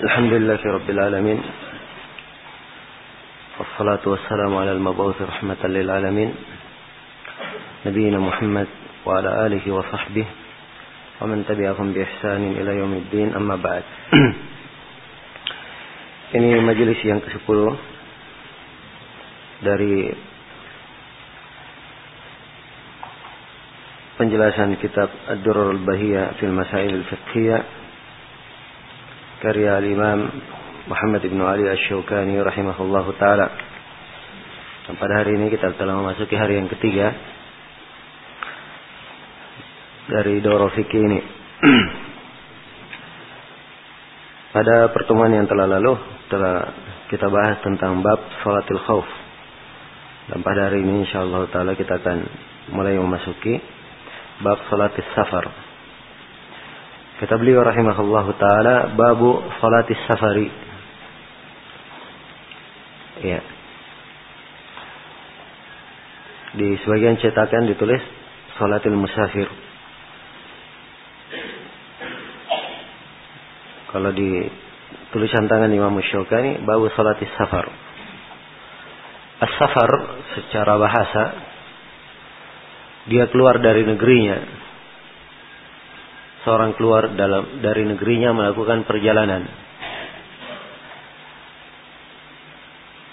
الحمد لله رب العالمين والصلاة والسلام على المبعوث رحمة للعالمين نبينا محمد وعلى آله وصحبه ومن تبعهم بإحسان إلى يوم الدين أما بعد. Ini majelis yang ke-10 dari penjelasan kitab Ad-Durrul Bahiyah fil Masail al-Fiqhiyah. Karya al-Imam Muhammad ibn Ali Ash-Shawkani rahimahullah taala. Dan pada hari ini kita telah memasuki hari yang ketiga dari Doro Fikih ini. pada pertemuan yang telah lalu telah kita bahas tentang bab salatil khauf. Dan pada hari ini insyaallah taala kita akan mulai memasuki bab salatis safar. Kata beliau rahimahullah taala babu salatis safari. Ya. Di sebagian cetakan ditulis salatil musafir. Kalau di tulisan tangan Imam Syukani babu salatis safar. As-safar secara bahasa dia keluar dari negerinya. Seorang keluar dalam dari negerinya melakukan perjalanan.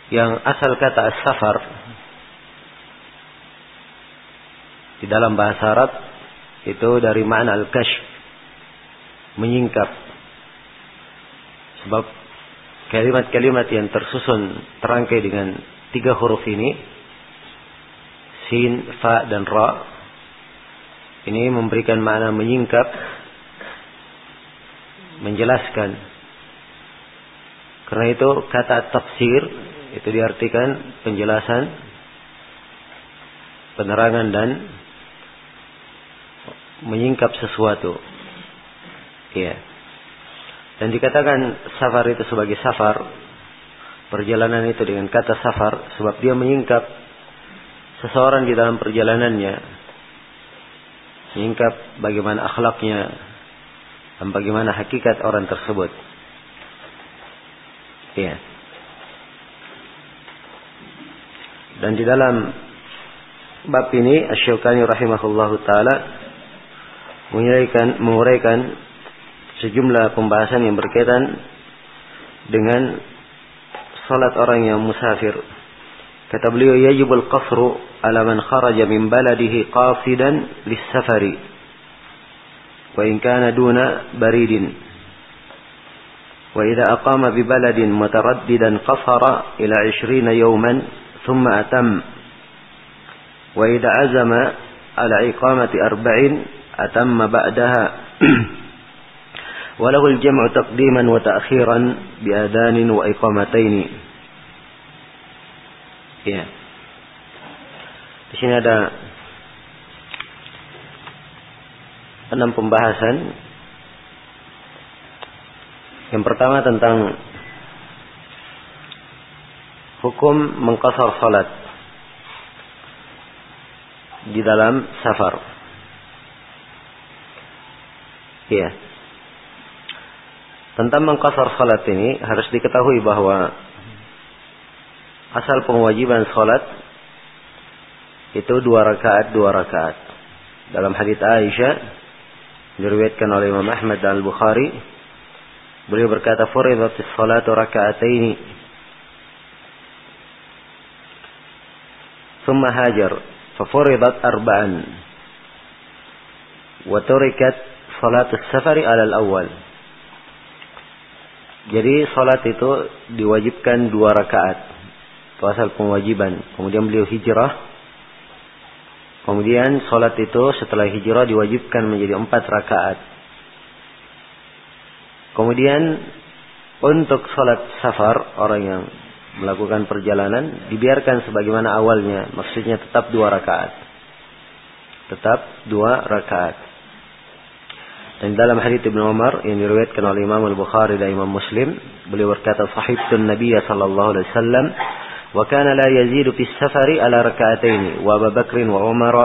Yang asal kata as-safar di dalam bahasa Arab itu dari makna al-kashf menyingkap Sebab kalimat-kalimat yang tersusun terangkai dengan tiga huruf ini, sin, fa, dan ra, ini memberikan makna menyingkap, menjelaskan. Karena itu kata tafsir itu diartikan penjelasan, penerangan dan menyingkap sesuatu. Iya. Dan dikatakan safar itu sebagai safar. Perjalanan itu dengan kata safar. Sebab dia menyingkap seseorang di dalam perjalanannya. Menyingkap bagaimana akhlaknya. Dan bagaimana hakikat orang tersebut. Iya. Dan di dalam bab ini Asyukani rahimahullahu taala menguraikan menguraikan sejumlah pembahasan yang berkaitan dengan salat orang yang musafir. Kata beliau yajibul qasru ala man kharaja min baladihi qasidan lis-safari وإن كان دون بريد. وإذا أقام ببلد مترددا قصر إلى عشرين يوما ثم أتم. وإذا عزم على إقامة أربع أتم بعدها. وله الجمع تقديما وتأخيرا بأذان وإقامتين. Di sini ada enam pembahasan yang pertama tentang hukum mengkasar salat di dalam safar. Ya. Tentang mengkasar salat ini harus diketahui bahwa asal pengajiban salat itu dua rakaat dua rakaat. Dalam hadits Aisyah diriwayatkan oleh Imam Ahmad dan Al-Bukhari beliau berkata furidatis salatu raka'ataini ثم هاجر ففرضت أربعا وتركت صلاة السفر على الأول Jadi salat itu diwajibkan dua rakaat. Itu asal kewajiban. Kemudian beliau hijrah. Kemudian salat itu setelah hijrah diwajibkan menjadi empat rakaat. Kemudian untuk salat safar orang yang melakukan perjalanan dibiarkan sebagaimana awalnya. Maksudnya tetap dua rakaat. Tetap dua rakaat. Dan dalam hadis Ibnu Umar yang diriwayatkan oleh Imam Al-Bukhari dan Imam Muslim, beliau berkata sahibtun Nabi sallallahu alaihi wasallam safari ala rak'atayn wa Abu Bakr wa Umar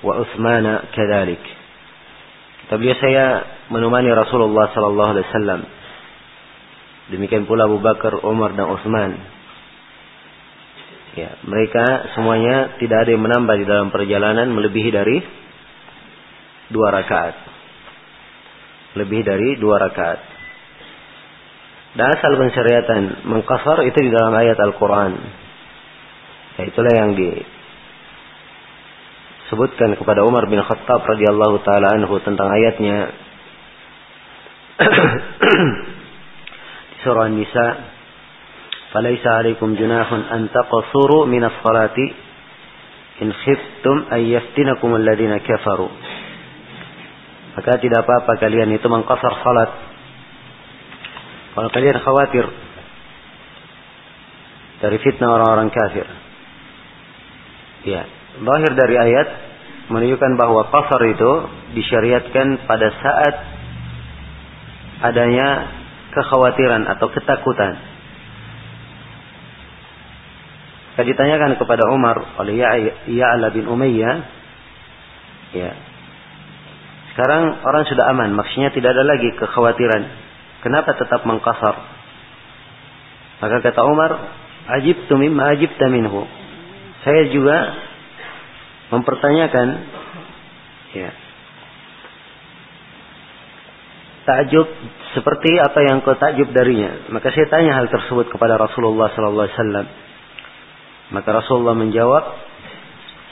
wa Utsman kadzalik. Kata beliau saya menemani Rasulullah sallallahu alaihi wasallam Demikian pula Abu Bakar, Umar dan Utsman. Ya, mereka semuanya tidak ada yang menambah di dalam perjalanan melebihi dari dua rakaat. Lebih dari dua rakaat. Dan asal pensyariatan mengkasar itu di dalam ayat Al-Quran. Ya, itulah yang disebutkan kepada Umar bin Khattab radhiyallahu taala anhu tentang ayatnya di surah An-Nisa فليس عليكم جناح أن تقصروا من الصلاة إن خفتم أن يفتنكم الذين كفروا maka tidak apa-apa kalian itu mengkasar salat kalau kalian khawatir dari fitnah orang-orang kafir. Ya, lahir dari ayat menunjukkan bahwa kasar itu disyariatkan pada saat adanya kekhawatiran atau ketakutan. Ketika ditanyakan kepada Umar oleh Ya'la bin Umayyah, ya. Sekarang orang sudah aman, maksudnya tidak ada lagi kekhawatiran Kenapa tetap mengkasar? Maka kata Umar, ajib tu mimma ajib minhu. Saya juga mempertanyakan ya, takjub seperti apa yang kau takjub darinya. Maka saya tanya hal tersebut kepada Rasulullah sallallahu alaihi wasallam. Maka Rasulullah menjawab,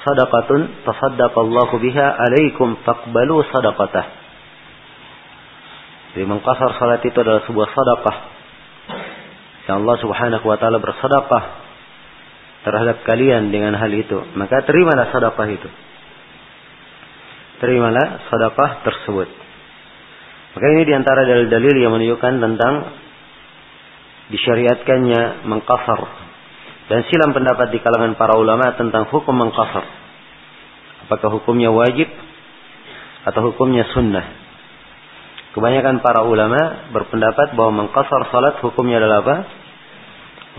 "Sadaqatun tasaddaqallahu biha alaikum faqbalu sadaqatah." Jadi mengkasar salat itu adalah sebuah sadaqah. Yang Allah subhanahu wa ta'ala bersadaqah terhadap kalian dengan hal itu. Maka terimalah sadaqah itu. Terimalah sadaqah tersebut. Maka ini di antara dalil-dalil yang menunjukkan tentang disyariatkannya mengkasar. Dan silam pendapat di kalangan para ulama tentang hukum mengkasar. Apakah hukumnya wajib atau hukumnya sunnah. Kebanyakan para ulama berpendapat bahwa mengkasar salat hukumnya adalah apa?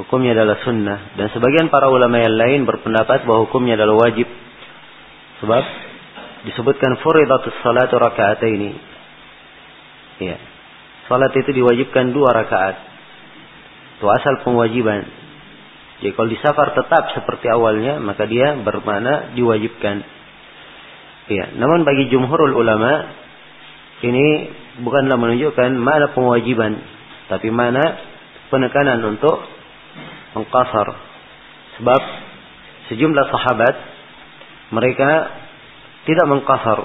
Hukumnya adalah sunnah. Dan sebagian para ulama yang lain berpendapat bahwa hukumnya adalah wajib. Sebab disebutkan furidatus salatu ini. Ya. Salat itu diwajibkan dua rakaat. Itu asal pengwajiban. Jadi kalau di safar tetap seperti awalnya, maka dia bermakna diwajibkan. Ya, namun bagi jumhurul ulama ini bukanlah menunjukkan mana kewajiban, tapi mana penekanan untuk mengkasar. Sebab sejumlah sahabat mereka tidak mengkasar.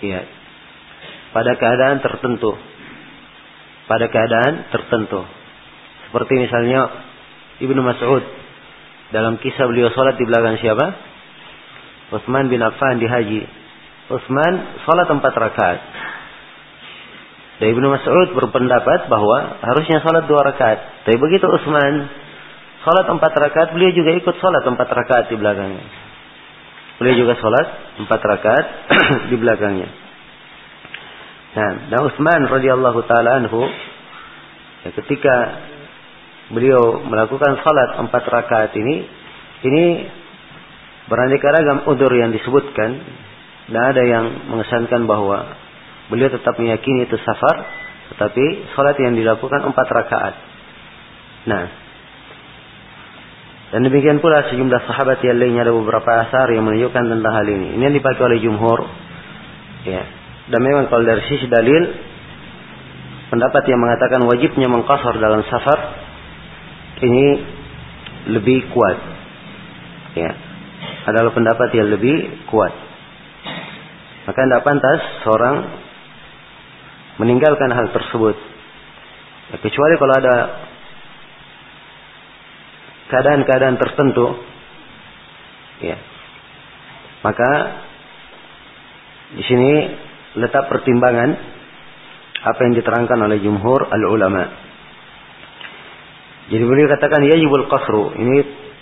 Ya. Pada keadaan tertentu. Pada keadaan tertentu. Seperti misalnya Ibnu Mas'ud dalam kisah beliau salat di belakang siapa? Utsman bin Affan di haji. Utsman salat empat rakaat. Dan Ibnu Mas'ud berpendapat bahwa harusnya salat dua rakaat. Tapi begitu Utsman salat empat rakaat, beliau juga ikut salat empat rakaat di belakangnya. Beliau juga salat empat rakaat di belakangnya. Nah, dan Utsman radhiyallahu taala anhu ya, ketika beliau melakukan salat empat rakaat ini, ini beraneka ragam udur yang disebutkan dan ada yang mengesankan bahwa Beliau tetap meyakini itu safar, tetapi sholat yang dilakukan empat rakaat. Nah, dan demikian pula sejumlah sahabat yang lainnya ada beberapa asar yang menunjukkan tentang hal ini. Ini yang dipakai oleh jumhur. Ya. Dan memang kalau dari sisi dalil, pendapat yang mengatakan wajibnya mengkasar dalam safar, ini lebih kuat. Ya. Adalah pendapat yang lebih kuat. Maka tidak pantas seorang meninggalkan hal tersebut. Ya, kecuali kalau ada keadaan-keadaan tertentu, ya, maka di sini letak pertimbangan apa yang diterangkan oleh jumhur al ulama. Jadi beliau katakan yajibul qasru. Ini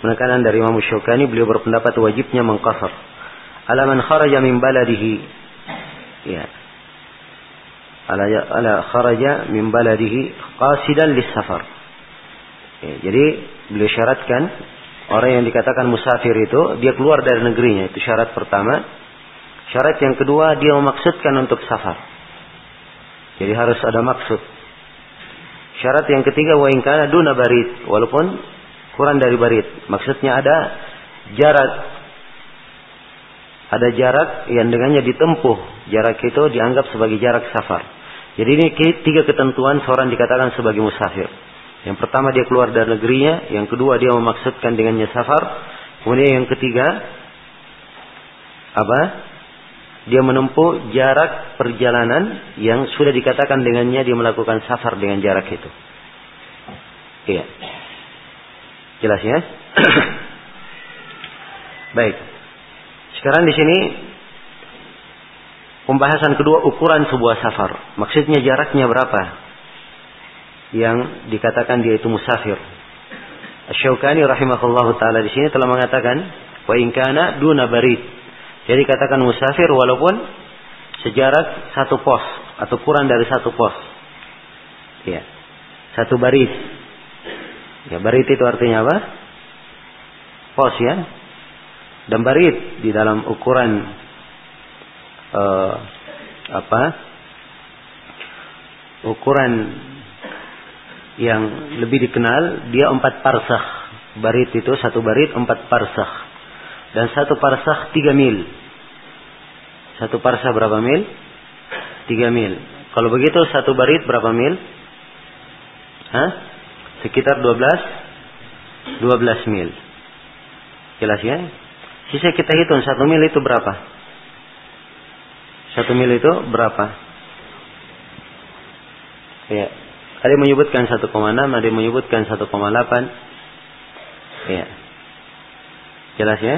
penekanan dari Imam Syukani beliau berpendapat wajibnya mengqasar. Alaman kharaja min baladihi. Ya, ala ala kharaja min baladihi qasidan lis safar. Ya, jadi beliau syaratkan orang yang dikatakan musafir itu dia keluar dari negerinya itu syarat pertama. Syarat yang kedua dia memaksudkan untuk safar. Jadi harus ada maksud. Syarat yang ketiga wa in kana duna barit, walaupun kurang dari barit. Maksudnya ada jarak ada jarak yang dengannya ditempuh. Jarak itu dianggap sebagai jarak safar. Jadi ini tiga ketentuan seorang dikatakan sebagai musafir. Yang pertama dia keluar dari negerinya, yang kedua dia memaksudkan dengannya safar, kemudian yang ketiga apa? Dia menempuh jarak perjalanan yang sudah dikatakan dengannya dia melakukan safar dengan jarak itu. Iya. Jelas ya? Baik. Sekarang di sini pembahasan kedua ukuran sebuah safar. Maksudnya jaraknya berapa? Yang dikatakan dia itu musafir. Asy-Syaukani rahimahullahu taala di sini telah mengatakan wa in kana duna barid. Jadi katakan musafir walaupun sejarak satu pos atau kurang dari satu pos. Ya. Satu baris. Ya, barit itu artinya apa? Pos ya. Dan barit di dalam ukuran uh, apa? Ukuran yang lebih dikenal dia empat parsah. Barit itu satu barit empat parsah. Dan satu parsah tiga mil. Satu parsah berapa mil? Tiga mil. Kalau begitu satu barit berapa mil? Hah? Sekitar 12 12 mil. Jelas ya? Sisa kita hitung satu mil itu berapa? Satu mil itu berapa? Ya. Ada yang menyebutkan 1,6, ada yang menyebutkan 1,8. Ya. Jelas ya?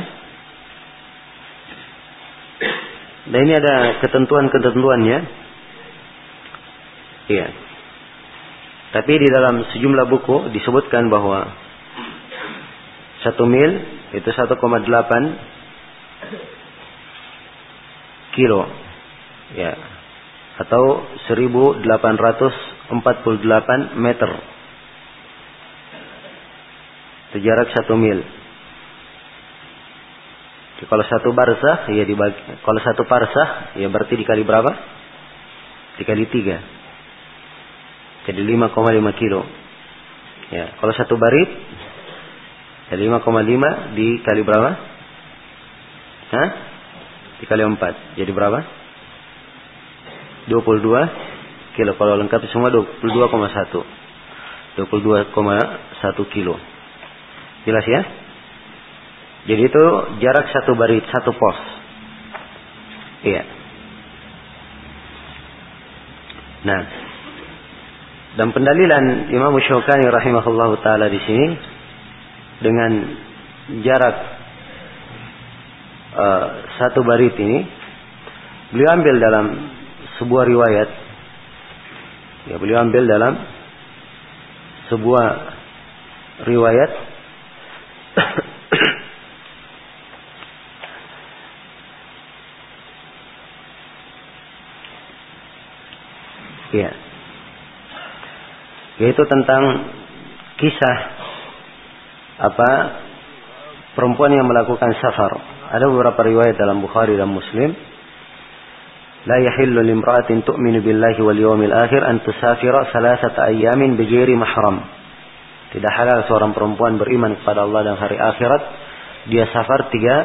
Dan ini ada ketentuan-ketentuannya. Iya. Tapi di dalam sejumlah buku disebutkan bahwa satu mil itu 1,8 kilo, ya, atau 1848 meter. Itu jarak satu mil. Jadi, kalau satu barsah, ya dibagi. Kalau satu parsah, ya berarti dikali berapa? Dikali tiga. Jadi 5,5 kilo. Ya, kalau satu barit 5,5 dikali berapa? Hah? Dikali 4. Jadi berapa? 22 kilo. Kalau lengkap semua 22,1. 22,1 kilo. Jelas ya? Jadi itu jarak satu barit, satu pos. Iya. Nah, dan pendalilan Imam Syaukani rahimahullahu taala di sini dengan jarak uh, satu barit ini beliau ambil dalam sebuah riwayat. Ya beliau ambil dalam sebuah riwayat. Ya. Yaitu tentang kisah apa perempuan yang melakukan safar. Ada beberapa riwayat dalam Bukhari dan Muslim. La yahillu limra'atin tu'minu billahi wal yawmil akhir an tusafira thalathata ayyamin bighairi mahram. Tidak halal seorang perempuan beriman kepada Allah dan hari akhirat dia safar tiga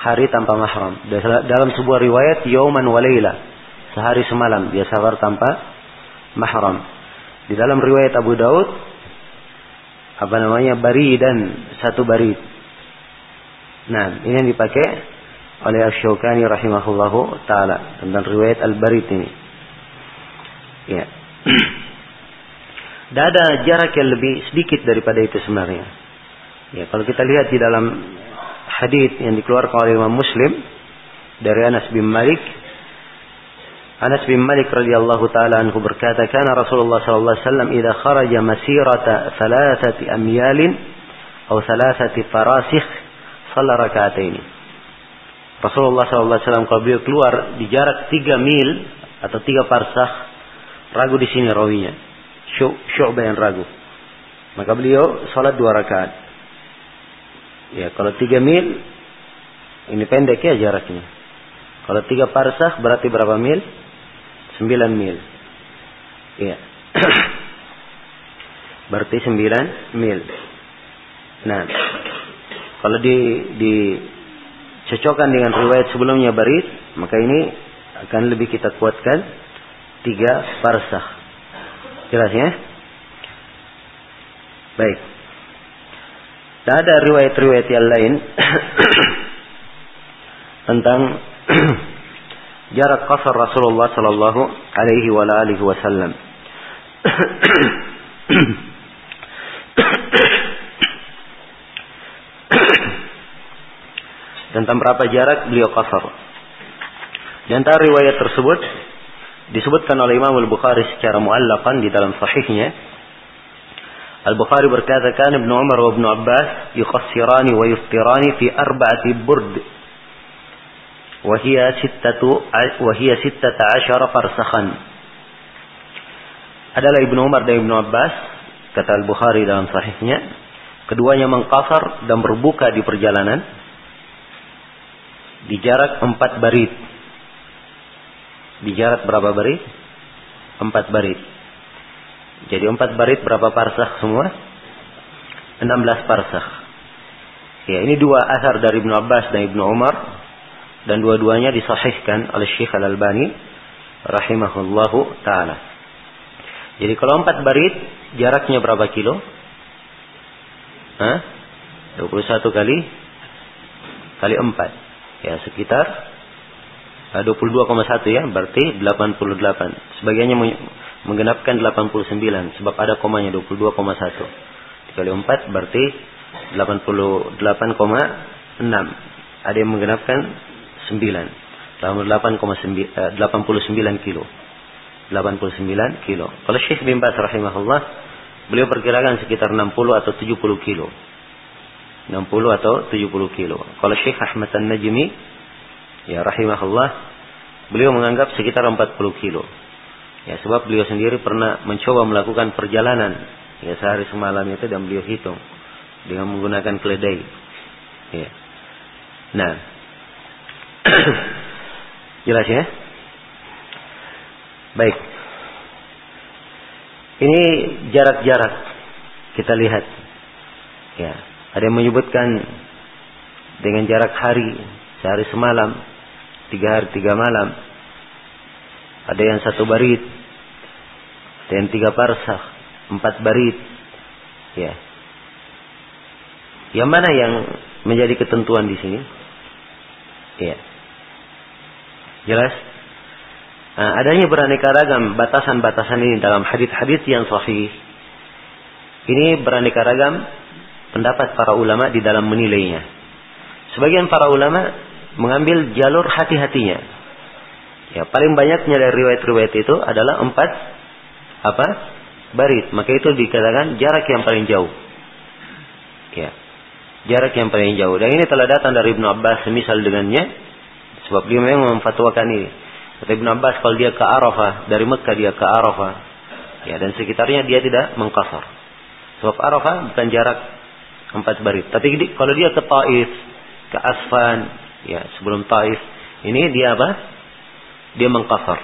hari tanpa mahram. Dalam sebuah riwayat yauman walaila sehari semalam dia safar tanpa mahram. Di dalam riwayat Abu Daud apa namanya bari dan satu bari. Nah, ini yang dipakai oleh Asy-Syaukani rahimahullahu taala tentang riwayat Al-Barid ini. Ya. Dan ada jarak yang lebih sedikit daripada itu sebenarnya. Ya, kalau kita lihat di dalam hadis yang dikeluarkan oleh Imam Muslim dari Anas bin Malik Anas bin Malik radhiyallahu taala anhu berkata, "Kana Rasulullah sallallahu alaihi wasallam idza kharaja masirata thalathati amyalin atau thalathati farasikh shalla rak'atain." Rasulullah sallallahu alaihi wasallam kalau beliau keluar di jarak 3 mil atau 3 parsah, ragu di sini rawinya. Syu'bah yang ragu. Maka beliau salat dua rakaat. Ya, kalau 3 mil ini pendek ya jaraknya. Kalau 3 parsah berarti berapa mil? 9 mil. Iya. berarti 9 mil. Nah, kalau di dicocokkan dengan riwayat sebelumnya barit, maka ini akan lebih kita kuatkan tiga parsah. Jelas ya? Baik. Tak ada riwayat-riwayat yang lain tentang jarak qasar Rasulullah sallallahu alaihi wa alihi wasallam. tentang berapa jarak beliau qasar. Di antara riwayat tersebut disebutkan oleh Imam Al-Bukhari secara muallaqan di dalam sahihnya. Al-Bukhari berkata kan Ibnu Umar wa Ibnu Abbas yuqassirani wa yuftirani fi arba'ati burd. وهي ستة وهي ستة عشر فرسخا adalah Ibnu Umar dan Ibnu Abbas kata Al-Bukhari dalam sahihnya keduanya mengkafar dan berbuka di perjalanan di jarak empat barit. Di jarak berapa barit? Empat barit. Jadi empat barit berapa parsah semua? Enam belas parsah. Ya, ini dua asar dari Ibnu Abbas dan Ibnu Umar dan dua-duanya disahihkan oleh Syekh Al-Albani rahimahullahu taala. Jadi kalau empat barit jaraknya berapa kilo? Hah? 21 kali kali empat ya sekitar 22,1 eh, ya berarti 88 sebagiannya menggenapkan 89 sebab ada komanya 22,1 dikali 4 berarti 88,6 ada yang menggenapkan 9 88,9 89 kilo 89 kilo kalau Syekh bin Bas rahimahullah beliau perkirakan sekitar 60 atau 70 kilo 60 atau 70 kilo. Kalau Syekh Ahmad An-Najmi ya rahimahullah beliau menganggap sekitar 40 kilo. Ya sebab beliau sendiri pernah mencoba melakukan perjalanan ya sehari semalam itu dan beliau hitung dengan menggunakan keledai. Ya. Nah. Jelas ya? Baik. Ini jarak-jarak kita lihat. Ya, ada yang menyebutkan dengan jarak hari sehari semalam, tiga hari tiga malam. Ada yang satu barit, ada yang tiga parsah, empat barit. Ya. Yang mana yang menjadi ketentuan di sini? Ya. Jelas? Nah, adanya beraneka ragam batasan-batasan ini dalam hadis-hadis yang sahih. Ini beraneka ragam pendapat para ulama di dalam menilainya. Sebagian para ulama mengambil jalur hati-hatinya. Ya, paling banyaknya dari riwayat-riwayat itu adalah empat apa? Barit. Maka itu dikatakan jarak yang paling jauh. Ya. Jarak yang paling jauh. Dan ini telah datang dari Ibnu Abbas semisal dengannya. Sebab dia memang memfatwakan ini. Kata Ibnu Abbas kalau dia ke Arafah, dari Mekah dia ke Arafah. Ya, dan sekitarnya dia tidak mengkasar. Sebab Arafah bukan jarak empat barit. Tapi kalau dia ke Taif, ke Asfan, ya sebelum Taif, ini dia apa? Dia mengkafar.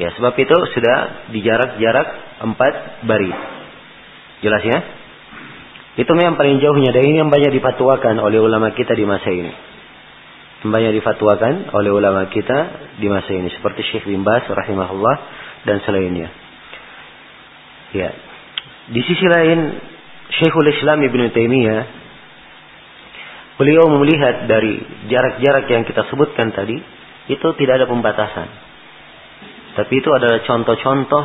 Ya sebab itu sudah di jarak-jarak empat barit. Jelas ya? Itu memang paling jauhnya dan ini yang banyak difatwakan oleh ulama kita di masa ini. Banyak difatwakan oleh ulama kita di masa ini seperti Syekh bin Bas rahimahullah dan selainnya. Ya. Di sisi lain Syekhul Islam Ibn Taimiyah beliau melihat dari jarak-jarak yang kita sebutkan tadi itu tidak ada pembatasan. Tapi itu adalah contoh-contoh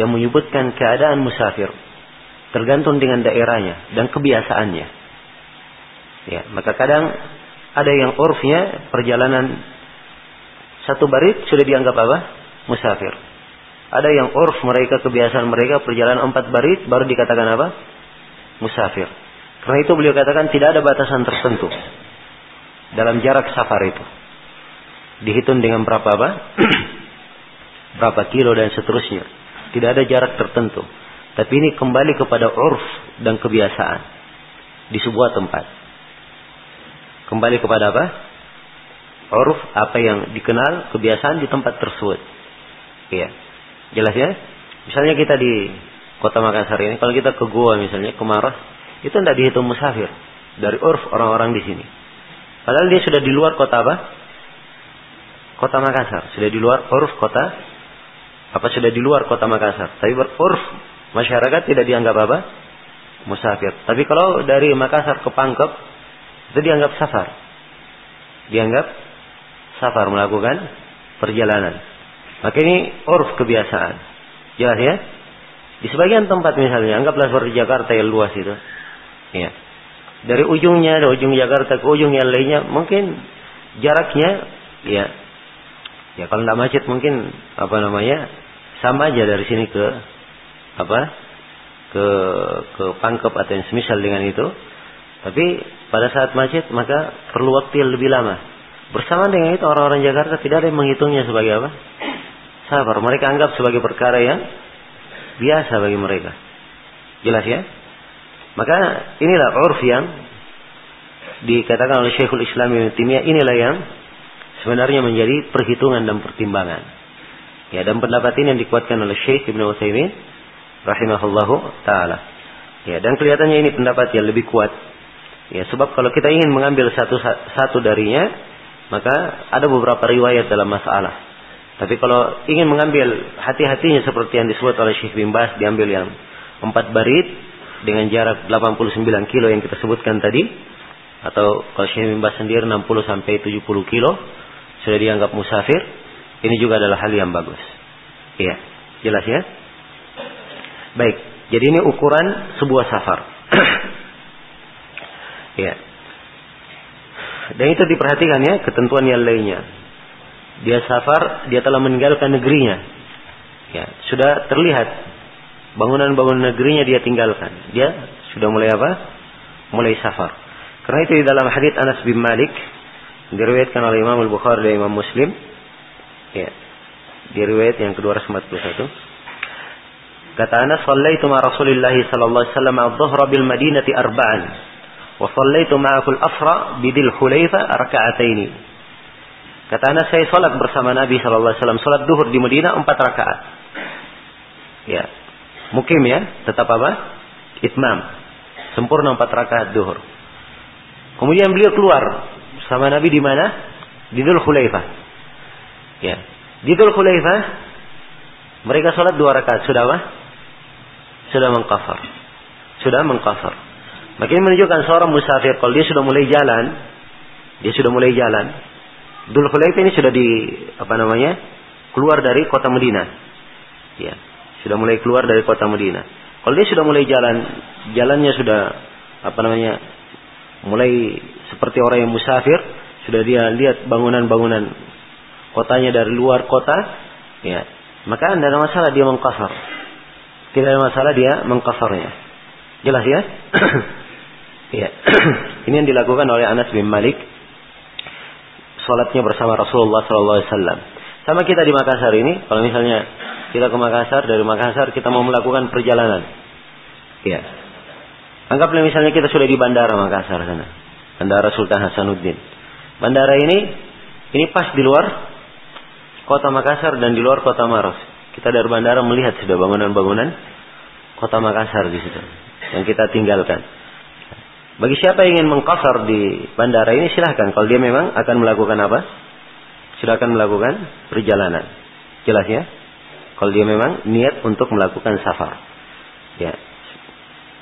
yang menyebutkan keadaan musafir tergantung dengan daerahnya dan kebiasaannya. Ya, maka kadang ada yang urfnya perjalanan satu barit sudah dianggap apa? Musafir. Ada yang urf mereka kebiasaan mereka perjalanan empat barit baru dikatakan apa? musafir. Karena itu beliau katakan tidak ada batasan tertentu dalam jarak safar itu. Dihitung dengan berapa apa? berapa kilo dan seterusnya. Tidak ada jarak tertentu. Tapi ini kembali kepada urf dan kebiasaan di sebuah tempat. Kembali kepada apa? Urf apa yang dikenal kebiasaan di tempat tersebut. Iya. Jelas ya? Misalnya kita di kota Makassar ini, kalau kita ke Goa misalnya, ke Maros, itu tidak dihitung musafir dari urf orang-orang di sini. Padahal dia sudah di luar kota apa? Kota Makassar, sudah di luar urf kota apa sudah di luar kota Makassar. Tapi urf masyarakat tidak dianggap apa? Musafir. Tapi kalau dari Makassar ke Pangkep itu dianggap safar. Dianggap safar melakukan perjalanan. Maka ini urf kebiasaan. Jelas ya? Di sebagian tempat misalnya, anggaplah seperti Jakarta yang luas itu. Ya. Dari ujungnya, dari ujung Jakarta ke ujung yang lainnya, mungkin jaraknya, ya, ya kalau tidak macet mungkin apa namanya, sama aja dari sini ke apa, ke ke Pangkep atau yang semisal dengan itu. Tapi pada saat macet maka perlu waktu yang lebih lama. Bersama dengan itu orang-orang Jakarta tidak ada yang menghitungnya sebagai apa? Sabar. Mereka anggap sebagai perkara yang biasa bagi mereka. Jelas ya? Maka inilah urf yang dikatakan oleh Syekhul Islam Ibn Taimiyah inilah yang sebenarnya menjadi perhitungan dan pertimbangan. Ya, dan pendapat ini yang dikuatkan oleh Syekh Ibn Utsaimin rahimahullahu taala. Ya, dan kelihatannya ini pendapat yang lebih kuat. Ya, sebab kalau kita ingin mengambil satu satu darinya, maka ada beberapa riwayat dalam masalah. Tapi kalau ingin mengambil hati-hatinya seperti yang disebut oleh Syekh bin Bas diambil yang empat barit dengan jarak 89 kilo yang kita sebutkan tadi atau kalau Syekh bin Bas sendiri 60 sampai 70 kilo sudah dianggap musafir ini juga adalah hal yang bagus. Iya, jelas ya? Baik, jadi ini ukuran sebuah safar. Iya. Dan itu diperhatikan ya ketentuan yang lainnya dia safar, dia telah meninggalkan negerinya. Ya, sudah terlihat bangunan-bangunan negerinya dia tinggalkan. Dia sudah mulai apa? Mulai safar. Karena itu di dalam hadits Anas bin Malik diriwayatkan oleh Imam Al-Bukhari dan Imam Muslim. Ya. Diriwayat yang ke-241. Kata Anas, "Shallaitu ma Rasulillah sallallahu alaihi wasallam adh-dhuhra bil Madinati arba'an wa shallaitu ma'ahu al-asra bidil Hulaifa raka'ataini." Kata anak saya sholat bersama Nabi Shallallahu Alaihi Wasallam sholat duhur di Medina empat rakaat. Ya, mukim ya, tetap apa? Itmam, sempurna empat rakaat duhur. Kemudian beliau keluar sama Nabi di mana? Di Dul Khulaifah. Ya, di Dul Khulaifah mereka sholat dua rakaat sudah apa? Sudah mengkafar. Sudah mengkafar. Makin menunjukkan seorang musafir kalau dia sudah mulai jalan, dia sudah mulai jalan, Dul Khulaifah ini sudah di apa namanya? keluar dari kota Medina. Ya, sudah mulai keluar dari kota Medina. Kalau dia sudah mulai jalan, jalannya sudah apa namanya? mulai seperti orang yang musafir, sudah dia lihat bangunan-bangunan kotanya dari luar kota, ya, maka tidak ada masalah dia mengkasar. Tidak ada masalah dia mengkasarnya. Jelas ya? ya. Ini yang dilakukan oleh Anas bin Malik sholatnya bersama Rasulullah SAW. Sama kita di Makassar ini, kalau misalnya kita ke Makassar, dari Makassar kita mau melakukan perjalanan. Ya. Anggaplah misalnya kita sudah di bandara Makassar sana. Bandara Sultan Hasanuddin. Bandara ini, ini pas di luar kota Makassar dan di luar kota Maros. Kita dari bandara melihat sudah bangunan-bangunan kota Makassar di situ. Yang kita tinggalkan. Bagi siapa yang ingin mengkafar di bandara ini silahkan. Kalau dia memang akan melakukan apa? Silahkan melakukan perjalanan. Jelas ya? Kalau dia memang niat untuk melakukan safar. Ya.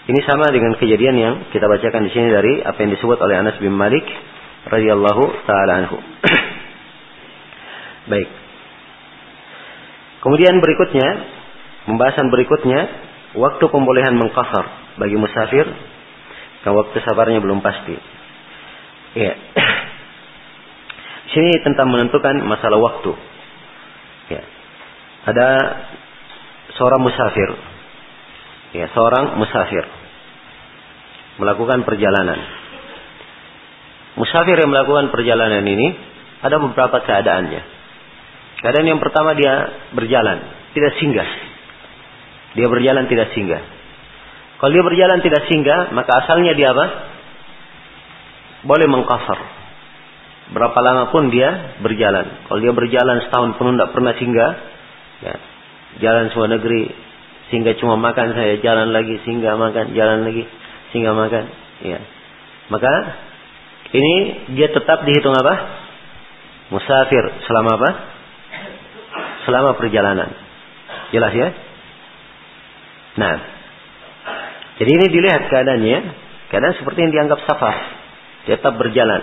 Ini sama dengan kejadian yang kita bacakan di sini dari apa yang disebut oleh Anas bin Malik radhiyallahu taala anhu. Baik. Kemudian berikutnya, pembahasan berikutnya, waktu pembolehan mengkafar bagi musafir Kan waktu sabarnya belum pasti. Ya. Sini tentang menentukan masalah waktu. Ya. Ada seorang musafir. Ya, seorang musafir melakukan perjalanan. Musafir yang melakukan perjalanan ini ada beberapa keadaannya. Keadaan yang pertama dia berjalan, tidak singgah. Dia berjalan tidak singgah. Kalau dia berjalan tidak singgah, maka asalnya dia apa? Boleh mengkafar. Berapa lama pun dia berjalan. Kalau dia berjalan setahun penuh tidak pernah singgah, ya, jalan sebuah negeri sehingga cuma makan saya jalan lagi sehingga makan jalan lagi sehingga makan ya maka ini dia tetap dihitung apa musafir selama apa selama perjalanan jelas ya nah jadi ini dilihat keadaannya keadaan seperti yang dianggap safar tetap berjalan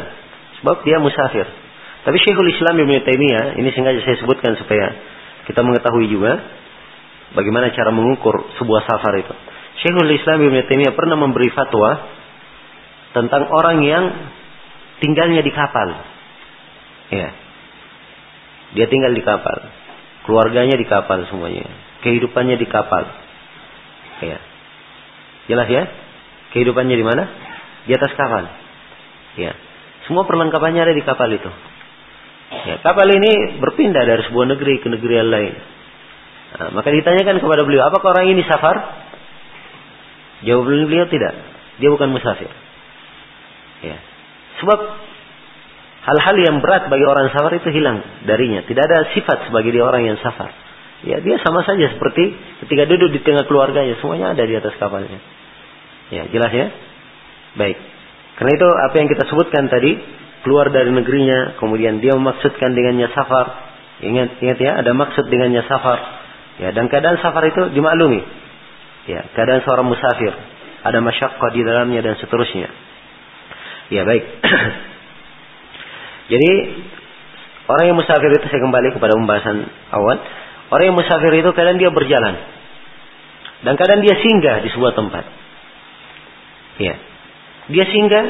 sebab dia musafir tapi Syekhul Islam Ibn Taimiyah ini sengaja saya sebutkan supaya kita mengetahui juga bagaimana cara mengukur sebuah safar itu. Syekhul Islam Ibn Taimiyah pernah memberi fatwa tentang orang yang tinggalnya di kapal. Ya. Dia tinggal di kapal. Keluarganya di kapal semuanya. Kehidupannya di kapal. Ya. Jelas ya? Kehidupannya di mana? Di atas kapal. Ya. Semua perlengkapannya ada di kapal itu. Ya, kapal ini berpindah dari sebuah negeri ke negeri yang lain. Nah, maka ditanyakan kepada beliau, apakah orang ini safar? Jawab beliau tidak. Dia bukan musafir. Ya. Sebab hal-hal yang berat bagi orang safar itu hilang darinya. Tidak ada sifat sebagai dia orang yang safar. Ya, dia sama saja seperti ketika duduk di tengah keluarganya, semuanya ada di atas kapalnya. Ya, jelas ya? Baik. Karena itu apa yang kita sebutkan tadi, keluar dari negerinya, kemudian dia memaksudkan dengannya safar. Ingat, ingat ya, ada maksud dengannya safar. Ya, dan keadaan safar itu dimaklumi. Ya, keadaan seorang musafir, ada masyakkah di dalamnya dan seterusnya. Ya, baik. Jadi orang yang musafir itu saya kembali kepada pembahasan awal. Orang yang musafir itu kadang dia berjalan. Dan kadang dia singgah di sebuah tempat. Ya. Dia singgah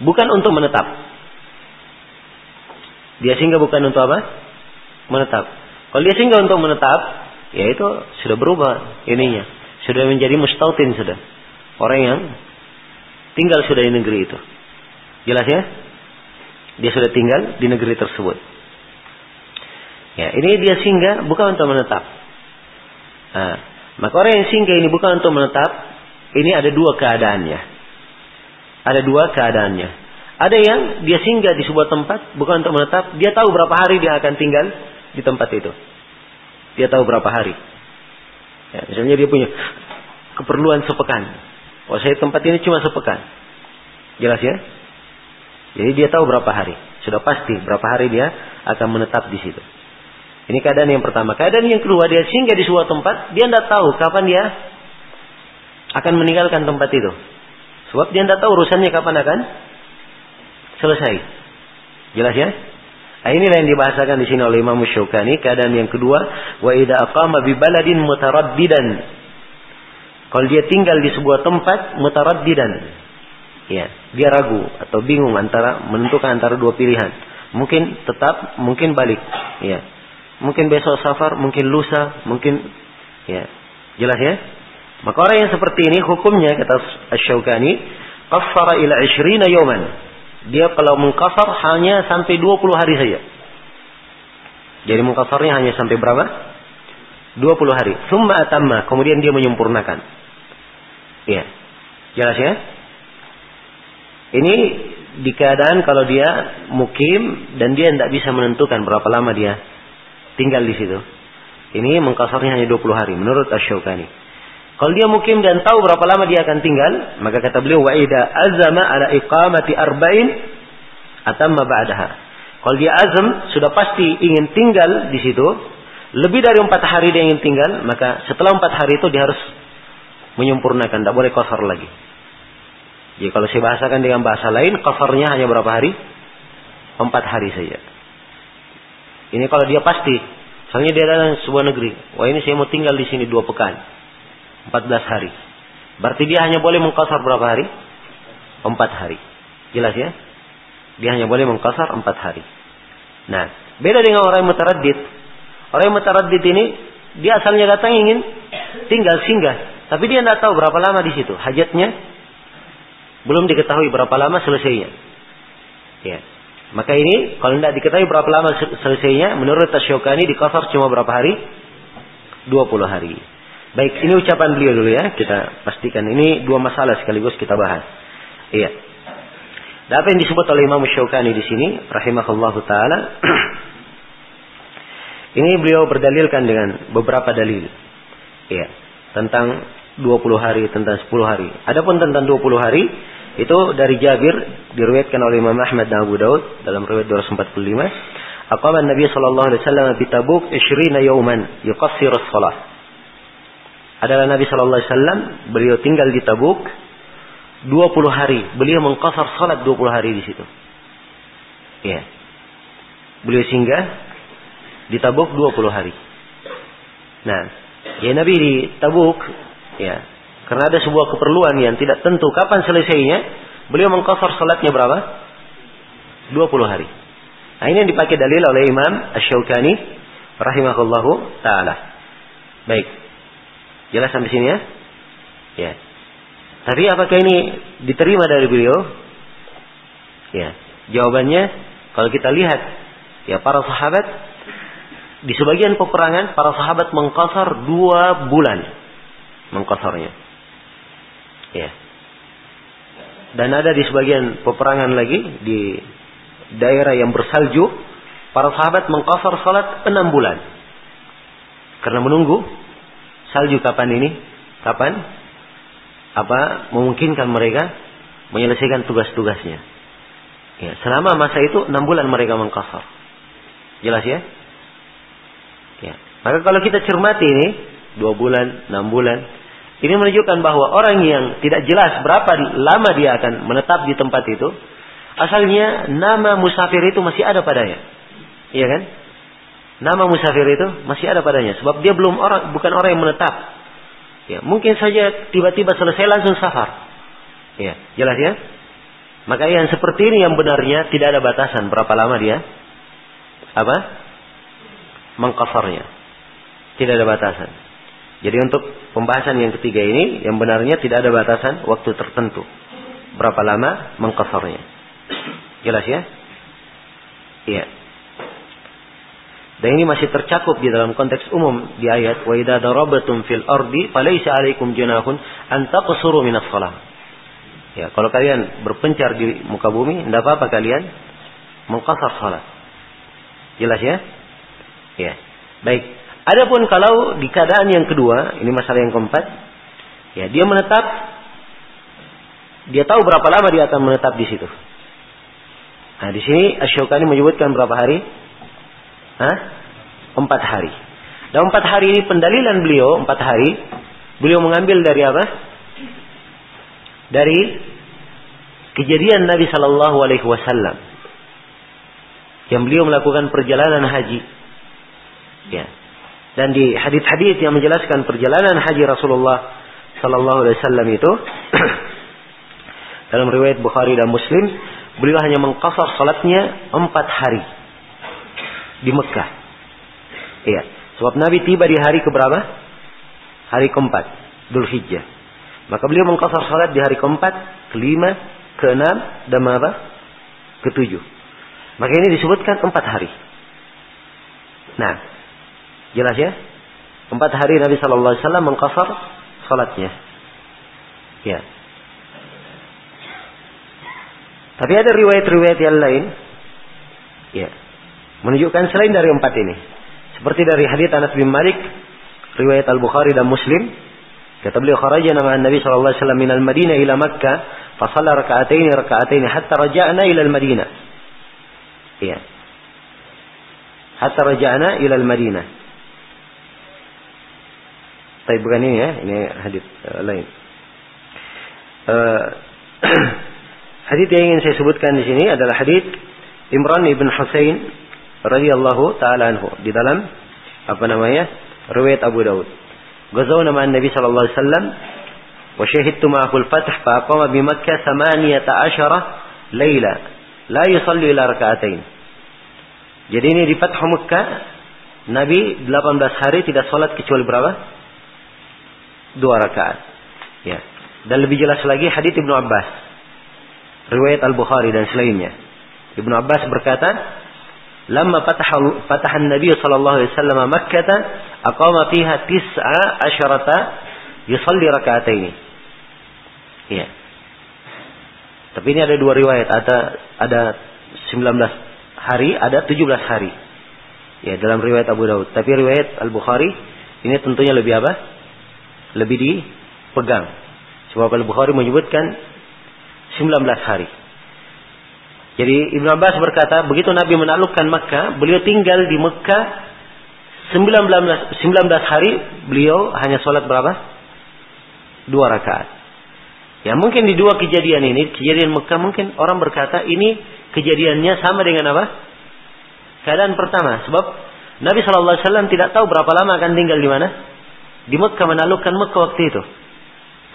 Bukan untuk menetap. Dia singgah bukan untuk apa? Menetap. Kalau dia singgah untuk menetap, ya itu sudah berubah ininya. Sudah menjadi mustautin sudah. Orang yang tinggal sudah di negeri itu. Jelas ya? Dia sudah tinggal di negeri tersebut. Ya, ini dia singgah bukan untuk menetap. Nah, maka orang yang singgah ini bukan untuk menetap, ini ada dua keadaannya. Ada dua keadaannya. Ada yang dia singgah di sebuah tempat bukan untuk menetap, dia tahu berapa hari dia akan tinggal di tempat itu. Dia tahu berapa hari. Ya, misalnya dia punya keperluan sepekan. Oh saya tempat ini cuma sepekan. Jelas ya? Jadi dia tahu berapa hari. Sudah pasti berapa hari dia akan menetap di situ. Ini keadaan yang pertama. Keadaan yang kedua, dia singgah di sebuah tempat, dia tidak tahu kapan dia akan meninggalkan tempat itu. Sebab dia tidak tahu urusannya kapan akan selesai. Jelas ya? Nah, inilah yang dibahasakan di sini oleh Imam Syukani. Keadaan yang kedua, wa idza aqama bi baladin mutaraddidan. Kalau dia tinggal di sebuah tempat mutaraddidan. Ya, dia ragu atau bingung antara menentukan antara dua pilihan. Mungkin tetap, mungkin balik. Ya. Mungkin besok safar, mungkin lusa, mungkin ya. Jelas ya? Maka orang yang seperti ini hukumnya kata Asy-Syaukani, qaffara ila 20 yawman. Dia kalau mengkafar hanya sampai 20 hari saja. Jadi mengkafarnya hanya sampai berapa? 20 hari. Summa atamma, kemudian dia menyempurnakan. Iya. Jelas ya? Ini di keadaan kalau dia mukim dan dia tidak bisa menentukan berapa lama dia tinggal di situ. Ini mengkasarnya hanya 20 hari menurut Asy-Syaukani. Kalau dia mukim dan tahu berapa lama dia akan tinggal, maka kata beliau wa ida azama ala iqamati arba'in atamma ba'daha. Kalau dia azam sudah pasti ingin tinggal di situ, lebih dari empat hari dia ingin tinggal, maka setelah empat hari itu dia harus menyempurnakan, tidak boleh kafar lagi. Jadi kalau saya bahasakan dengan bahasa lain, kafarnya hanya berapa hari? Empat hari saja. Ini kalau dia pasti, misalnya dia datang sebuah negeri, wah ini saya mau tinggal di sini dua pekan. 14 hari. Berarti dia hanya boleh mengkasar berapa hari? 4 hari. Jelas ya? Dia hanya boleh mengkasar 4 hari. Nah, beda dengan orang yang mutaraddid. Orang yang mutaraddid ini dia asalnya datang ingin tinggal singgah, tapi dia tidak tahu berapa lama di situ. Hajatnya belum diketahui berapa lama selesainya. Ya. Maka ini kalau tidak diketahui berapa lama selesainya, menurut Tasyokani di kafar cuma berapa hari? 20 hari. Baik, ini ucapan beliau dulu ya. Kita pastikan ini dua masalah sekaligus kita bahas. Iya. Dan apa yang disebut oleh Imam Syaukani di sini, rahimahullah taala, ini beliau berdalilkan dengan beberapa dalil. Ya, tentang 20 hari, tentang 10 hari. Adapun tentang 20 hari itu dari Jabir diriwayatkan oleh Imam Ahmad dan Abu Daud dalam riwayat 245. Aqama Nabi sallallahu alaihi wasallam di Tabuk 20 yauman yuqassir as-salah. Adalah Nabi sallallahu alaihi wasallam beliau tinggal di Tabuk 20 hari. Beliau mengqasar salat 20 hari di situ. Ya. Beliau singgah di Tabuk 20 hari. Nah, ya Nabi di Tabuk ya karena ada sebuah keperluan yang tidak tentu kapan selesainya, beliau mengkosor salatnya berapa? 20 hari. Nah, ini yang dipakai dalil oleh Imam Asy-Syaukani rahimahullahu taala. Baik. Jelas sampai sini ya? Ya. Tapi apakah ini diterima dari beliau? Ya. Jawabannya kalau kita lihat ya para sahabat di sebagian peperangan para sahabat mengkosor dua bulan mengkosornya. Ya. Dan ada di sebagian peperangan lagi di daerah yang bersalju, para sahabat mengkosor salat enam bulan. Karena menunggu salju kapan ini? Kapan? Apa memungkinkan mereka menyelesaikan tugas-tugasnya. Ya, selama masa itu enam bulan mereka mengkosor. Jelas ya? Ya. Maka kalau kita cermati ini dua bulan, enam bulan, ini menunjukkan bahwa orang yang tidak jelas berapa lama dia akan menetap di tempat itu, asalnya nama musafir itu masih ada padanya. Iya kan? Nama musafir itu masih ada padanya sebab dia belum orang bukan orang yang menetap. Ya, mungkin saja tiba-tiba selesai langsung safar. Ya, jelas ya? Maka yang seperti ini yang benarnya tidak ada batasan berapa lama dia apa? Mengkasarnya. Tidak ada batasan. Jadi untuk pembahasan yang ketiga ini, yang benarnya tidak ada batasan waktu tertentu. Berapa lama mengkasarnya. Jelas ya? Iya. Dan ini masih tercakup di dalam konteks umum di ayat wa idza darabatum fil ardi falaysa 'alaikum junahun an taqsuru minas shalah. Ya, kalau kalian berpencar di muka bumi, tidak apa-apa kalian mengkasar salat. Jelas ya? Ya. Baik. Adapun kalau di keadaan yang kedua, ini masalah yang keempat, ya dia menetap, dia tahu berapa lama dia akan menetap di situ. Nah di sini Asyokani menyebutkan berapa hari? Hah? Empat hari. Dan empat hari ini pendalilan beliau empat hari, beliau mengambil dari apa? Dari kejadian Nabi Shallallahu Alaihi Wasallam yang beliau melakukan perjalanan haji. Ya, dan di hadis-hadis yang menjelaskan perjalanan haji Rasulullah Sallallahu Alaihi Wasallam itu dalam riwayat Bukhari dan Muslim beliau hanya mengkasar salatnya empat hari di Mekah. Iya, sebab Nabi tiba di hari keberapa? Hari keempat, Dhul Hijjah. Maka beliau mengkasar salat di hari keempat, kelima, keenam, dan apa? Ketujuh. Maka ini disebutkan empat hari. Nah, Jelas ya? Empat hari Nabi Shallallahu Alaihi Wasallam mengkasar salatnya. Ya. Tapi ada riwayat-riwayat yang lain, ya, menunjukkan selain dari empat ini. Seperti dari hadits Anas bin Malik, riwayat Al Bukhari dan Muslim, kata beliau kharaja nama Nabi Shallallahu Alaihi Wasallam al Madinah ila Makkah, fasalla rakaatain rakaatain hatta raja'na ila al Madinah. Ya. Hatta raja'na ila al Madinah. Tapi bukan ini ya, ini hadis uh, lain. Uh, hadis yang ingin saya sebutkan di sini adalah hadis Imran ibn Husain radhiyallahu taala anhu di dalam apa namanya? riwayat Abu Daud. Nama Nabi sallallahu alaihi wasallam wa syahidtu ma'ahu al-fath fa aqama bi Makkah 18 laila la yusalli ila rak'atain. Jadi ini di Fath Makkah Nabi 18 hari tidak salat kecuali berapa? Dua rakaat. Ya. Dan lebih jelas lagi hadits Ibnu Abbas. Riwayat Al-Bukhari dan selainnya. Ibnu Abbas berkata, "Lamma fataha Nabi sallallahu alaihi wasallam Makkah, aqama fiha tis'a asyrata yusalli raka'ataini." Ya. Tapi ini ada dua riwayat, ada ada 19 hari, ada 17 hari. Ya, dalam riwayat Abu Daud. Tapi riwayat Al-Bukhari ini tentunya lebih apa? Lebih dipegang. Sebab Al-Bukhari menyebutkan 19 hari. Jadi Ibn Abbas berkata, begitu Nabi menaklukkan Mekah, beliau tinggal di Mekah 19, 19 hari, beliau hanya sholat berapa? Dua rakaat. Ya mungkin di dua kejadian ini, kejadian Mekah mungkin orang berkata ini kejadiannya sama dengan apa? Keadaan pertama. Sebab Nabi SAW tidak tahu berapa lama akan tinggal di mana? Di Mekah menaklukkan Mekah waktu itu.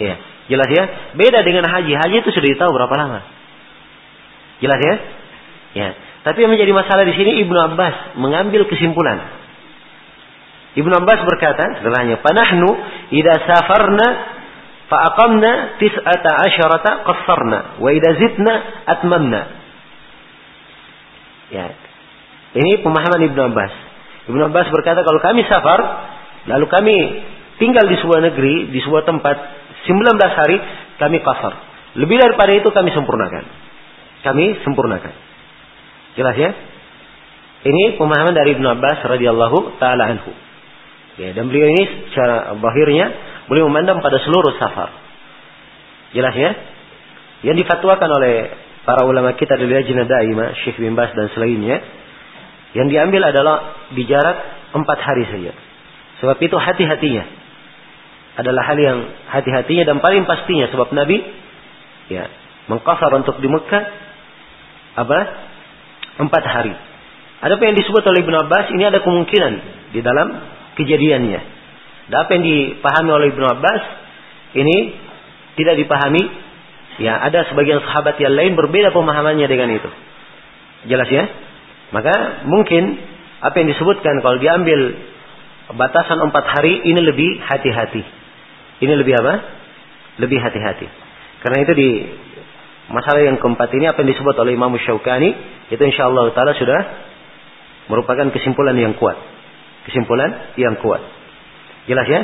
Ya, jelas ya. Beda dengan haji. Haji itu sudah tahu berapa lama. Jelas ya? Ya. Tapi yang menjadi masalah di sini Ibnu Abbas mengambil kesimpulan. Ibnu Abbas berkata setelahnya, "Panahnu idza safarna fa aqamna tis'ata asyarata qassarna wa idza zidna atmamna." Ya. Ini pemahaman Ibnu Abbas. Ibnu Abbas berkata kalau kami safar lalu kami tinggal di sebuah negeri, di sebuah tempat 19 hari kami kasar. Lebih daripada itu kami sempurnakan. Kami sempurnakan. Jelas ya? Ini pemahaman dari Ibnu Abbas radhiyallahu taala anhu. Ya, dan beliau ini secara bahirnya beliau memandang pada seluruh safar. Jelas ya? Yang difatwakan oleh para ulama kita dari Lajnah Daimah, Syekh bin Bas dan selainnya, yang diambil adalah di jarak empat hari saja. Sebab itu hati-hatinya adalah hal yang hati-hatinya dan paling pastinya sebab Nabi ya mengkasar untuk di Mekah apa empat hari. Ada apa yang disebut oleh Ibn Abbas ini ada kemungkinan di dalam kejadiannya. Dan apa yang dipahami oleh Ibn Abbas ini tidak dipahami. Ya ada sebagian sahabat yang lain berbeda pemahamannya dengan itu. Jelas ya? Maka mungkin apa yang disebutkan kalau diambil batasan empat hari ini lebih hati-hati. Ini lebih apa? Lebih hati-hati. Karena itu di masalah yang keempat ini apa yang disebut oleh Imam Syaukani itu insya Allah taala sudah merupakan kesimpulan yang kuat. Kesimpulan yang kuat. Jelas ya?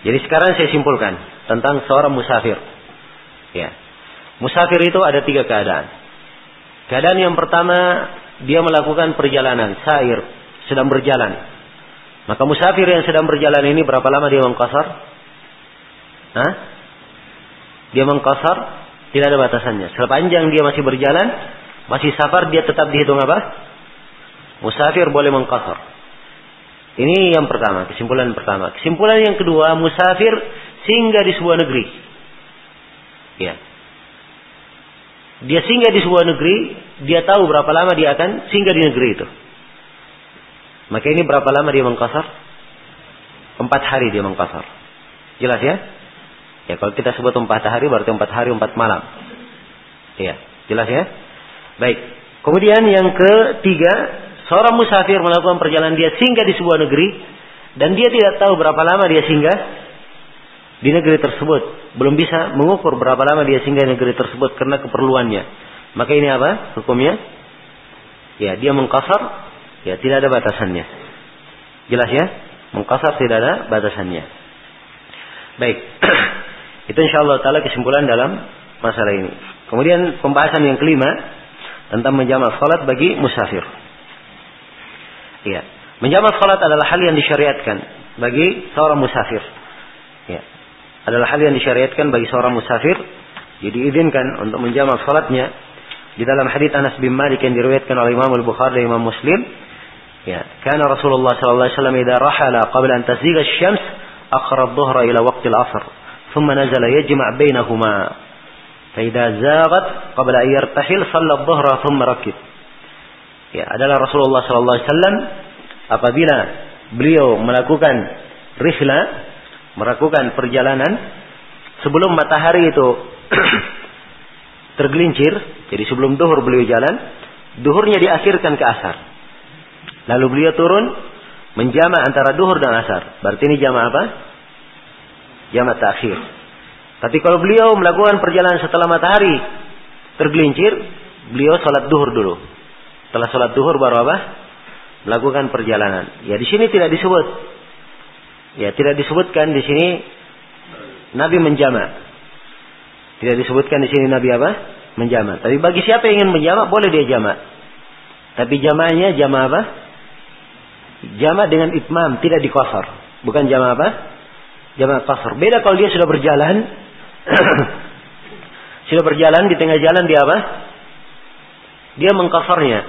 Jadi sekarang saya simpulkan tentang seorang musafir. Ya. Musafir itu ada tiga keadaan. Keadaan yang pertama dia melakukan perjalanan, sair, sedang berjalan. Maka musafir yang sedang berjalan ini berapa lama dia mengkosar? Hah? Dia mengkosar tidak ada batasannya. Sepanjang dia masih berjalan, masih safar dia tetap dihitung apa? Musafir boleh mengkosar. Ini yang pertama, kesimpulan pertama. Kesimpulan yang kedua, musafir singgah di sebuah negeri. Ya. Dia singgah di sebuah negeri, dia tahu berapa lama dia akan singgah di negeri itu. Maka ini berapa lama dia mengkasar? Empat hari dia mengkasar. Jelas ya? Ya kalau kita sebut empat hari berarti empat hari empat malam. Iya, jelas ya? Baik. Kemudian yang ketiga, seorang musafir melakukan perjalanan dia singgah di sebuah negeri dan dia tidak tahu berapa lama dia singgah di negeri tersebut. Belum bisa mengukur berapa lama dia singgah di negeri tersebut karena keperluannya. Maka ini apa hukumnya? Ya, dia mengkasar, ya tidak ada batasannya. Jelas ya? Mengkasar tidak ada batasannya. Baik. Itu insya Allah taala kesimpulan dalam masalah ini. Kemudian pembahasan yang kelima tentang menjamak salat bagi musafir. Iya. Menjamak salat adalah hal yang disyariatkan bagi seorang musafir. Ya. Adalah hal yang disyariatkan bagi seorang musafir. Jadi izinkan untuk menjamak salatnya di dalam hadits Anas bin Malik yang diriwayatkan oleh Imam Al-Bukhari dan Imam Muslim. Ya, karena Rasulullah sallallahu alaihi wasallam idza rahala qabla an tazigha asy-syams akhara adh-dhuhra ila waqti al-'asr. ثم نزل يجمع بينهما فإذا زاغت قبل أن يرتحل صلى الظهر ثم ركب ya adalah Rasulullah sallallahu alaihi wasallam apabila beliau melakukan rihla melakukan perjalanan sebelum matahari itu tergelincir jadi sebelum duhur beliau jalan duhurnya diakhirkan ke asar lalu beliau turun menjama antara duhur dan asar berarti ini jama apa Jamak takhir. Tapi kalau beliau melakukan perjalanan setelah matahari tergelincir, beliau sholat duhur dulu. Setelah sholat duhur baru apa? Melakukan perjalanan. Ya di sini tidak disebut. Ya tidak disebutkan di sini Nabi menjamak. Tidak disebutkan di sini Nabi apa? Menjamak. Tapi bagi siapa yang ingin menjamak boleh dia jamak. Tapi jamaknya jamak apa? Jamak dengan itmam, tidak dikosor. Bukan jamak apa? Jamak qasr. Beda kalau dia sudah berjalan. sudah berjalan di tengah jalan dia apa? Dia mengkasarnya.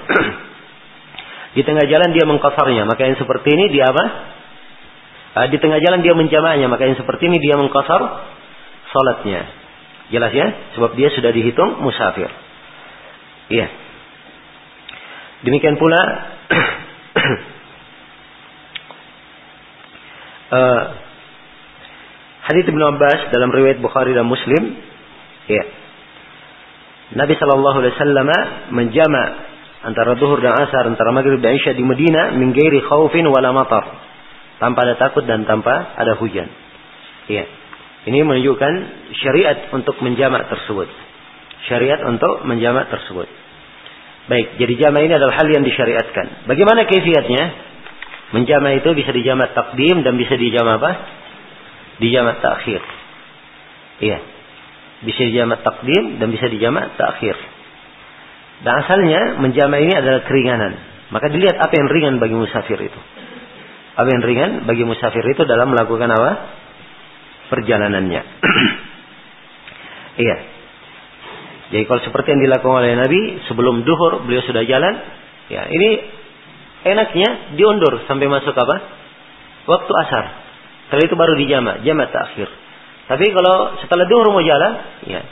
di tengah jalan dia mengkasarnya. Maka yang seperti ini dia apa? Uh, di tengah jalan dia menjamaknya. Maka yang seperti ini dia mengkasar salatnya. Jelas ya? Sebab dia sudah dihitung musafir. Iya. Demikian pula uh, hadits Ibnu Abbas dalam riwayat Bukhari dan Muslim, ya. Nabi Shallallahu Alaihi Wasallam menjama antara duhur dan asar, antara maghrib dan isya di Medina, minggairi khaufin wala matar, tanpa ada takut dan tanpa ada hujan. Ya. Ini menunjukkan syariat untuk menjamak tersebut. Syariat untuk menjamak tersebut. Baik, jadi jama ini adalah hal yang disyariatkan. Bagaimana kaifiatnya? Menjama itu bisa dijamak takdim dan bisa dijamak apa? Dijamak takhir. Iya. Bisa dijamak takdim dan bisa dijamak takhir. Dan asalnya menjama ini adalah keringanan. Maka dilihat apa yang ringan bagi musafir itu. Apa yang ringan bagi musafir itu dalam melakukan apa? Perjalanannya. iya. Jadi kalau seperti yang dilakukan oleh Nabi sebelum duhur beliau sudah jalan, ya ini enaknya diundur sampai masuk apa? Waktu asar. Setelah itu baru dijama, jama takhir. Tapi kalau setelah duhur mau jalan, ya.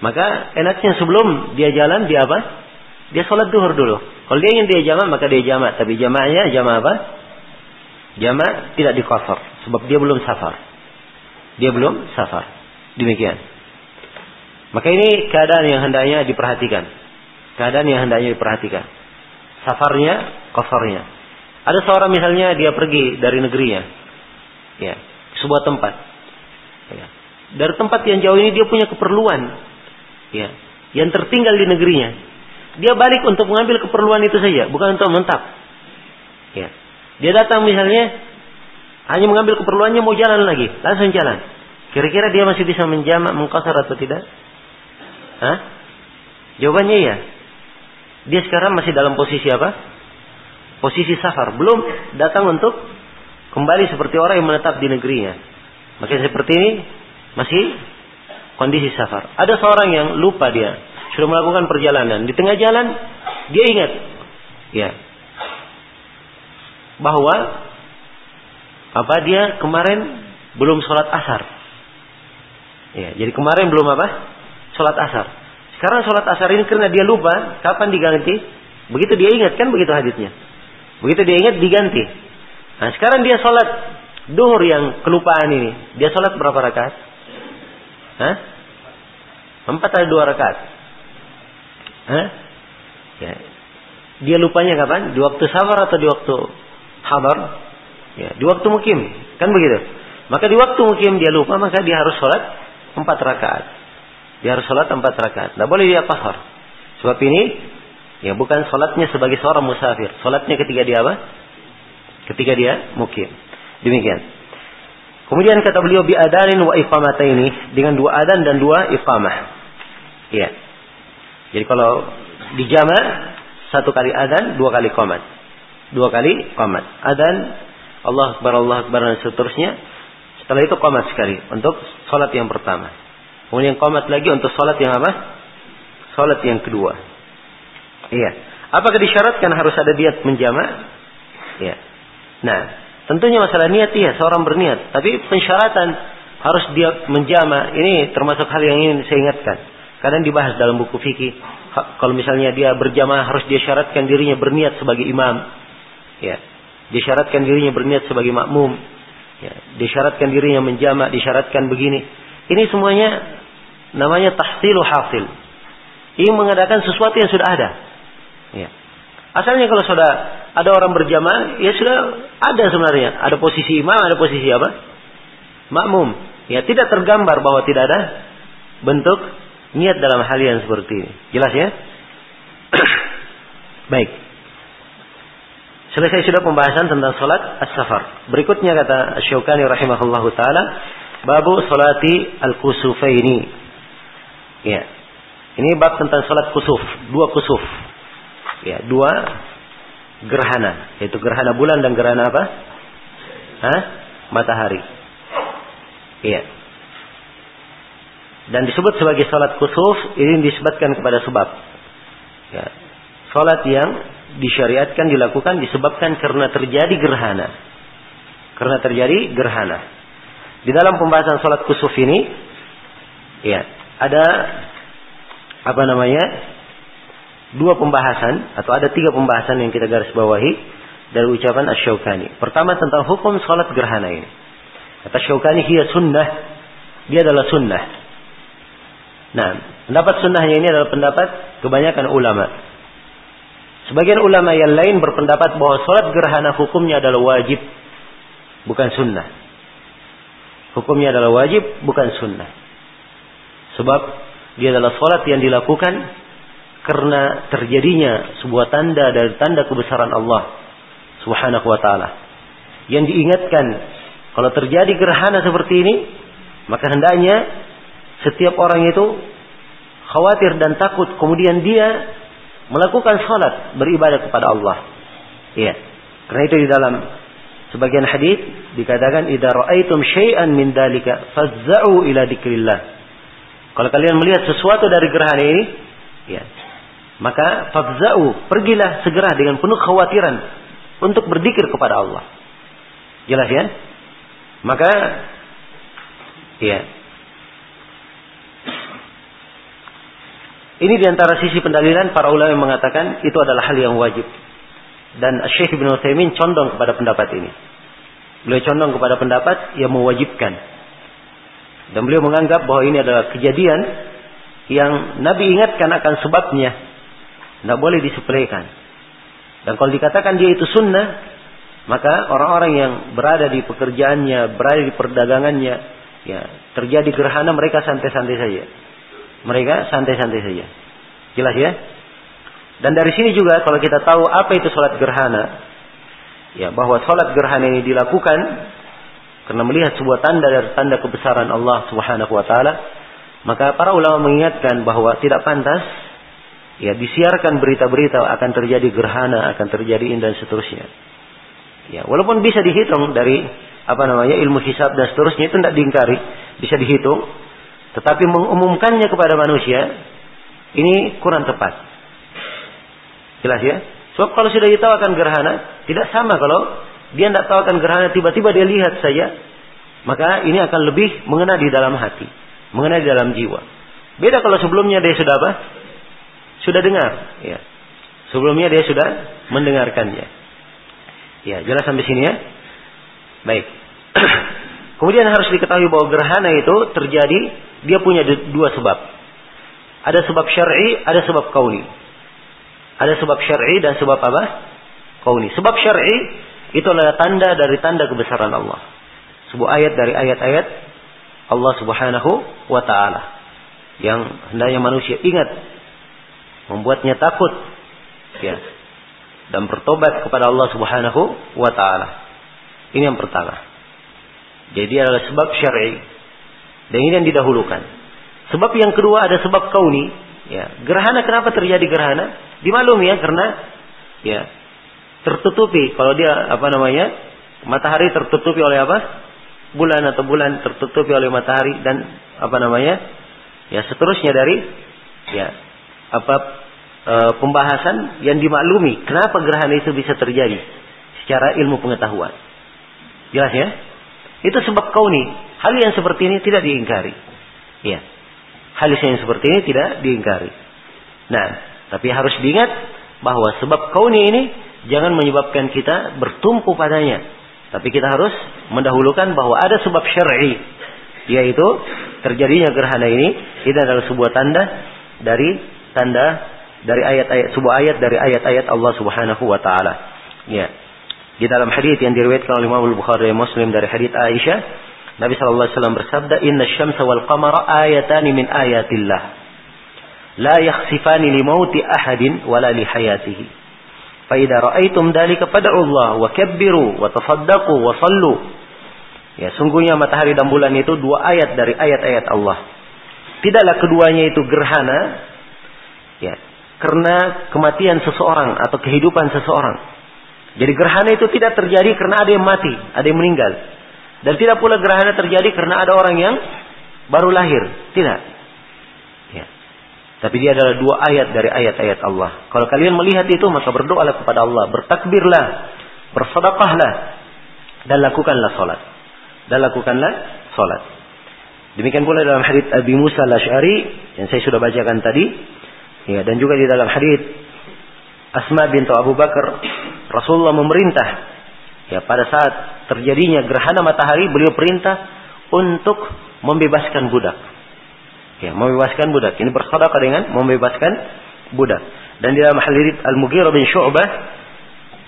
Maka enaknya sebelum dia jalan dia apa? Dia sholat duhur dulu. Kalau dia ingin dia jama maka dia jama. Tapi jamaahnya jama apa? Jama tidak dikosor. Sebab dia belum safar. Dia belum safar. Demikian. Maka ini keadaan yang hendaknya diperhatikan. Keadaan yang hendaknya diperhatikan safarnya, kosornya. Ada seorang misalnya dia pergi dari negerinya, ya, sebuah tempat. Ya. Dari tempat yang jauh ini dia punya keperluan, ya, yang tertinggal di negerinya. Dia balik untuk mengambil keperluan itu saja, bukan untuk mentap. Ya. Dia datang misalnya hanya mengambil keperluannya mau jalan lagi, langsung jalan. Kira-kira dia masih bisa menjamak, mengkosor atau tidak? Hah? Jawabannya ya. Dia sekarang masih dalam posisi apa? Posisi safar. Belum datang untuk kembali seperti orang yang menetap di negerinya. Maka seperti ini masih kondisi safar. Ada seorang yang lupa dia sudah melakukan perjalanan. Di tengah jalan dia ingat ya bahwa apa dia kemarin belum sholat asar. Ya, jadi kemarin belum apa? Sholat asar. Sekarang sholat asar ini karena dia lupa kapan diganti. Begitu dia ingat kan begitu hadisnya. Begitu dia ingat diganti. Nah sekarang dia sholat duhur yang kelupaan ini. Dia sholat berapa rakaat? Hah? Empat atau dua rakaat? Hah? Ya. Dia lupanya kapan? Di waktu safar atau di waktu habar? Ya, di waktu mukim. Kan begitu. Maka di waktu mukim dia lupa, maka dia harus sholat empat rakaat. Dia harus sholat empat rakaat. Tidak boleh dia pasar. Sebab ini ya bukan sholatnya sebagai seorang musafir. Sholatnya ketika dia apa? Ketika dia mukim. Demikian. Kemudian kata beliau bi adanin wa ini dengan dua adan dan dua iqamah. Iya. Jadi kalau dijama satu kali adan, dua kali komat. Dua kali komat. Adan Allah Akbar Allah Akbar dan seterusnya. Setelah itu komat sekali untuk sholat yang pertama. Kemudian komat lagi untuk sholat yang apa? Sholat yang kedua. Iya. Apakah disyaratkan harus ada niat menjama? Iya. Nah, tentunya masalah niat iya, seorang berniat. Tapi pensyaratan harus dia menjama. Ini termasuk hal yang ingin saya ingatkan. Kadang dibahas dalam buku fikih. Kalau misalnya dia berjamaah harus dia syaratkan dirinya berniat sebagai imam. Ya. Disyaratkan dirinya berniat sebagai makmum. Ya. Disyaratkan dirinya menjama, disyaratkan begini. Ini semuanya namanya tahsilu hasil. Ini mengadakan sesuatu yang sudah ada. Ya. Asalnya kalau sudah ada orang berjamaah, ya sudah ada sebenarnya. Ada posisi imam, ada posisi apa? Makmum. Ya, tidak tergambar bahwa tidak ada bentuk niat dalam hal yang seperti ini. Jelas ya? Baik. Selesai sudah pembahasan tentang sholat as-safar. Berikutnya kata Syukani rahimahullahu taala, babu salati al-kusufaini. Ya. Ini bab tentang sholat kusuf, dua kusuf. Ya, dua gerhana, yaitu gerhana bulan dan gerhana apa? Hah? Matahari. Iya. Dan disebut sebagai salat kusuf ini disebutkan kepada sebab. Ya. Salat yang disyariatkan dilakukan disebabkan karena terjadi gerhana. Karena terjadi gerhana. Di dalam pembahasan salat kusuf ini ya, ada apa namanya? Dua pembahasan atau ada tiga pembahasan yang kita garis bawahi dari ucapan Asy-Syaukani. Pertama tentang hukum salat gerhana ini. Kata Syaukani hiya sunnah. Dia adalah sunnah. Nah, pendapat sunnahnya ini adalah pendapat kebanyakan ulama. Sebagian ulama yang lain berpendapat bahwa sholat gerhana hukumnya adalah wajib, bukan sunnah. Hukumnya adalah wajib, bukan sunnah. Sebab dia adalah sholat yang dilakukan karena terjadinya sebuah tanda dari tanda kebesaran Allah Subhanahu wa taala. Yang diingatkan kalau terjadi gerhana seperti ini, maka hendaknya setiap orang itu khawatir dan takut kemudian dia melakukan salat beribadah kepada Allah. Iya. Karena itu di dalam sebagian hadis dikatakan idza raaitum syai'an min dalika fazza'u ila dzikrillah. Kalau kalian melihat sesuatu dari gerhana ini, ya. Maka fadza'u, pergilah segera dengan penuh khawatiran untuk berzikir kepada Allah. Jelas ya? Maka ya. Ini di antara sisi pendalilan para ulama yang mengatakan itu adalah hal yang wajib. Dan Syekh Ibn Utsaimin condong kepada pendapat ini. Beliau condong kepada pendapat yang mewajibkan. Dan beliau menganggap bahwa ini adalah kejadian yang Nabi ingatkan akan sebabnya. Tidak boleh disepelekan. Dan kalau dikatakan dia itu sunnah, maka orang-orang yang berada di pekerjaannya, berada di perdagangannya, ya terjadi gerhana mereka santai-santai saja. Mereka santai-santai saja. Jelas ya? Dan dari sini juga kalau kita tahu apa itu sholat gerhana, ya bahwa sholat gerhana ini dilakukan karena melihat sebuah tanda dari tanda kebesaran Allah Subhanahu Wa Taala, maka para ulama mengingatkan bahwa tidak pantas ya disiarkan berita-berita akan terjadi gerhana, akan terjadi ini dan seterusnya. Ya, walaupun bisa dihitung dari apa namanya ilmu hisab dan seterusnya itu tidak diingkari, bisa dihitung, tetapi mengumumkannya kepada manusia ini kurang tepat. Jelas ya? Sebab kalau sudah tahu akan gerhana, tidak sama kalau dia tidak tahu akan gerhana, tiba-tiba dia lihat saja, maka ini akan lebih mengena di dalam hati, mengena di dalam jiwa. Beda kalau sebelumnya dia sudah apa? Sudah dengar, ya. Sebelumnya dia sudah mendengarkannya. Ya, jelas sampai sini ya. Baik. Kemudian harus diketahui bahwa gerhana itu terjadi dia punya dua sebab. Ada sebab syar'i, ada sebab kauni. Ada sebab syar'i dan sebab apa? Kauni. Sebab syar'i itu adalah tanda dari tanda kebesaran Allah. Sebuah ayat dari ayat-ayat Allah Subhanahu wa taala yang hendaknya manusia ingat membuatnya takut ya dan bertobat kepada Allah Subhanahu wa taala. Ini yang pertama. Jadi adalah sebab syar'i. Dan ini yang didahulukan. Sebab yang kedua ada sebab kauni. Ya, gerhana kenapa terjadi gerhana? Dimaklumi ya karena ya tertutupi kalau dia apa namanya? Matahari tertutupi oleh apa? Bulan atau bulan tertutupi oleh matahari dan apa namanya? Ya seterusnya dari ya apa e, pembahasan yang dimaklumi kenapa gerhana itu bisa terjadi secara ilmu pengetahuan. Jelas ya? Itu sebab kauni. Hal yang seperti ini tidak diingkari. Ya. Hal yang seperti ini tidak diingkari. Nah, tapi harus diingat bahwa sebab kauni ini jangan menyebabkan kita bertumpu padanya. Tapi kita harus mendahulukan bahwa ada sebab syar'i yaitu terjadinya gerhana ini itu adalah sebuah tanda dari tanda dari ayat-ayat sebuah ayat dari ayat-ayat Allah Subhanahu wa taala. Ya. Di dalam hadis yang diriwayatkan oleh Imam Bukhari dan Muslim dari hadis Aisyah, Nabi sallallahu alaihi wasallam bersabda, "Inna syamsa wal qamara ayatan min ayatillah. La yakhsifani li mauti ahadin wala li hayatihi. Fa idza ra'aitum dalika fad'u Allah wa kabbiru wa tasaddaqu wa sallu." Ya, sungguhnya matahari dan bulan itu dua ayat dari ayat-ayat Allah. Tidaklah keduanya itu gerhana, ya, karena kematian seseorang atau kehidupan seseorang. Jadi gerhana itu tidak terjadi karena ada yang mati, ada yang meninggal. Dan tidak pula gerhana terjadi karena ada orang yang baru lahir. Tidak. Ya. Tapi dia adalah dua ayat dari ayat-ayat Allah. Kalau kalian melihat itu maka berdoalah kepada Allah, bertakbirlah, bersedekahlah dan lakukanlah salat. Dan lakukanlah salat. Demikian pula dalam hadis Abi Musa al-Asy'ari yang saya sudah bacakan tadi, ya dan juga di dalam hadis Asma bintu Abu Bakar, Rasulullah memerintah ya pada saat terjadinya gerhana matahari beliau perintah untuk membebaskan budak. Ya, membebaskan budak. Ini bersedekah dengan membebaskan budak. Dan di dalam hadis Al-Mughirah bin Syu'bah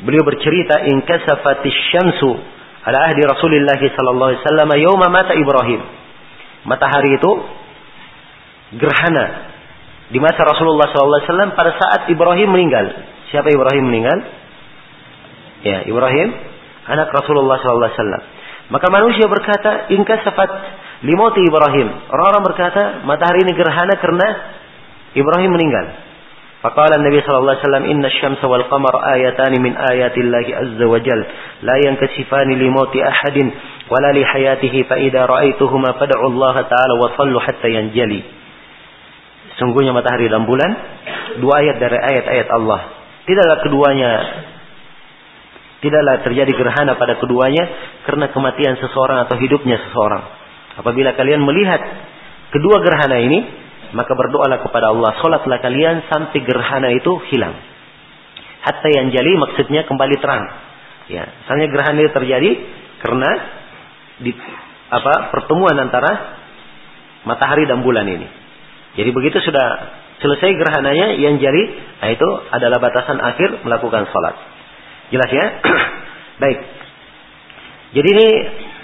beliau bercerita in kasafatis syamsu ala ahdi Rasulullah sallallahu alaihi wasallam yauma mata Ibrahim. Matahari itu gerhana di masa Rasulullah wasallam pada saat Ibrahim meninggal. Siapa Ibrahim meninggal? Ya, Ibrahim anak Rasulullah wasallam. Maka manusia berkata, in kasafat limoti Ibrahim. Orang-orang berkata, matahari ini gerhana karena Ibrahim meninggal. Faqala Nabi sallallahu alaihi wasallam inna asy-syamsa wal qamara ayatan min ayatillahi azza wa jal la yankasifani li mauti ahadin wala li hayatihi fa idza ra'aituhuma fad'u Allah ta'ala wa sallu hatta yanjali. Sungguhnya matahari dan bulan dua ayat dari ayat-ayat Allah. Tidaklah keduanya tidaklah terjadi gerhana pada keduanya karena kematian seseorang atau hidupnya seseorang. Apabila kalian melihat kedua gerhana ini, maka berdoalah kepada Allah. Solatlah kalian sampai gerhana itu hilang. Hatta yang jali maksudnya kembali terang. Ya, misalnya gerhana itu terjadi karena di apa pertemuan antara matahari dan bulan ini. Jadi begitu sudah selesai gerhananya yang jari, nah itu adalah batasan akhir melakukan sholat. Jelas ya? Baik. Jadi ini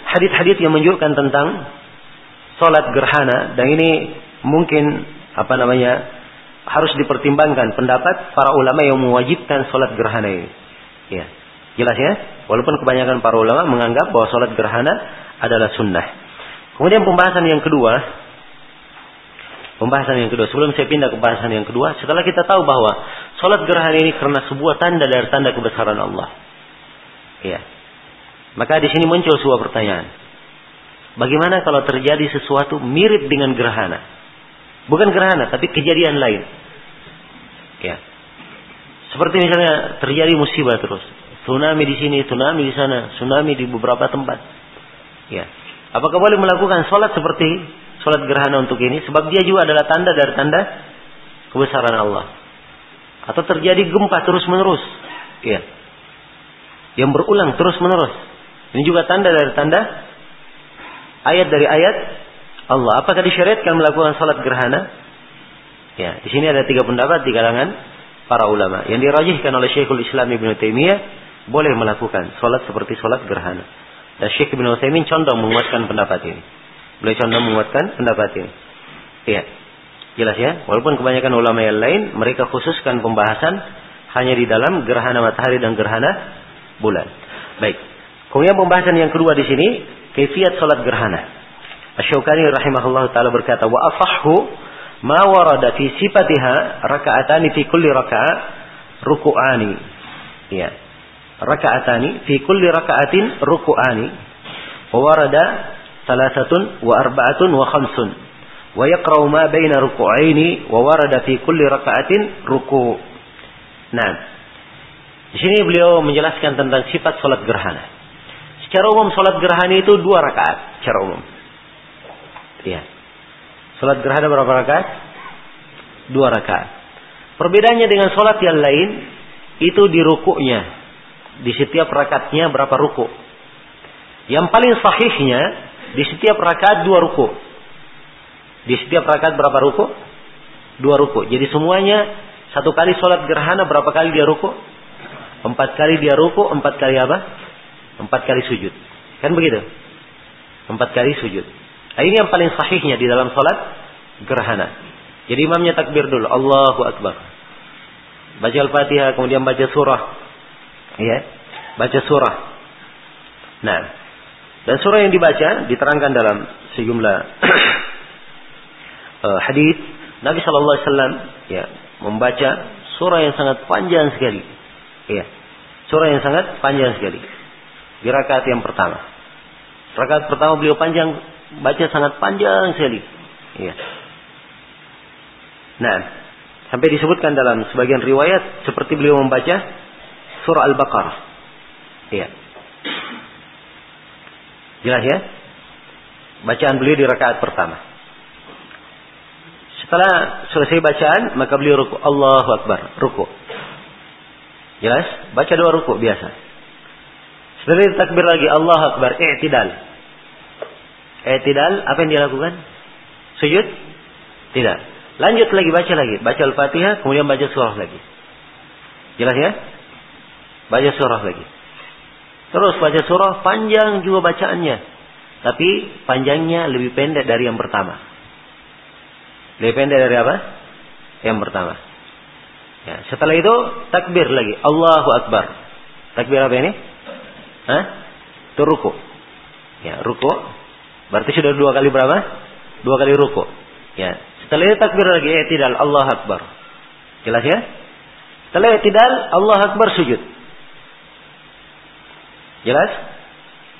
hadis-hadis yang menunjukkan tentang sholat gerhana dan ini mungkin apa namanya harus dipertimbangkan pendapat para ulama yang mewajibkan sholat gerhana ini. Ya, jelas ya. Walaupun kebanyakan para ulama menganggap bahwa sholat gerhana adalah sunnah. Kemudian pembahasan yang kedua, pembahasan yang kedua. Sebelum saya pindah ke pembahasan yang kedua, setelah kita tahu bahwa sholat gerhana ini karena sebuah tanda dari tanda kebesaran Allah. Ya. Maka di sini muncul sebuah pertanyaan. Bagaimana kalau terjadi sesuatu mirip dengan gerhana? Bukan gerhana, tapi kejadian lain. Ya. Seperti misalnya terjadi musibah terus. Tsunami di sini, tsunami di sana, tsunami di beberapa tempat. Ya. Apakah boleh melakukan sholat seperti sholat gerhana untuk ini? Sebab dia juga adalah tanda dari tanda kebesaran Allah. Atau terjadi gempa terus menerus. Ya. Yang berulang terus menerus. Ini juga tanda dari tanda ayat dari ayat Allah. Apakah disyariatkan melakukan salat gerhana? Ya, di sini ada tiga pendapat di kalangan para ulama. Yang dirajihkan oleh Syekhul Islam Ibn Taimiyah boleh melakukan salat seperti salat gerhana. Dan Syekh Ibn Utsaimin condong menguatkan pendapat ini. Boleh condong menguatkan pendapat ini. Iya. Jelas ya? Walaupun kebanyakan ulama yang lain mereka khususkan pembahasan hanya di dalam gerhana matahari dan gerhana bulan. Baik. Kemudian pembahasan yang kedua di sini kaifiat salat gerhana. Asy-Syaukani rahimahullah taala berkata, "Wa afahhu ma warada fi sifatiha raka'atani fi kulli raka'a ruku'ani." Ya. Raka'atani fi kulli raka'atin ruku'ani. Wa warada salasatun wa arba'atun wa khamsun. Wa yaqra'u ma baina ruku'aini wa warada fi kulli raka'atin ruku'. Nah, di sini beliau menjelaskan tentang sifat salat gerhana. Secara umum sholat gerhana itu dua rakaat. Secara umum. Ya. Sholat gerhana berapa rakaat? Dua rakaat. Perbedaannya dengan sholat yang lain itu di rukuknya. Di setiap rakaatnya berapa ruku. Yang paling sahihnya di setiap rakaat dua ruku. Di setiap rakaat berapa ruku? Dua ruku. Jadi semuanya satu kali sholat gerhana berapa kali dia ruku? Empat kali dia ruku, empat kali apa? Empat kali sujud. Kan begitu? Empat kali sujud. Nah, ini yang paling sahihnya di dalam sholat gerhana. Jadi imamnya takbir dulu. Allahu Akbar. Baca Al-Fatihah, kemudian baca surah. Ya, baca surah. Nah, dan surah yang dibaca diterangkan dalam sejumlah uh, hadis Nabi Shallallahu Alaihi Wasallam ya membaca surah yang sangat panjang sekali. Ya, surah yang sangat panjang sekali di yang pertama. Rakaat pertama beliau panjang, baca sangat panjang sekali. Iya. Nah, sampai disebutkan dalam sebagian riwayat seperti beliau membaca surah Al-Baqarah. Iya. Jelas ya? Bacaan beliau di rakaat pertama. Setelah selesai bacaan, maka beliau ruku. Allahu Akbar. Ruku. Jelas? Baca dua ruku biasa. Setelah itu takbir lagi. Allahu Akbar. I'tidal. I'tidal. Apa yang dia lakukan? Sujud? Tidak. Lanjut lagi baca lagi. Baca Al-Fatihah. Kemudian baca surah lagi. Jelas ya? Baca surah lagi. Terus baca surah panjang juga bacaannya. Tapi panjangnya lebih pendek dari yang pertama. Lebih pendek dari apa? Yang pertama. Ya, setelah itu takbir lagi. Allahu Akbar. Takbir apa ini? Hah? Itu ruku. Ya, ruku. Berarti sudah dua kali berapa? Dua kali ruku. Ya. Setelah itu takbir lagi. Tidak. Allah Akbar. Jelas ya? Setelah tidak Allah Akbar sujud. Jelas?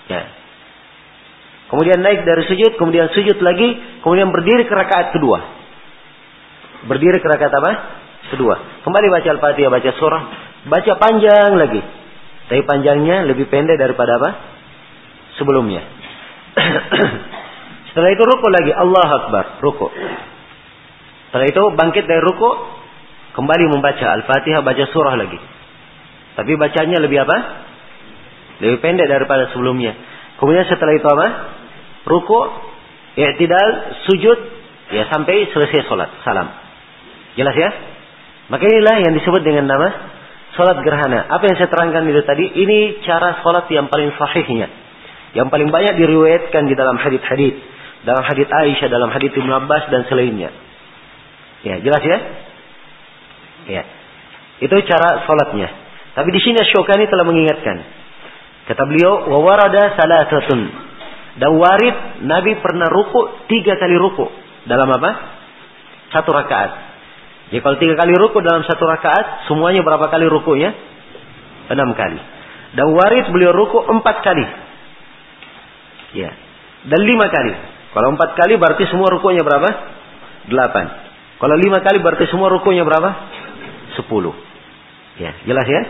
Ya. Kemudian naik dari sujud, kemudian sujud lagi, kemudian berdiri ke rakaat kedua. Berdiri ke rakaat apa? Kedua. Kembali baca Al-Fatihah, baca surah, baca panjang lagi. Tapi panjangnya lebih pendek daripada apa? Sebelumnya. Setelah itu ruku lagi, Allah Akbar, ruku. Setelah itu bangkit dari ruku, kembali membaca Al-Fatihah, baca surah lagi. Tapi bacanya lebih apa? Lebih pendek daripada sebelumnya. Kemudian setelah itu apa? Ruku, i'tidal, sujud, ya sampai selesai sholat. Salam. Jelas ya? Maka inilah yang disebut dengan nama sholat gerhana. Apa yang saya terangkan itu tadi, ini cara sholat yang paling sahihnya. Yang paling banyak diriwayatkan di dalam hadith-hadith. Dalam hadith Aisyah, dalam hadith Ibn Abbas dan selainnya. Ya, jelas ya? Ya. Itu cara sholatnya. Tapi di sini Syukani telah mengingatkan. Kata beliau, wawarada salasatun. Dan warid Nabi pernah ruku tiga kali ruku. Dalam apa? Satu rakaat. Jadi kalau tiga kali ruku dalam satu rakaat, semuanya berapa kali rukunya? Enam kali. Dan warid beliau ruku empat kali. Ya. Dan lima kali. Kalau empat kali berarti semua rukunya berapa? Delapan. Kalau lima kali berarti semua rukunya berapa? Sepuluh. Ya, jelas ya?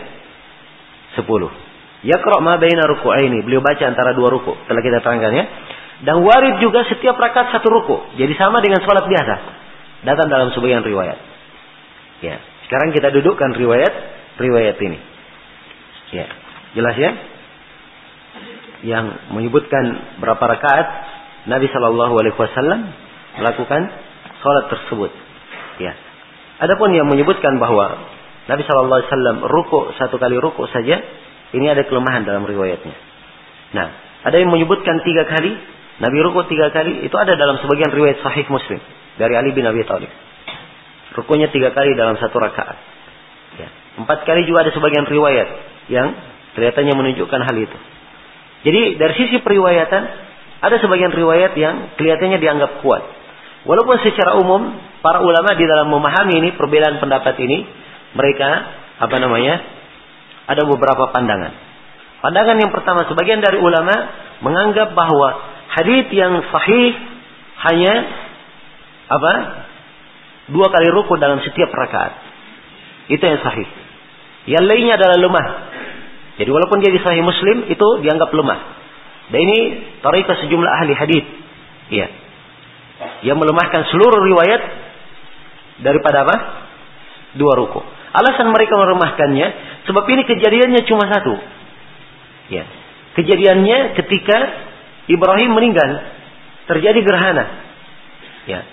Sepuluh. Yakra ma baina ruku'aini. Beliau baca antara dua ruku. Telah kita terangkan ya. Dan warid juga setiap rakaat satu ruku. Jadi sama dengan sholat biasa. Datang dalam sebagian riwayat. Ya. Sekarang kita dudukkan riwayat riwayat ini. Ya. Jelas ya? Yang menyebutkan berapa rakaat Nabi Shallallahu Alaihi Wasallam melakukan sholat tersebut. Ya. Adapun yang menyebutkan bahwa Nabi Shallallahu Alaihi Wasallam ruku satu kali ruku saja ini ada kelemahan dalam riwayatnya. Nah, ada yang menyebutkan tiga kali, Nabi ruku tiga kali, itu ada dalam sebagian riwayat sahih muslim. Dari Ali bin Abi Thalib. Rukunya tiga kali dalam satu rakaat. Ya. Empat kali juga ada sebagian riwayat yang kelihatannya menunjukkan hal itu. Jadi dari sisi periwayatan, ada sebagian riwayat yang kelihatannya dianggap kuat. Walaupun secara umum, para ulama di dalam memahami ini, perbedaan pendapat ini, mereka, apa namanya, ada beberapa pandangan. Pandangan yang pertama, sebagian dari ulama menganggap bahwa hadis yang sahih hanya apa? Dua kali ruku dalam setiap rakaat. Itu yang sahih. Yang lainnya adalah lemah. Jadi walaupun dia di sahih Muslim itu dianggap lemah. Dan ini tarikat sejumlah ahli hadis. Iya. Yang melemahkan seluruh riwayat daripada apa? Dua ruku. Alasan mereka melemahkannya sebab ini kejadiannya cuma satu. Ya. Kejadiannya ketika Ibrahim meninggal terjadi gerhana. Ya.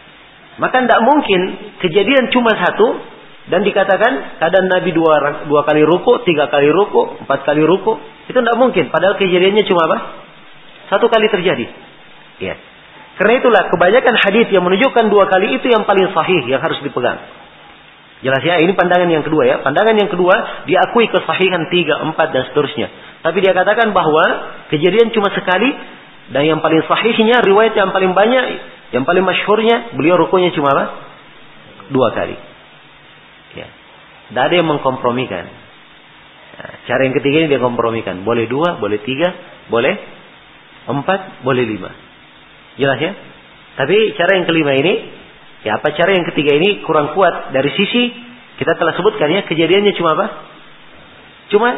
Maka tidak mungkin kejadian cuma satu dan dikatakan keadaan Nabi dua, dua kali ruku, tiga kali ruku, empat kali ruku. Itu tidak mungkin. Padahal kejadiannya cuma apa? Satu kali terjadi. Ya. Karena itulah kebanyakan hadis yang menunjukkan dua kali itu yang paling sahih yang harus dipegang. Jelas ya, ini pandangan yang kedua ya. Pandangan yang kedua, diakui kesahihan tiga, empat, dan seterusnya. Tapi dia katakan bahwa kejadian cuma sekali, dan yang paling sahihnya, riwayat yang paling banyak, yang paling masyhurnya, beliau rukunya cuma apa? Dua kali. Ya. Tidak ada yang mengkompromikan. Nah, cara yang ketiga ini dia kompromikan. Boleh dua, boleh tiga, boleh Empat boleh lima. Jelas ya? Tapi cara yang kelima ini, ya apa cara yang ketiga ini kurang kuat dari sisi kita telah sebutkan ya kejadiannya cuma apa? Cuma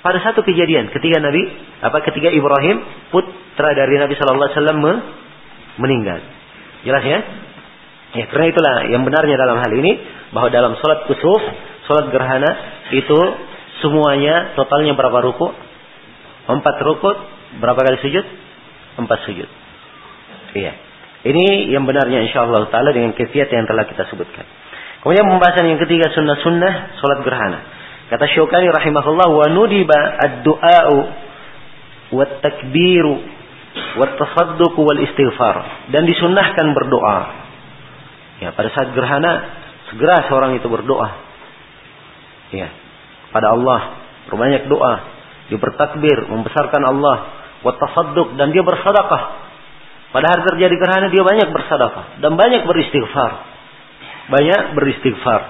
pada satu kejadian ketika Nabi apa ketika Ibrahim putra dari Nabi Shallallahu Alaihi Wasallam meninggal. Jelas ya? Ya karena itulah yang benarnya dalam hal ini bahwa dalam sholat kusuf, sholat gerhana itu semuanya totalnya berapa ruku? Empat ruku, berapa kali sujud? Empat sujud. Iya. Ini yang benarnya insya Allah Taala dengan kefiat yang telah kita sebutkan. Kemudian pembahasan yang ketiga sunnah-sunnah sholat gerhana. Kata Syukani rahimahullah wa nudiba ad-du'a'u wa takbiru wa tasadduq wal istighfar dan disunnahkan berdoa. Ya, pada saat gerhana segera seorang itu berdoa. Ya, pada Allah, berbanyak doa, dia bertakbir, membesarkan Allah, wa tasadduq dan dia bersedekah. Pada hari terjadi gerhana dia banyak bersedekah dan banyak beristighfar. Banyak beristighfar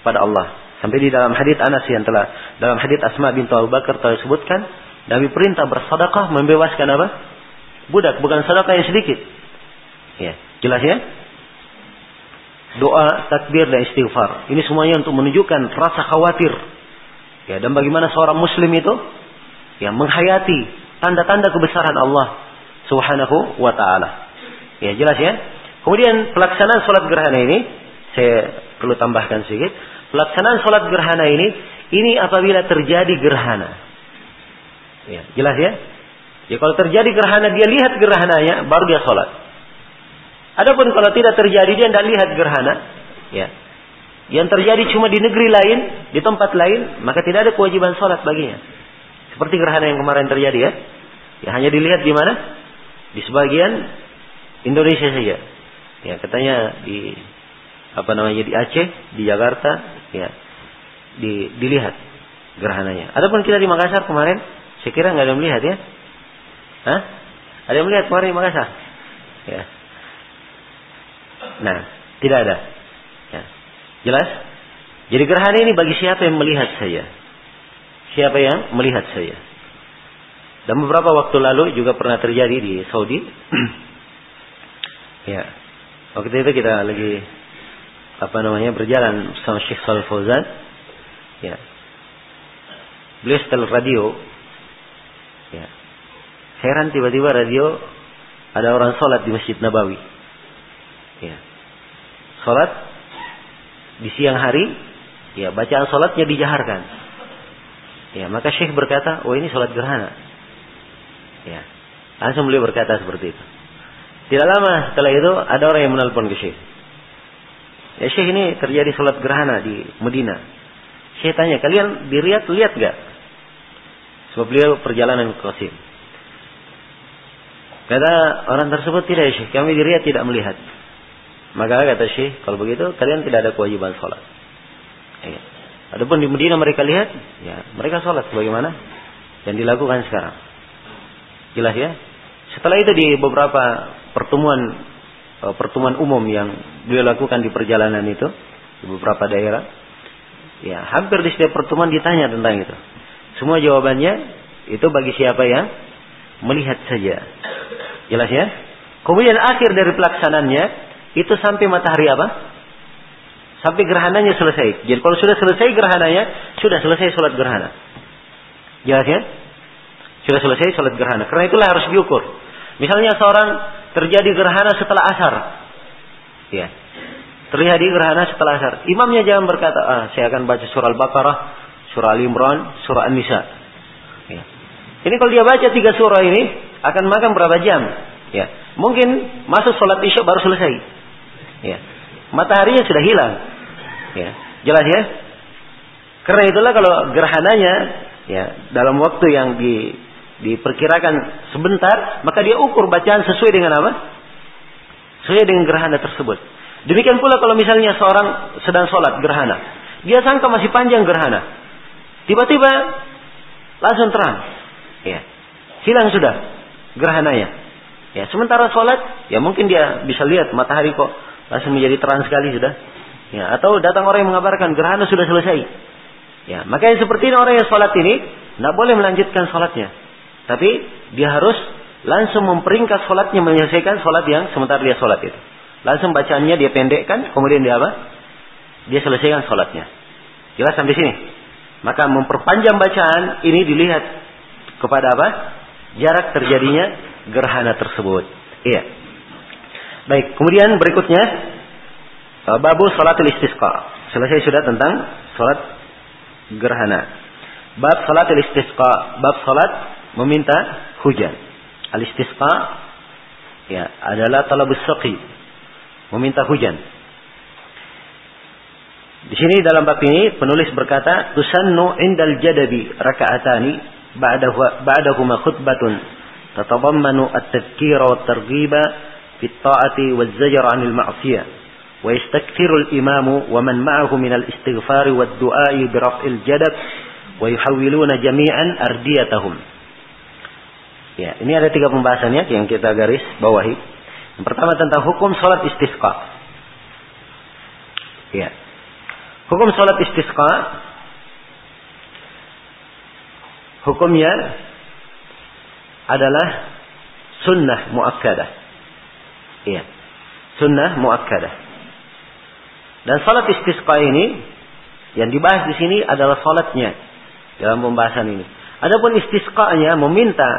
kepada Allah. Sampai di dalam hadis Anas yang telah dalam hadis Asma bin Abu Bakar telah disebutkan, Nabi perintah bersedekah membebaskan apa? Budak, bukan sedekah yang sedikit. Ya, jelas ya? Doa, takbir dan istighfar. Ini semuanya untuk menunjukkan rasa khawatir. Ya, dan bagaimana seorang muslim itu ya menghayati tanda-tanda kebesaran Allah Subhanahu wa taala. Ya, jelas ya? Kemudian pelaksanaan sholat gerhana ini saya perlu tambahkan sedikit pelaksanaan sholat gerhana ini, ini apabila terjadi gerhana. Ya, jelas ya? Ya kalau terjadi gerhana, dia lihat gerhananya, baru dia sholat. Adapun kalau tidak terjadi, dia tidak lihat gerhana. Ya. Yang terjadi cuma di negeri lain, di tempat lain, maka tidak ada kewajiban sholat baginya. Seperti gerhana yang kemarin terjadi ya. Ya hanya dilihat di mana? Di sebagian Indonesia saja. Ya katanya di apa namanya di Aceh, di Jakarta, ya di, dilihat gerhananya. Adapun kita di Makassar kemarin, saya kira nggak ada yang melihat ya. Hah? Ada yang melihat kemarin di Makassar? Ya. Nah, tidak ada. Ya. Jelas? Jadi gerhana ini bagi siapa yang melihat saya? Siapa yang melihat saya? Dan beberapa waktu lalu juga pernah terjadi di Saudi. ya. Waktu itu kita lagi apa namanya berjalan sama Syekh Shalal Fauzan. Ya. Beliau setel radio. Ya. Heran tiba-tiba radio ada orang sholat di Masjid Nabawi. Ya. Sholat di siang hari ya bacaan sholatnya dijaharkan. Ya maka Syekh berkata oh ini sholat gerhana ya langsung beliau berkata seperti itu tidak lama setelah itu ada orang yang menelpon ke Syekh Ya Syekh ini terjadi sholat gerhana di Medina. Syekh tanya, kalian di Riyadh lihat gak? Sebab beliau perjalanan ke Qasim. Kata orang tersebut tidak Syekh, kami di Riyadh tidak melihat. Maka kata Syekh, kalau begitu kalian tidak ada kewajiban sholat. Ya. Adapun di Medina mereka lihat, ya mereka sholat sebagaimana yang dilakukan sekarang. Jelas ya? Setelah itu di beberapa pertemuan Eh, pertemuan umum yang beliau lakukan di perjalanan itu di beberapa daerah. Ya, hampir di setiap pertemuan ditanya tentang itu. Semua jawabannya itu bagi siapa yang melihat saja. Jelas ya? Kemudian akhir dari pelaksanaannya itu sampai matahari apa? Sampai gerhananya selesai. Jadi kalau sudah selesai gerhananya, sudah selesai sholat gerhana. Jelas ya? Sudah selesai sholat gerhana. Karena itulah harus diukur. Misalnya seorang terjadi gerhana setelah asar. Ya. Terjadi gerhana setelah asar. Imamnya jangan berkata, ah, saya akan baca surah Al-Baqarah, surah Al-Imran, surah An-Nisa. Ya. Ini kalau dia baca tiga surah ini, akan makan berapa jam? Ya. Mungkin masuk sholat isya baru selesai. Ya. Mataharinya sudah hilang. Ya. Jelas ya? Karena itulah kalau gerhananya ya dalam waktu yang di diperkirakan sebentar, maka dia ukur bacaan sesuai dengan apa? Sesuai dengan gerhana tersebut. Demikian pula kalau misalnya seorang sedang sholat gerhana, dia sangka masih panjang gerhana, tiba-tiba langsung terang, ya, hilang sudah gerhananya. Ya, sementara sholat, ya mungkin dia bisa lihat matahari kok langsung menjadi terang sekali sudah. Ya, atau datang orang yang mengabarkan gerhana sudah selesai. Ya, maka yang seperti ini orang yang sholat ini, tidak boleh melanjutkan sholatnya. Tapi dia harus langsung memperingkas sholatnya menyelesaikan sholat yang sementara dia sholat itu. Langsung bacaannya dia pendekkan, kemudian dia apa? Dia selesaikan sholatnya. Jelas sampai sini. Maka memperpanjang bacaan ini dilihat kepada apa? Jarak terjadinya gerhana tersebut. Iya. Baik, kemudian berikutnya uh, babu salatul istisqa. Selesai sudah tentang salat gerhana. Bab salatul istisqa, bab salat meminta hujan. Al istisqa ya adalah talabus saqi, meminta hujan. Di sini dalam bab ini penulis berkata tusannu indal jadabi rakaatani ba'dahu ba'dahuma khutbatun tatadammanu at-tadhkira wa targhiba fi at-ta'ati waz-zajr 'anil ma'siyah man ma'ahu min al-istighfar wad-du'a'i bi raf'il jadab wa yuhawwiluna jami'an ardiyatahum Ya, ini ada tiga pembahasannya yang kita garis bawahi. Yang pertama tentang hukum sholat istisqa. Ya, Hukum sholat istisqa hukumnya adalah sunnah muakkadah. Iya. Sunnah muakkadah. Dan salat istisqa ini yang dibahas di sini adalah salatnya dalam pembahasan ini. Adapun istisqanya meminta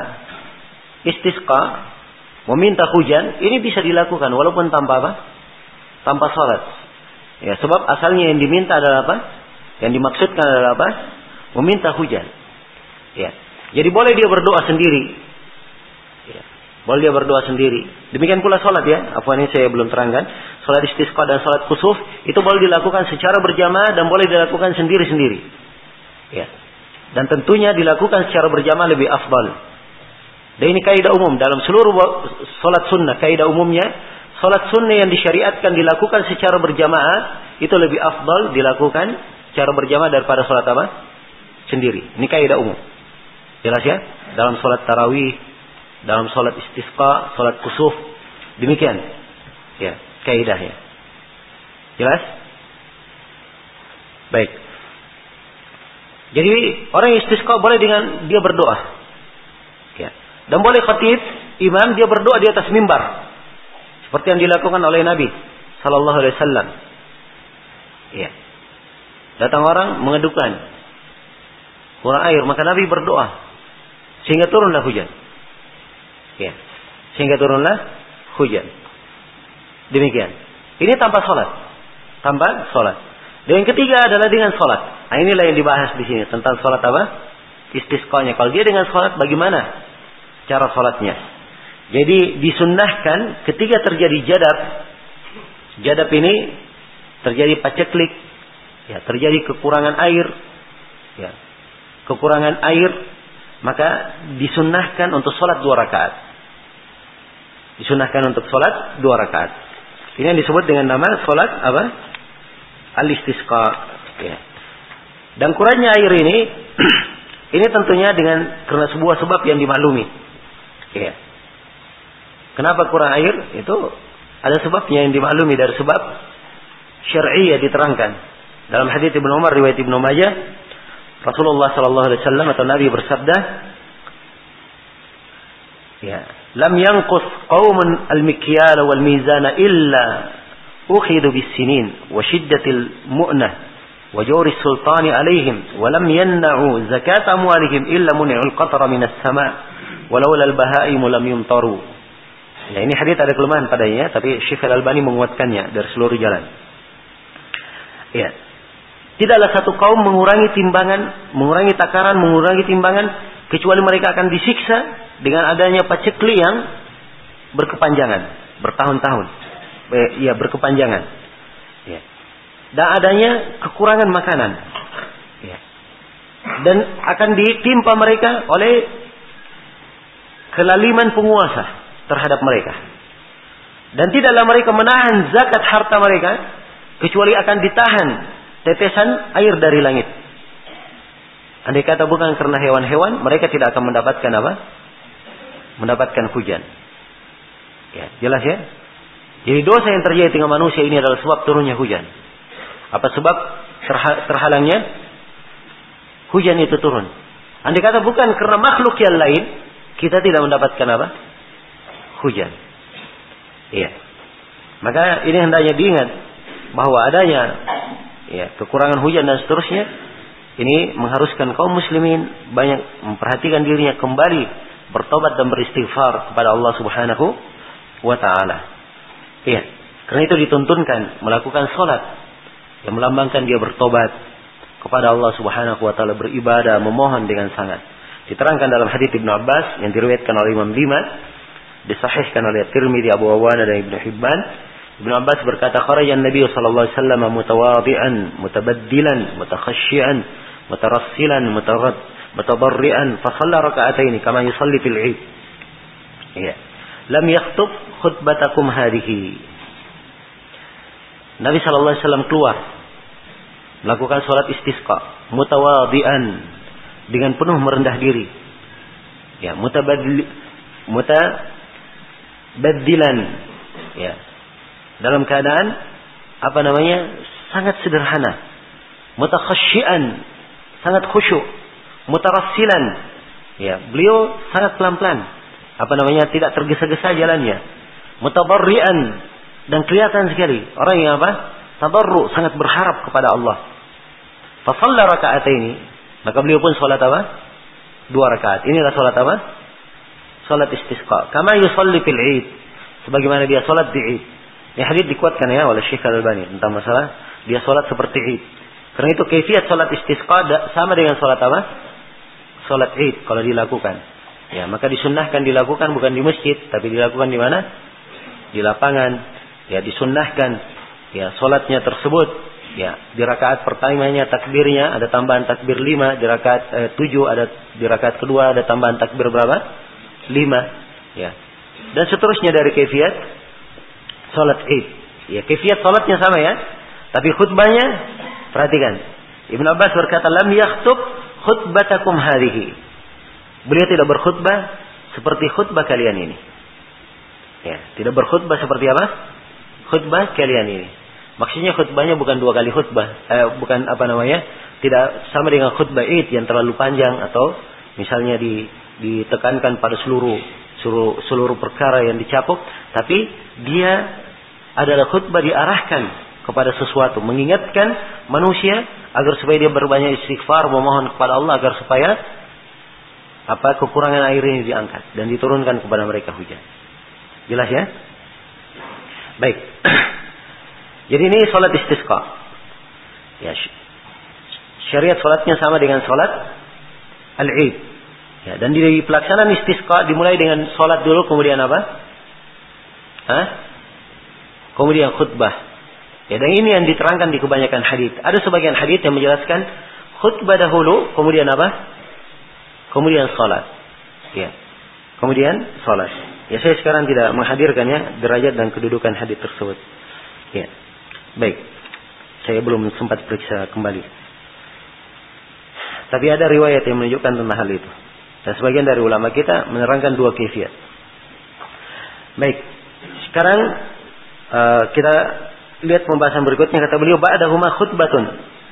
istisqa, meminta hujan, ini bisa dilakukan walaupun tanpa apa? Tanpa salat. Ya, sebab asalnya yang diminta adalah apa? Yang dimaksudkan adalah apa? Meminta hujan. Ya. Jadi boleh dia berdoa sendiri. Ya. Boleh dia berdoa sendiri. Demikian pula sholat ya. Apa ini saya belum terangkan. Sholat istisqa dan sholat kusuf itu boleh dilakukan secara berjamaah dan boleh dilakukan sendiri-sendiri. Ya. Dan tentunya dilakukan secara berjamaah lebih afdal. Dan ini kaidah umum dalam seluruh sholat sunnah. Kaidah umumnya Salat sunnah yang disyariatkan dilakukan secara berjamaah itu lebih afdal dilakukan secara berjamaah daripada salat apa? Sendiri. Ini kaidah umum. Jelas ya? Dalam salat tarawih, dalam salat istisqa, salat kusuf, demikian. Ya, kaidahnya. Jelas? Baik. Jadi orang istisqa boleh dengan dia berdoa. Dan boleh khatib imam dia berdoa di atas mimbar. Seperti yang dilakukan oleh Nabi Sallallahu Alaihi Wasallam. Ya. Datang orang mengedukan kurang air, maka Nabi berdoa sehingga turunlah hujan. Ya. Sehingga turunlah hujan. Demikian. Ini tanpa sholat. Tanpa sholat. Dan yang ketiga adalah dengan sholat. Nah, inilah yang dibahas di sini tentang sholat apa? Istisqanya. Kalau dia dengan sholat, bagaimana cara sholatnya? Jadi disunnahkan ketika terjadi jadab, jadab ini terjadi paceklik, ya, terjadi kekurangan air, ya, kekurangan air, maka disunnahkan untuk sholat dua rakaat. Disunnahkan untuk sholat dua rakaat. Ini yang disebut dengan nama sholat apa? Al-istisqa. Ya. Dan kurangnya air ini, ini tentunya dengan karena sebuah sebab yang dimaklumi. Ya. Kenapa kurang air? Itu ada sebabnya yang dimaklumi dari sebab syar'i yang diterangkan. Dalam hadis Ibnu Umar riwayat Ibnu Majah, Rasulullah sallallahu alaihi wasallam atau Nabi bersabda, ya, "Lam yanqus qaumun al-mikyal wal mizana illa ukhidu bis-sinin wa shiddatil mu'nah wa jawri sultani alaihim wa lam yamna'u zakat amwalihim illa muni'ul qatra minas walau lal bahaimu lam yumtaru. Ya, ini hadis ada kelemahan padanya, tapi Syekh Al-Albani menguatkannya dari seluruh jalan. Ya. Tidaklah satu kaum mengurangi timbangan, mengurangi takaran, mengurangi timbangan, kecuali mereka akan disiksa dengan adanya pacekli yang berkepanjangan, bertahun-tahun. Ya, berkepanjangan. Ya. Dan adanya kekurangan makanan. Ya. Dan akan ditimpa mereka oleh kelaliman penguasa terhadap mereka. Dan tidaklah mereka menahan zakat harta mereka kecuali akan ditahan tetesan air dari langit. Andai kata bukan karena hewan-hewan, mereka tidak akan mendapatkan apa? Mendapatkan hujan. Ya, jelas ya? Jadi dosa yang terjadi dengan manusia ini adalah sebab turunnya hujan. Apa sebab terhalangnya hujan itu turun? Andai kata bukan karena makhluk yang lain, kita tidak mendapatkan apa? hujan. Iya. Maka ini hendaknya diingat bahwa adanya ya kekurangan hujan dan seterusnya ini mengharuskan kaum muslimin banyak memperhatikan dirinya kembali bertobat dan beristighfar kepada Allah Subhanahu wa taala. Iya. Karena itu dituntunkan melakukan salat yang melambangkan dia bertobat kepada Allah Subhanahu wa taala beribadah memohon dengan sangat. Diterangkan dalam hadis Ibnu Abbas yang diriwayatkan oleh Imam Bima, disahihkan oleh Tirmidzi, Abu Awana dan Ibnu Hibban. Ibnu Abbas berkata, "Kharaja Nabi sallallahu alaihi wasallam mutawadi'an, mutabaddilan, mutakhashshi'an, mutarassilan, mutarad, mutadarri'an, fa shalla raka'ataini kama yusalli fil 'id." Ya. Lam yakhutub khutbatakum hadhihi. Nabi sallallahu alaihi wasallam keluar melakukan sholat istisqa mutawadian dengan penuh merendah diri. Ya mutabadil mutabadilan. Ya. Dalam keadaan apa namanya sangat sederhana. Mutakhasyian. Sangat khusyuk. Mutarassilan. Ya beliau sangat pelan-pelan. Apa namanya tidak tergesa-gesa jalannya. Mutabarrian. Dan kelihatan sekali. Orang yang apa? Tabarru. Sangat berharap kepada Allah. Fasalla rakaat ini, maka beliau pun sholat apa? Dua rakaat. Inilah sholat apa? Sholat istisqa. Kama yusalli fil id. Sebagaimana dia sholat di id. Ini hadis dikuatkan ya oleh Syekh Al-Albani tentang masalah dia sholat seperti id. Karena itu kefiat sholat istisqa sama dengan sholat apa? Sholat id kalau dilakukan. Ya, maka disunnahkan dilakukan bukan di masjid, tapi dilakukan di mana? Di lapangan. Ya, disunnahkan. Ya, sholatnya tersebut Ya, di rakaat pertamanya takbirnya ada tambahan takbir lima, di rakaat eh, tujuh ada di rakaat kedua ada tambahan takbir berapa? Lima. Ya. Dan seterusnya dari kefiat salat Id. Ya, kefiat salatnya sama ya. Tapi khutbahnya perhatikan. Ibnu Abbas berkata, "Lam yakhutub khutbatakum hadhihi." Beliau tidak berkhutbah seperti khutbah kalian ini. Ya, tidak berkhutbah seperti apa? Khutbah kalian ini. Maksudnya khutbahnya bukan dua kali khutbah, eh, bukan apa namanya, tidak sama dengan khutbah id yang terlalu panjang atau misalnya di, ditekankan pada seluruh seluruh seluruh perkara yang dicakup, tapi dia adalah khutbah diarahkan kepada sesuatu, mengingatkan manusia agar supaya dia berbanyak istighfar, memohon kepada Allah agar supaya apa kekurangan air ini diangkat dan diturunkan kepada mereka hujan. Jelas ya? Baik. Jadi ini sholat istisqa. Ya, syariat sholatnya sama dengan sholat al-id. Ya, dan di pelaksanaan istisqa dimulai dengan sholat dulu kemudian apa? Hah? Kemudian khutbah. Ya, dan ini yang diterangkan di kebanyakan hadis. Ada sebagian hadis yang menjelaskan khutbah dahulu, kemudian apa? Kemudian sholat. Ya. Kemudian sholat. Ya saya sekarang tidak menghadirkannya derajat dan kedudukan hadis tersebut. Ya. Baik. Saya belum sempat periksa kembali. Tapi ada riwayat yang menunjukkan tentang hal itu. Dan sebagian dari ulama kita menerangkan dua kefiat. Baik. Sekarang uh, kita lihat pembahasan berikutnya kata beliau ba'dahuma khutbatun.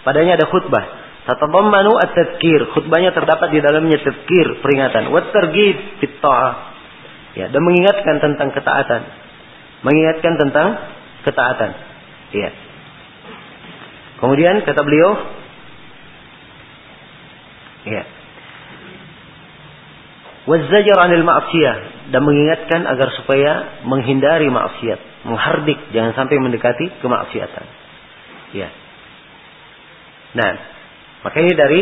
Padanya ada khutbah. Tatadammanu at-tadhkir. Khutbahnya terdapat di dalamnya tadhkir, peringatan. Wa targhib fit Ya, dan mengingatkan tentang ketaatan. Mengingatkan tentang ketaatan. Iya. Kemudian kata beliau, iya. Wazzajar anil ma'siyah dan mengingatkan agar supaya menghindari maksiat, menghardik jangan sampai mendekati kemaksiatan. Ya. Nah, maka ini dari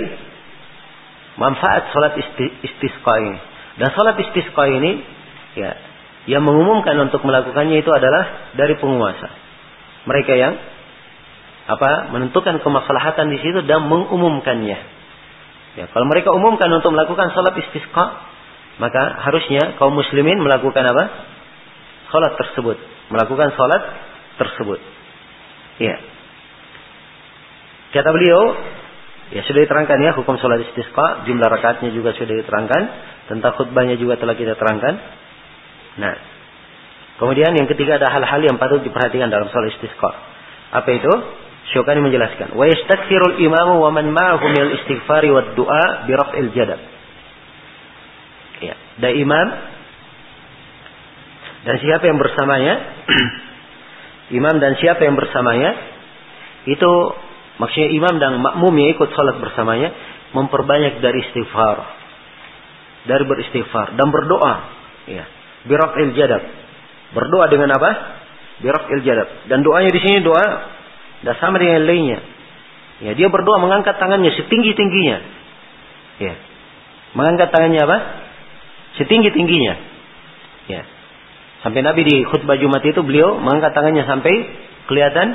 manfaat salat istisqa ini. Dan salat istisqa ini ya, yang mengumumkan untuk melakukannya itu adalah dari penguasa mereka yang apa menentukan kemaslahatan di situ dan mengumumkannya. Ya, kalau mereka umumkan untuk melakukan salat istisqa, maka harusnya kaum muslimin melakukan apa? Salat tersebut, melakukan salat tersebut. Ya. Kata beliau, ya sudah diterangkan ya hukum salat istisqa, jumlah rakaatnya juga sudah diterangkan, tentang khutbahnya juga telah kita terangkan. Nah, Kemudian yang ketiga ada hal-hal yang patut diperhatikan dalam soal istisqa. Apa itu? Syukani menjelaskan. Wa yastakthirul imamu wa man ma'ahu minal istighfari wa du'a bi raf'il. Ya, da imam Dan siapa yang bersamanya, imam dan siapa yang bersamanya, itu maksudnya imam dan makmum yang ikut sholat bersamanya, memperbanyak dari istighfar. Dari beristighfar dan berdoa. Ya. il jadab. Berdoa dengan apa? il jadab. Dan doanya di sini doa tidak sama dengan lainnya. Ya, dia berdoa mengangkat tangannya setinggi-tingginya. Ya. Mengangkat tangannya apa? Setinggi-tingginya. Ya. Sampai Nabi di khutbah Jumat itu beliau mengangkat tangannya sampai kelihatan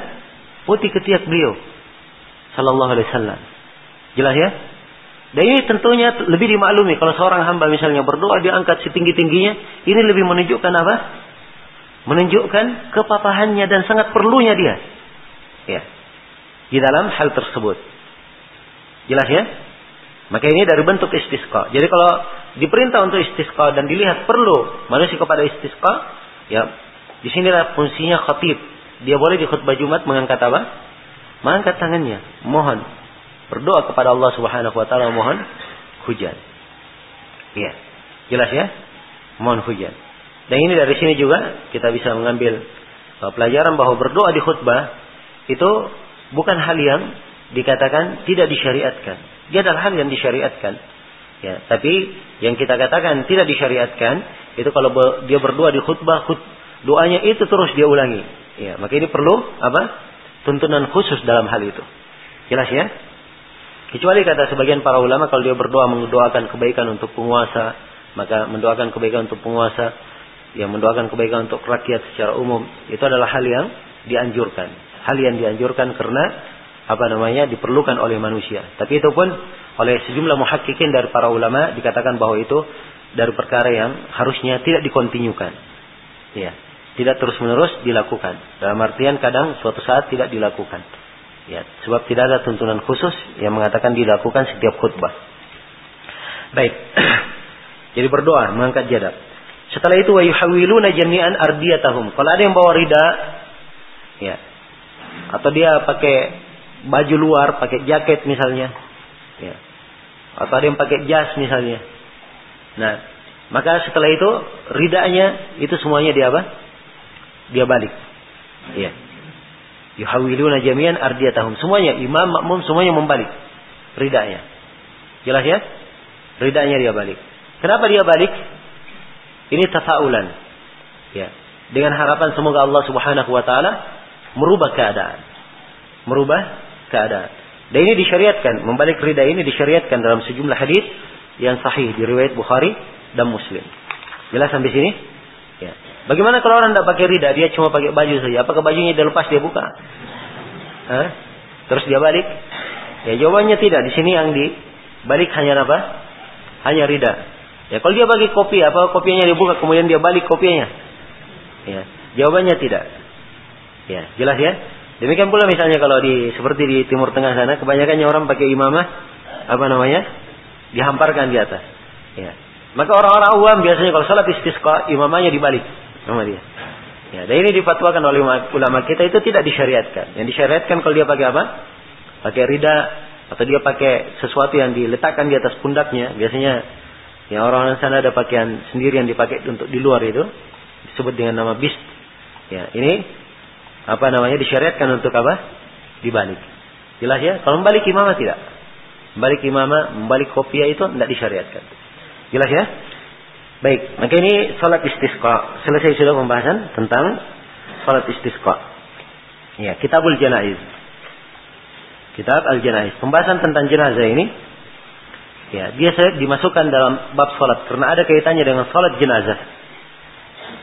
putih ketiak beliau. Sallallahu alaihi wasallam. Jelas ya? Dan ini tentunya lebih dimaklumi kalau seorang hamba misalnya berdoa diangkat setinggi-tingginya, ini lebih menunjukkan apa? Menunjukkan kepapahannya dan sangat perlunya dia. Ya. Di dalam hal tersebut. Jelas ya? Maka ini dari bentuk istisqa. Jadi kalau diperintah untuk istisqa dan dilihat perlu manusia kepada istisqa, ya di sinilah fungsinya khatib. Dia boleh di khutbah Jumat mengangkat apa? Mengangkat tangannya, mohon berdoa kepada Allah Subhanahu wa taala mohon hujan. Iya. Jelas ya? Mohon hujan. Dan ini dari sini juga kita bisa mengambil uh, pelajaran bahwa berdoa di khutbah itu bukan hal yang dikatakan tidak disyariatkan. Dia adalah hal yang disyariatkan. Ya, tapi yang kita katakan tidak disyariatkan itu kalau dia berdoa di khutbah, khut, doanya itu terus dia ulangi. Ya, maka ini perlu apa? Tuntunan khusus dalam hal itu. Jelas ya? Kecuali kata sebagian para ulama kalau dia berdoa mendoakan kebaikan untuk penguasa, maka mendoakan kebaikan untuk penguasa, yang mendoakan kebaikan untuk rakyat secara umum, itu adalah hal yang dianjurkan. Hal yang dianjurkan karena apa namanya diperlukan oleh manusia. Tapi itu pun oleh sejumlah muhakkikin dari para ulama dikatakan bahwa itu dari perkara yang harusnya tidak dikontinyukan. Ya, tidak terus-menerus dilakukan. Dalam artian kadang suatu saat tidak dilakukan. Ya, sebab tidak ada tuntunan khusus yang mengatakan dilakukan setiap khutbah. Baik. Jadi berdoa mengangkat jadab. Setelah itu wa yuhawiluna jami'an ardiyatahum. Kalau ada yang bawa rida ya. Atau dia pakai baju luar, pakai jaket misalnya. Ya. Atau ada yang pakai jas misalnya. Nah, maka setelah itu ridanya itu semuanya dia apa? Dia balik. Ya. Yuhawiluna jami'an ardiyatahum. Semuanya imam, makmum semuanya membalik ridanya. Jelas ya? Ridanya dia balik. Kenapa dia balik? Ini tafaulan. Ya. Dengan harapan semoga Allah Subhanahu wa taala merubah keadaan. Merubah keadaan. Dan ini disyariatkan, membalik rida ini disyariatkan dalam sejumlah hadis yang sahih di riwayat Bukhari dan Muslim. Jelas sampai sini? Ya. Bagaimana kalau orang tidak pakai rida, dia cuma pakai baju saja? Apakah bajunya dia lepas dia buka? Hah? Terus dia balik? Ya jawabannya tidak. Di sini yang dibalik hanya apa? Hanya rida. Ya kalau dia bagi kopi, apa kopinya dia buka kemudian dia balik kopinya? Ya, jawabannya tidak. Ya, jelas ya? Demikian pula misalnya kalau di seperti di Timur Tengah sana, kebanyakannya orang pakai imamah apa namanya? dihamparkan di atas. Ya. Maka orang-orang awam biasanya kalau salat istisqa imamahnya dibalik sama dia. Ya, dan ini difatwakan oleh ulama kita itu tidak disyariatkan. Yang disyariatkan kalau dia pakai apa? Pakai rida atau dia pakai sesuatu yang diletakkan di atas pundaknya. Biasanya ya orang-orang sana ada pakaian sendiri yang dipakai untuk di luar itu disebut dengan nama bist. Ya, ini apa namanya disyariatkan untuk apa? Dibalik. Jelas ya? Kalau membalik imamah tidak. Membalik imamah, membalik kopiah itu tidak disyariatkan. Jelas ya? Baik, maka ini salat istisqa. Selesai sudah pembahasan tentang salat istisqa. Ya, Kitabul Janaiz. Kitab Al-Janaiz. Pembahasan tentang jenazah ini ya, dia saya dimasukkan dalam bab salat karena ada kaitannya dengan salat jenazah.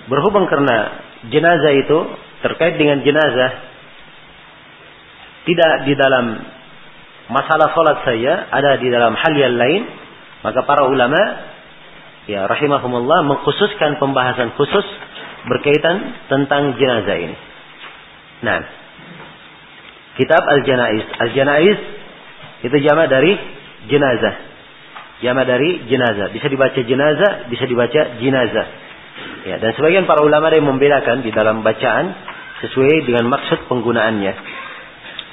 Berhubung karena jenazah itu terkait dengan jenazah tidak di dalam masalah salat saya, ada di dalam hal yang lain, maka para ulama ya rahimahumullah mengkhususkan pembahasan khusus berkaitan tentang jenazah ini. Nah, kitab Al-Janaiz. Al-Janaiz itu jama dari jenazah. Jama dari jenazah. Bisa dibaca jenazah, bisa dibaca jenazah. Ya, dan sebagian para ulama yang membedakan di dalam bacaan sesuai dengan maksud penggunaannya.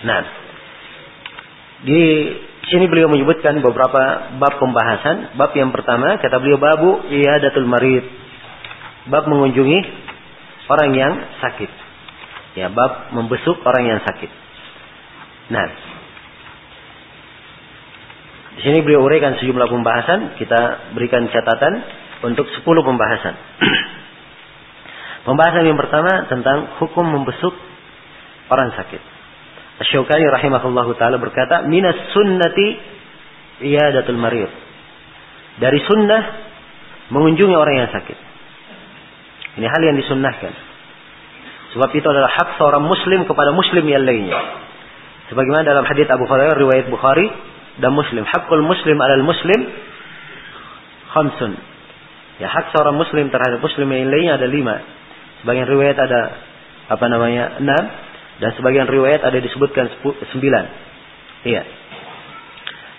Nah, di sini beliau menyebutkan beberapa bab pembahasan. Bab yang pertama kata beliau babu iyadatul marid. Bab mengunjungi orang yang sakit. Ya, bab membesuk orang yang sakit. Nah, di sini beliau uraikan sejumlah pembahasan, kita berikan catatan untuk 10 pembahasan. pembahasan yang pertama tentang hukum membesuk orang sakit. Asy-Syaukani rahimahullahu taala berkata, "Minas sunnati iyadatul marid." Dari sunnah mengunjungi orang yang sakit. Ini hal yang disunnahkan. Sebab itu adalah hak seorang muslim kepada muslim yang lainnya. Sebagaimana dalam hadis Abu Hurairah riwayat Bukhari dan Muslim, hakul muslim alal muslim khamsun. Ya, hak seorang muslim terhadap muslim yang lainnya ada lima. Sebagian riwayat ada apa namanya enam dan sebagian riwayat ada disebutkan sembilan. Iya.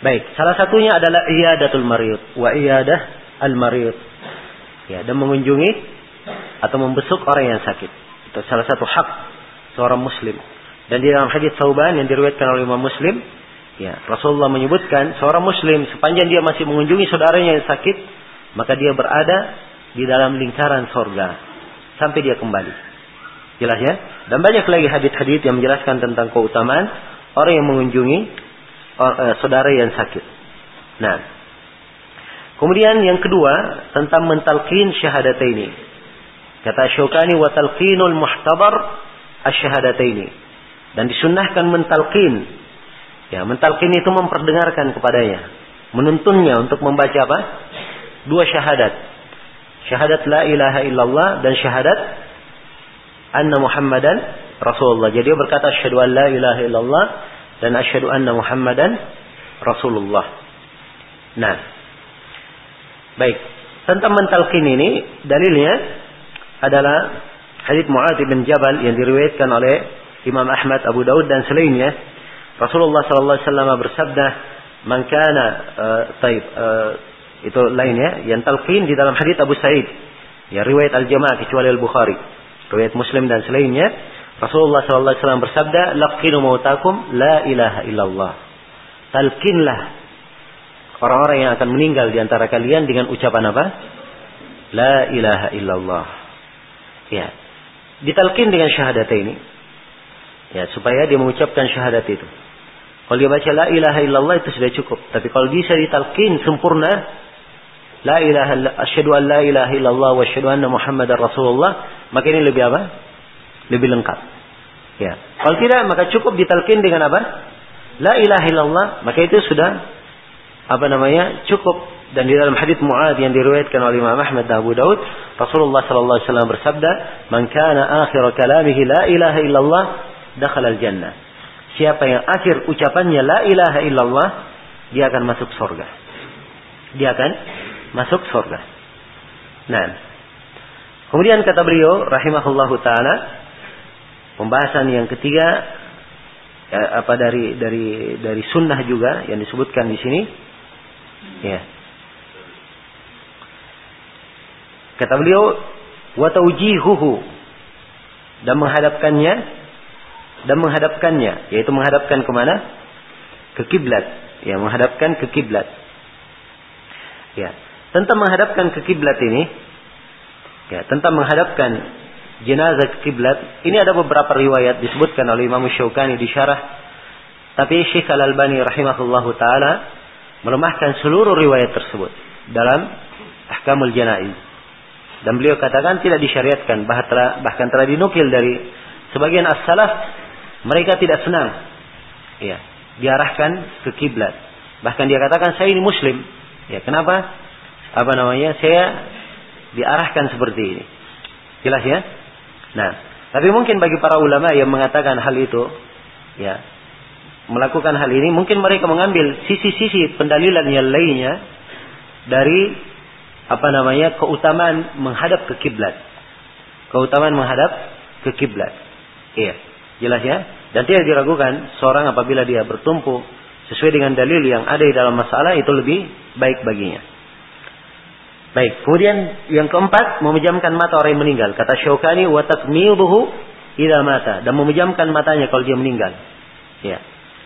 Baik, salah satunya adalah iyadatul marid wa iyadah al marid. Ya, dan mengunjungi atau membesuk orang yang sakit. Itu salah satu hak seorang muslim. Dan di dalam hadis Sauban yang diriwayatkan oleh Imam Muslim, ya, Rasulullah menyebutkan seorang muslim sepanjang dia masih mengunjungi saudaranya yang sakit, maka dia berada di dalam lingkaran sorga sampai dia kembali. Jelas ya? Dan banyak lagi hadis-hadis yang menjelaskan tentang keutamaan orang yang mengunjungi uh, saudara yang sakit. Nah, kemudian yang kedua tentang mentalkin syahadat ini. Kata Syukani wa talqinul muhtabar asyhadataini. Dan disunnahkan mentalqin. Ya, mentalqin itu memperdengarkan kepadanya, menuntunnya untuk membaca apa? Dua syahadat. Syahadat la ilaha illallah dan syahadat anna Muhammadan Rasulullah. Jadi dia berkata asyhadu an la ilaha illallah dan asyhadu anna Muhammadan Rasulullah. Nah, baik. Tentang mentalkin ini dalilnya adalah hadits Mu'adz bin Jabal yang diriwayatkan oleh Imam Ahmad, Abu Daud dan selainnya. Rasulullah sallallahu alaihi wasallam bersabda, "Man kana uh, taib uh, itu lainnya yang talqin di dalam hadits Abu Sa'id. Ya riwayat Al-Jamaah kecuali Al-Bukhari. Riwayat Muslim dan selainnya. Rasulullah sallallahu alaihi wasallam bersabda, "Laqinu mautakum la ilaha illallah." Talqinlah orang-orang yang akan meninggal di antara kalian dengan ucapan apa? La ilaha illallah. Ya. Ditalkin dengan syahadat ini. Ya, supaya dia mengucapkan syahadat itu. Kalau dia baca la ilaha illallah itu sudah cukup. Tapi kalau bisa ditalkin sempurna, la ilaha asyhadu an la ilaha illallah wa asyhadu anna muhammadar rasulullah, maka ini lebih apa? Lebih lengkap. Ya. Kalau tidak maka cukup ditalkin dengan apa? La ilaha illallah, maka itu sudah apa namanya? cukup dan di dalam hadis Muad yang diriwayatkan oleh Imam Ahmad dan Abu Daud, Rasulullah sallallahu alaihi wasallam bersabda, "Man kana akhir kalamihi la ilaha illallah, dakhala al-jannah." Siapa yang akhir ucapannya la ilaha illallah, dia akan masuk surga. Dia akan masuk surga. Nah, kemudian kata beliau rahimahullahu taala pembahasan yang ketiga ya, apa dari dari dari sunnah juga yang disebutkan di sini ya Kata beliau, wa taujihuhu dan menghadapkannya dan menghadapkannya, yaitu menghadapkan ke mana? Ke kiblat, ya menghadapkan ke kiblat. Ya, tentang menghadapkan ke kiblat ini, ya tentang menghadapkan jenazah ke kiblat, ini ada beberapa riwayat disebutkan oleh Imam Syaukani di syarah, tapi Syekh Al Albani rahimahullahu taala melemahkan seluruh riwayat tersebut dalam Ahkamul Janaiz. Dan beliau katakan tidak disyariatkan, bahkan telah dinukil dari sebagian as-salaf, mereka tidak senang. Ya, diarahkan ke kiblat. Bahkan dia katakan saya ini muslim. Ya, kenapa? Apa namanya? Saya diarahkan seperti ini. Jelas ya? Nah, tapi mungkin bagi para ulama yang mengatakan hal itu, ya, melakukan hal ini, mungkin mereka mengambil sisi-sisi pendalilan yang lainnya dari apa namanya keutamaan menghadap ke kiblat. Keutamaan menghadap ke kiblat. Iya, jelas ya. Dan tidak diragukan seorang apabila dia bertumpu sesuai dengan dalil yang ada di dalam masalah itu lebih baik baginya. Baik, kemudian yang keempat memejamkan mata orang yang meninggal. Kata Syaukani wa takmiduhu idza mata dan memejamkan matanya kalau dia meninggal. Ya.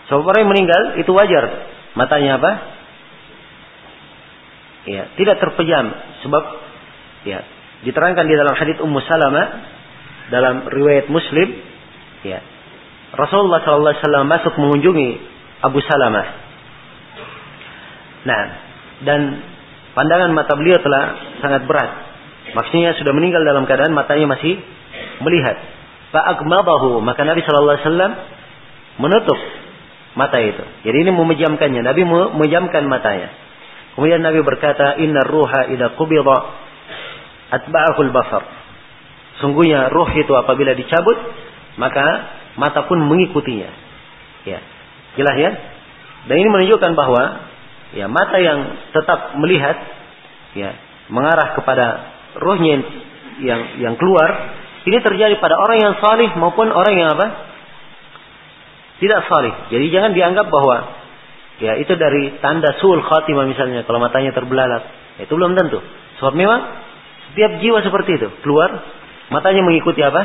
Sebab orang yang meninggal itu wajar matanya apa? ya tidak terpejam sebab ya diterangkan di dalam hadits Ummu Salama dalam riwayat Muslim, ya. Rasulullah SAW masuk mengunjungi Abu Salamah. Nah, dan pandangan mata beliau telah sangat berat. Maksudnya sudah meninggal dalam keadaan matanya masih melihat. Fa'akmadahu. Maka Nabi SAW menutup mata itu. Jadi ini memejamkannya. Nabi memejamkan matanya. Kemudian Nabi berkata, Inna ruha ida kubidha atba'ahul basar. Sungguhnya ruh itu apabila dicabut, maka mata pun mengikutinya. Ya. Jelas ya? Dan ini menunjukkan bahwa ya mata yang tetap melihat ya mengarah kepada ruhnya yang yang keluar ini terjadi pada orang yang salih maupun orang yang apa? Tidak salih. Jadi jangan dianggap bahwa ya itu dari tanda sul khatimah misalnya kalau matanya terbelalak. Itu belum tentu. Sebab memang setiap jiwa seperti itu keluar matanya mengikuti apa?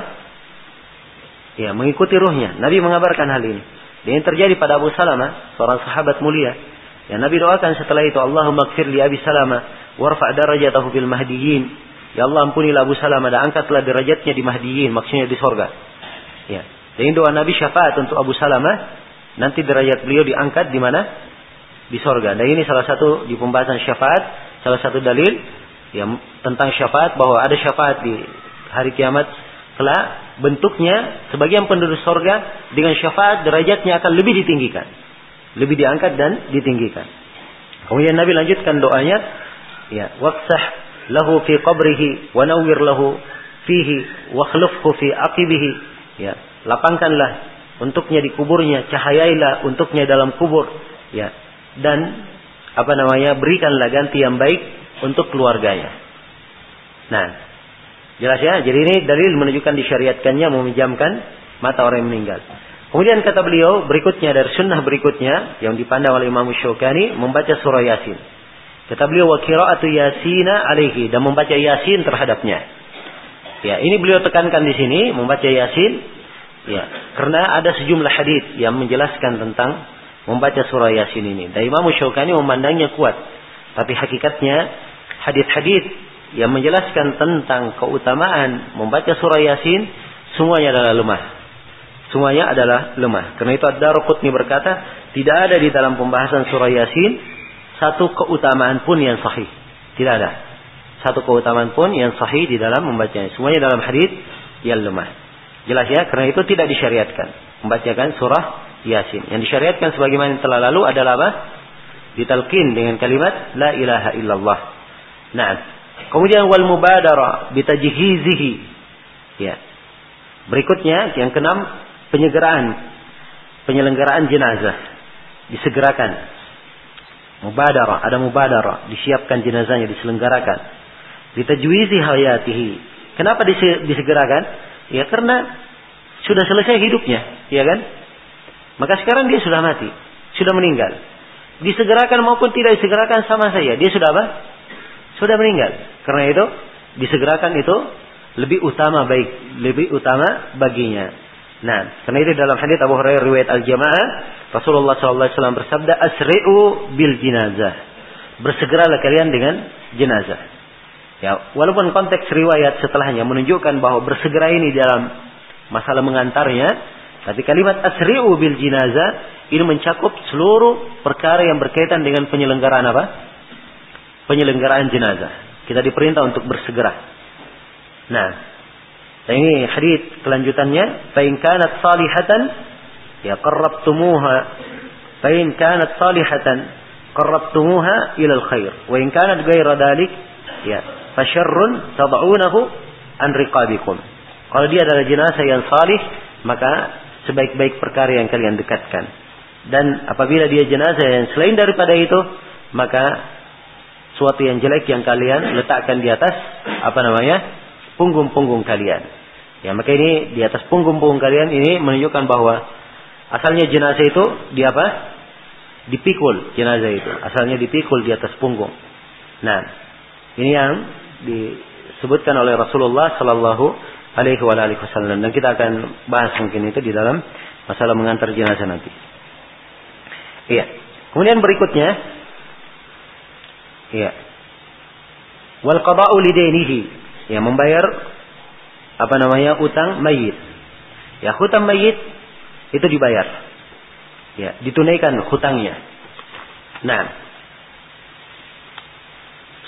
Ya, mengikuti ruhnya. Nabi mengabarkan hal ini. Dan ini terjadi pada Abu Salama, seorang sahabat mulia. Ya, Nabi doakan setelah itu, Allahumma kfir li Abi Salama, warfa' darajatahu fil mahdiyin. Ya Allah ampunilah Abu Salama dan angkatlah derajatnya di mahdiyin, maksudnya di sorga. Ya. Dan doa Nabi syafaat untuk Abu Salama, nanti derajat beliau diangkat di mana? Di sorga. Dan ini salah satu di pembahasan syafaat, salah satu dalil yang tentang syafaat bahwa ada syafaat di hari kiamat kelak bentuknya sebagian penduduk sorga dengan syafaat derajatnya akan lebih ditinggikan. Lebih diangkat dan ditinggikan. Kemudian Nabi lanjutkan doanya. Ya waqsah lahu fi qabrihi wa nawwir lahu fihi wa khlufhu fi aqibihi. Ya lapangkanlah untuknya di kuburnya cahayailah untuknya dalam kubur. Ya dan apa namanya berikanlah ganti yang baik untuk keluarganya. Nah Jelas ya? Jadi ini dalil menunjukkan disyariatkannya memejamkan mata orang yang meninggal. Kemudian kata beliau berikutnya dari sunnah berikutnya yang dipandang oleh Imam Syukani membaca surah Yasin. Kata beliau wa qira'atu Yasina alaihi dan membaca Yasin terhadapnya. Ya, ini beliau tekankan di sini membaca Yasin ya, karena ada sejumlah hadis yang menjelaskan tentang membaca surah Yasin ini. Dan Imam Syukani memandangnya kuat. Tapi hakikatnya hadis-hadis yang menjelaskan tentang keutamaan membaca surah Yasin semuanya adalah lemah. Semuanya adalah lemah. Karena itu Ad-Darqutni berkata, tidak ada di dalam pembahasan surah Yasin satu keutamaan pun yang sahih. Tidak ada. Satu keutamaan pun yang sahih di dalam membacanya. Semuanya dalam hadis yang lemah. Jelas ya, karena itu tidak disyariatkan membacakan surah Yasin. Yang disyariatkan sebagaimana yang telah lalu adalah apa? Ditalkin dengan kalimat la ilaha illallah. Nah, Kemudian wal mubadara bitajhizihi. Ya. Berikutnya yang keenam penyegeraan penyelenggaraan jenazah disegerakan. Mubadara, ada mubadara, disiapkan jenazahnya diselenggarakan. Bitajwizi hayatihi. Kenapa disegerakan? Ya karena sudah selesai hidupnya, ya kan? Maka sekarang dia sudah mati, sudah meninggal. Disegerakan maupun tidak disegerakan sama saja. Dia sudah apa? Sudah meninggal. Karena itu disegerakan itu lebih utama baik, lebih utama baginya. Nah, karena itu dalam hadis Abu Hurairah riwayat Al-Jamaah, Rasulullah SAW bersabda, "Asri'u bil jenazah." Bersegeralah kalian dengan jenazah. Ya, walaupun konteks riwayat setelahnya menunjukkan bahwa bersegera ini dalam masalah mengantarnya, tapi kalimat asri'u bil jenazah ini mencakup seluruh perkara yang berkaitan dengan penyelenggaraan apa? Penyelenggaraan jenazah. Kita diperintah untuk bersegera. Nah, ini hadis kelanjutannya, "Fa in kanat salihatan ya qarrabtumuha fa in kanat salihatan qarrabtumuha ila al-khair wa in kanat ghaira dalik ya fa syarrun tad'unahu an riqabikum." Kalau dia adalah jenazah yang salih, maka sebaik-baik perkara yang kalian dekatkan. Dan apabila dia jenazah yang selain daripada itu, maka sesuatu yang jelek yang kalian letakkan di atas apa namanya punggung-punggung kalian. Ya maka ini di atas punggung-punggung kalian ini menunjukkan bahwa asalnya jenazah itu di apa? Dipikul jenazah itu. Asalnya dipikul di atas punggung. Nah, ini yang disebutkan oleh Rasulullah Sallallahu Alaihi Wasallam dan kita akan bahas mungkin itu di dalam masalah mengantar jenazah nanti. Iya. Kemudian berikutnya Iya. Wal qada'u lidainihi. Ya, membayar apa namanya utang mayit. Ya hutang mayit itu dibayar. Ya, ditunaikan hutangnya. Nah,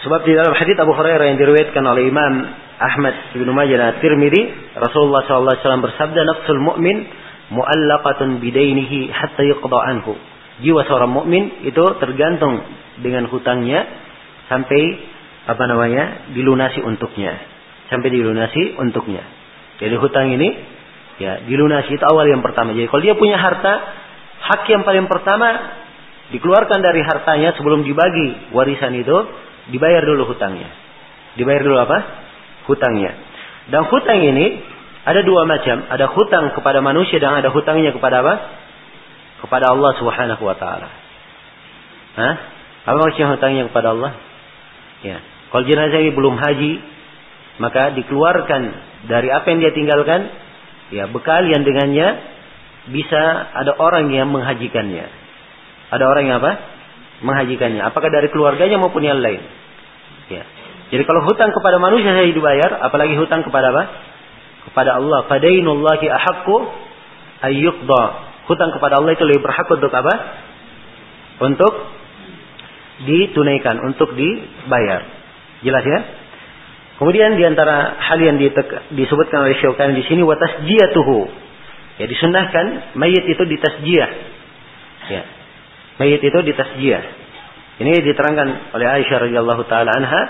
sebab di dalam hadis Abu Hurairah yang diriwayatkan oleh Imam Ahmad bin Majah dan Tirmidzi, Rasulullah SAW bersabda, "Nafsul mu'min mu'allaqatun bidainihi hatta yuqda anhu." Jiwa seorang mukmin itu tergantung dengan hutangnya sampai apa namanya? dilunasi untuknya. Sampai dilunasi untuknya. Jadi hutang ini ya dilunasi itu awal yang pertama. Jadi kalau dia punya harta, hak yang paling pertama dikeluarkan dari hartanya sebelum dibagi warisan itu dibayar dulu hutangnya. Dibayar dulu apa? Hutangnya. Dan hutang ini ada dua macam. Ada hutang kepada manusia dan ada hutangnya kepada apa? Kepada Allah Subhanahu wa taala. Hah? Apa maksudnya hutangnya kepada Allah? Ya. Kalau jenazah ini belum haji, maka dikeluarkan dari apa yang dia tinggalkan, ya bekal yang dengannya bisa ada orang yang menghajikannya. Ada orang yang apa? Menghajikannya. Apakah dari keluarganya maupun yang lain. Ya. Jadi kalau hutang kepada manusia saya dibayar, apalagi hutang kepada apa? Kepada Allah. Fadainullahi ahaqqu ayyuqda. Hutang kepada Allah itu lebih berhak untuk apa? Untuk ditunaikan, untuk dibayar. Jelas ya? Kemudian di antara hal yang disebutkan oleh Syaukani di sini watasjiyatuhu. Ya disunahkan mayit itu ditasjiyah. Ya. Mayit itu ditasjiyah. Ini diterangkan oleh Aisyah radhiyallahu taala anha,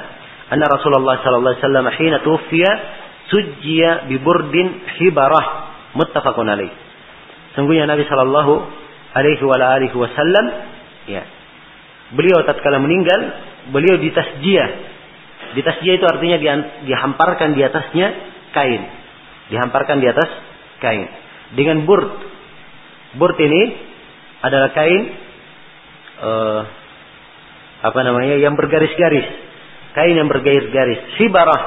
anna Rasulullah sallallahu alaihi wasallam hina tuwfiya sujjiya bi burdin hibarah muttafaqun alaih. Sungguhnya Nabi sallallahu alaihi wa alihi wasallam ya. Beliau tatkala meninggal, beliau ditasjiyah. Ditasjiyah itu artinya dihamparkan di atasnya kain. Dihamparkan di atas kain. Dengan burd. Burd ini adalah kain uh, apa namanya yang bergaris-garis kain yang bergaris-garis hibarah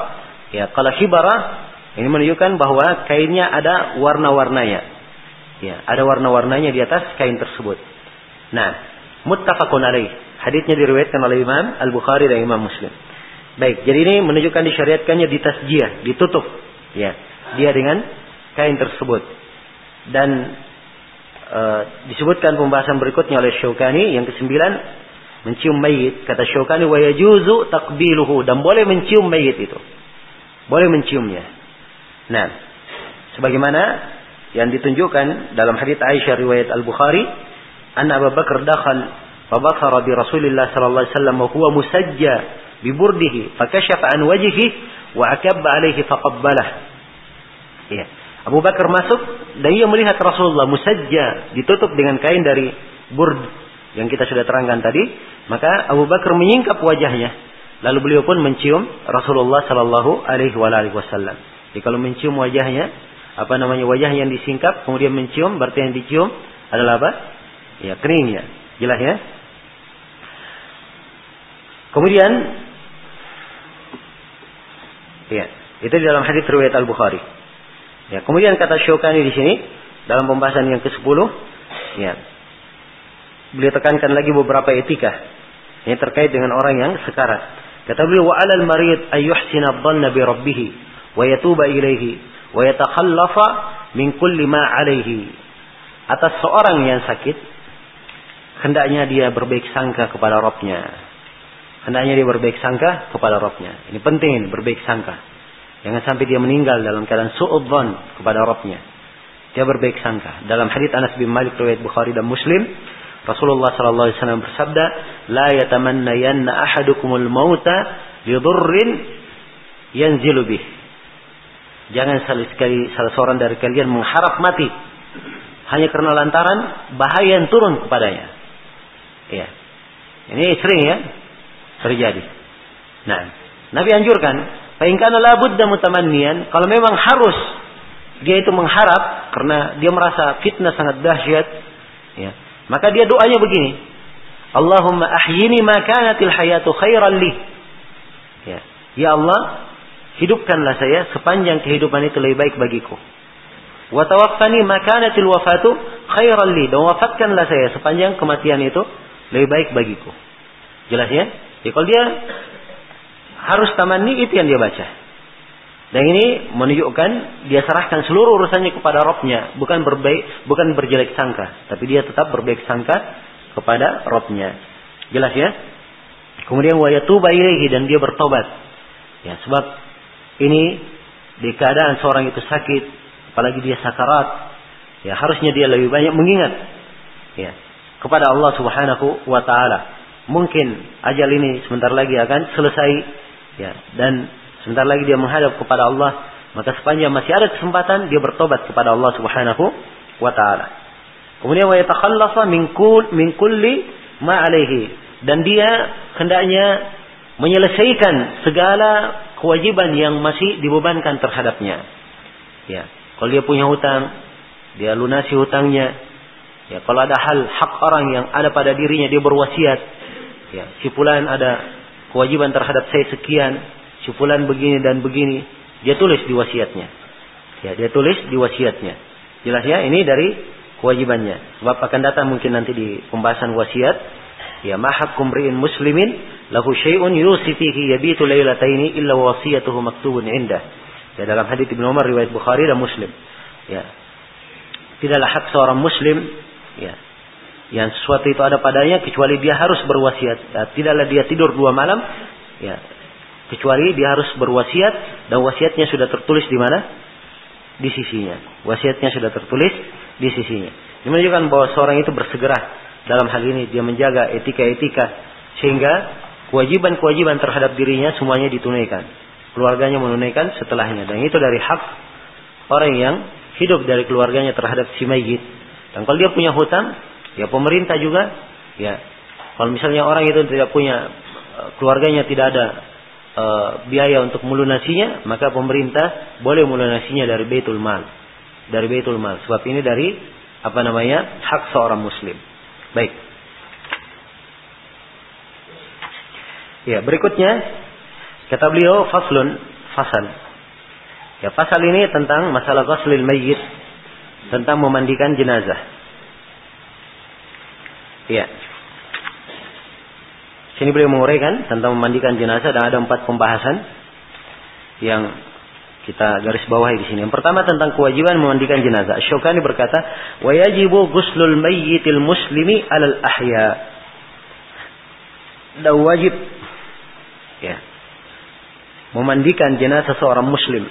ya kalau hibarah ini menunjukkan bahwa kainnya ada warna-warnanya ya ada warna-warnanya di atas kain tersebut nah muttafaqun alaih hadisnya diriwayatkan oleh Imam Al Bukhari dan Imam Muslim. Baik jadi ini menunjukkan disyariatkannya di tasjiyah ditutup ya dia dengan kain tersebut. Dan e, disebutkan pembahasan berikutnya oleh Syaukani yang kesembilan mencium mayit. Kata Syaukani wa yajuzu takbiluhu dan boleh mencium mayit itu. Boleh menciumnya. Nah sebagaimana yang ditunjukkan dalam hadits Aisyah riwayat Al-Bukhari anna Abu Bakar dakhal Rasulillah sallallahu alaihi wasallam wa huwa musajja bi burdihi fakashafa an wajhihi wa akabba alaihi faqabbalah ya Abu Bakar masuk dan ia melihat Rasulullah musajja ditutup dengan kain dari burd yang kita sudah terangkan tadi, maka Abu Bakar menyingkap wajahnya. Lalu beliau pun mencium Rasulullah Sallallahu Alaihi Wasallam. Jadi kalau mencium wajahnya, apa namanya wajah yang disingkap, kemudian mencium, berarti yang dicium adalah apa? Ya keringnya, jelas ya. Kemudian, ya itu di dalam hadis riwayat Al Bukhari. Ya, kemudian kata Syukani di sini dalam pembahasan yang ke-10, ya, beliau tekankan lagi beberapa etika yang terkait dengan orang yang sekarat. Kata beliau wa 'alal marid ayyuhsina dhanna bi rabbih wa yatuba ilaihi wa yatakhallafa min kulli ma 'alaihi. Atas seorang yang sakit hendaknya dia berbaik sangka kepada Rabbnya. Hendaknya dia berbaik sangka kepada Rabbnya. Ini penting berbaik sangka. Jangan sampai dia meninggal dalam keadaan su'udzon kepada Rabbnya. Dia berbaik sangka. Dalam hadits Anas bin Malik riwayat Bukhari dan Muslim, Rasulullah sallallahu alaihi wasallam bersabda, "La yatamannayanna ahadukumul mauta li dhurrin yanzilu bih." Jangan sekali salah seorang dari kalian mengharap mati hanya karena lantaran bahaya yang turun kepadanya. Ya. Ini sering ya terjadi. Nah, Nabi anjurkan, "Fa in kana la budda mutamanniyan," kalau memang harus dia itu mengharap karena dia merasa fitnah sangat dahsyat, ya maka dia doanya begini. Allahumma ahyini ma kanatil hayatu khairan li. Ya. ya Allah, hidupkanlah saya sepanjang kehidupan itu lebih baik bagiku. Wa tawaffani ma kanatil wafatu khairan li. Dan wafatkanlah saya sepanjang kematian itu lebih baik bagiku. Jelas ya? Jadi kalau dia harus tamanni itu yang dia baca. Dan ini menunjukkan dia serahkan seluruh urusannya kepada Robnya, bukan berbaik, bukan berjelek sangka, tapi dia tetap berbaik sangka kepada Robnya. Jelas ya? Kemudian wayatuba ilaihi dan dia bertobat. Ya, sebab ini di keadaan seorang itu sakit, apalagi dia sakarat, ya harusnya dia lebih banyak mengingat ya kepada Allah Subhanahu wa taala. Mungkin ajal ini sebentar lagi akan selesai ya dan sebentar lagi dia menghadap kepada Allah, maka sepanjang masih ada kesempatan dia bertobat kepada Allah Subhanahu wa taala. Kemudian wa yatakhallasa min min kulli ma alaihi dan dia hendaknya menyelesaikan segala kewajiban yang masih dibebankan terhadapnya. Ya, kalau dia punya hutang, dia lunasi hutangnya. Ya, kalau ada hal hak orang yang ada pada dirinya dia berwasiat. Ya, si fulan ada kewajiban terhadap saya sekian, si fulan begini dan begini, dia tulis di wasiatnya. Ya, dia tulis di wasiatnya. Jelas ya, ini dari kewajibannya. Sebab akan datang mungkin nanti di pembahasan wasiat. Ya, mahak kumriin muslimin lahu syai'un yusifihi yabitu laylataini illa wasiyatuhu maktubun indah. Ya, dalam hadis Ibnu Umar riwayat Bukhari dan Muslim. Ya. Tidaklah hak seorang muslim ya yang sesuatu itu ada padanya kecuali dia harus berwasiat. Ya, tidaklah dia tidur dua malam ya kecuali dia harus berwasiat dan wasiatnya sudah tertulis di mana? Di sisinya. Wasiatnya sudah tertulis di sisinya. Ini menunjukkan bahwa seorang itu bersegera dalam hal ini dia menjaga etika-etika sehingga kewajiban-kewajiban terhadap dirinya semuanya ditunaikan. Keluarganya menunaikan setelahnya dan itu dari hak orang yang hidup dari keluarganya terhadap si mayit. Dan kalau dia punya hutang, ya pemerintah juga ya kalau misalnya orang itu tidak punya eh, keluarganya tidak ada e, biaya untuk melunasinya, maka pemerintah boleh melunasinya dari Baitul Mal. Dari Baitul Mal. Sebab ini dari apa namanya? hak seorang muslim. Baik. Ya, berikutnya kata beliau faslun fasal. Ya, pasal ini tentang masalah ghuslil mayyit, tentang memandikan jenazah. Ya. Sini beliau menguraikan tentang memandikan jenazah dan ada empat pembahasan yang kita garis bawahi di sini. Yang pertama tentang kewajiban memandikan jenazah. Syukani berkata, "Wa yajibu ghuslul mayyitil muslimi 'alal ahya." Dan wajib ya memandikan jenazah seorang muslim.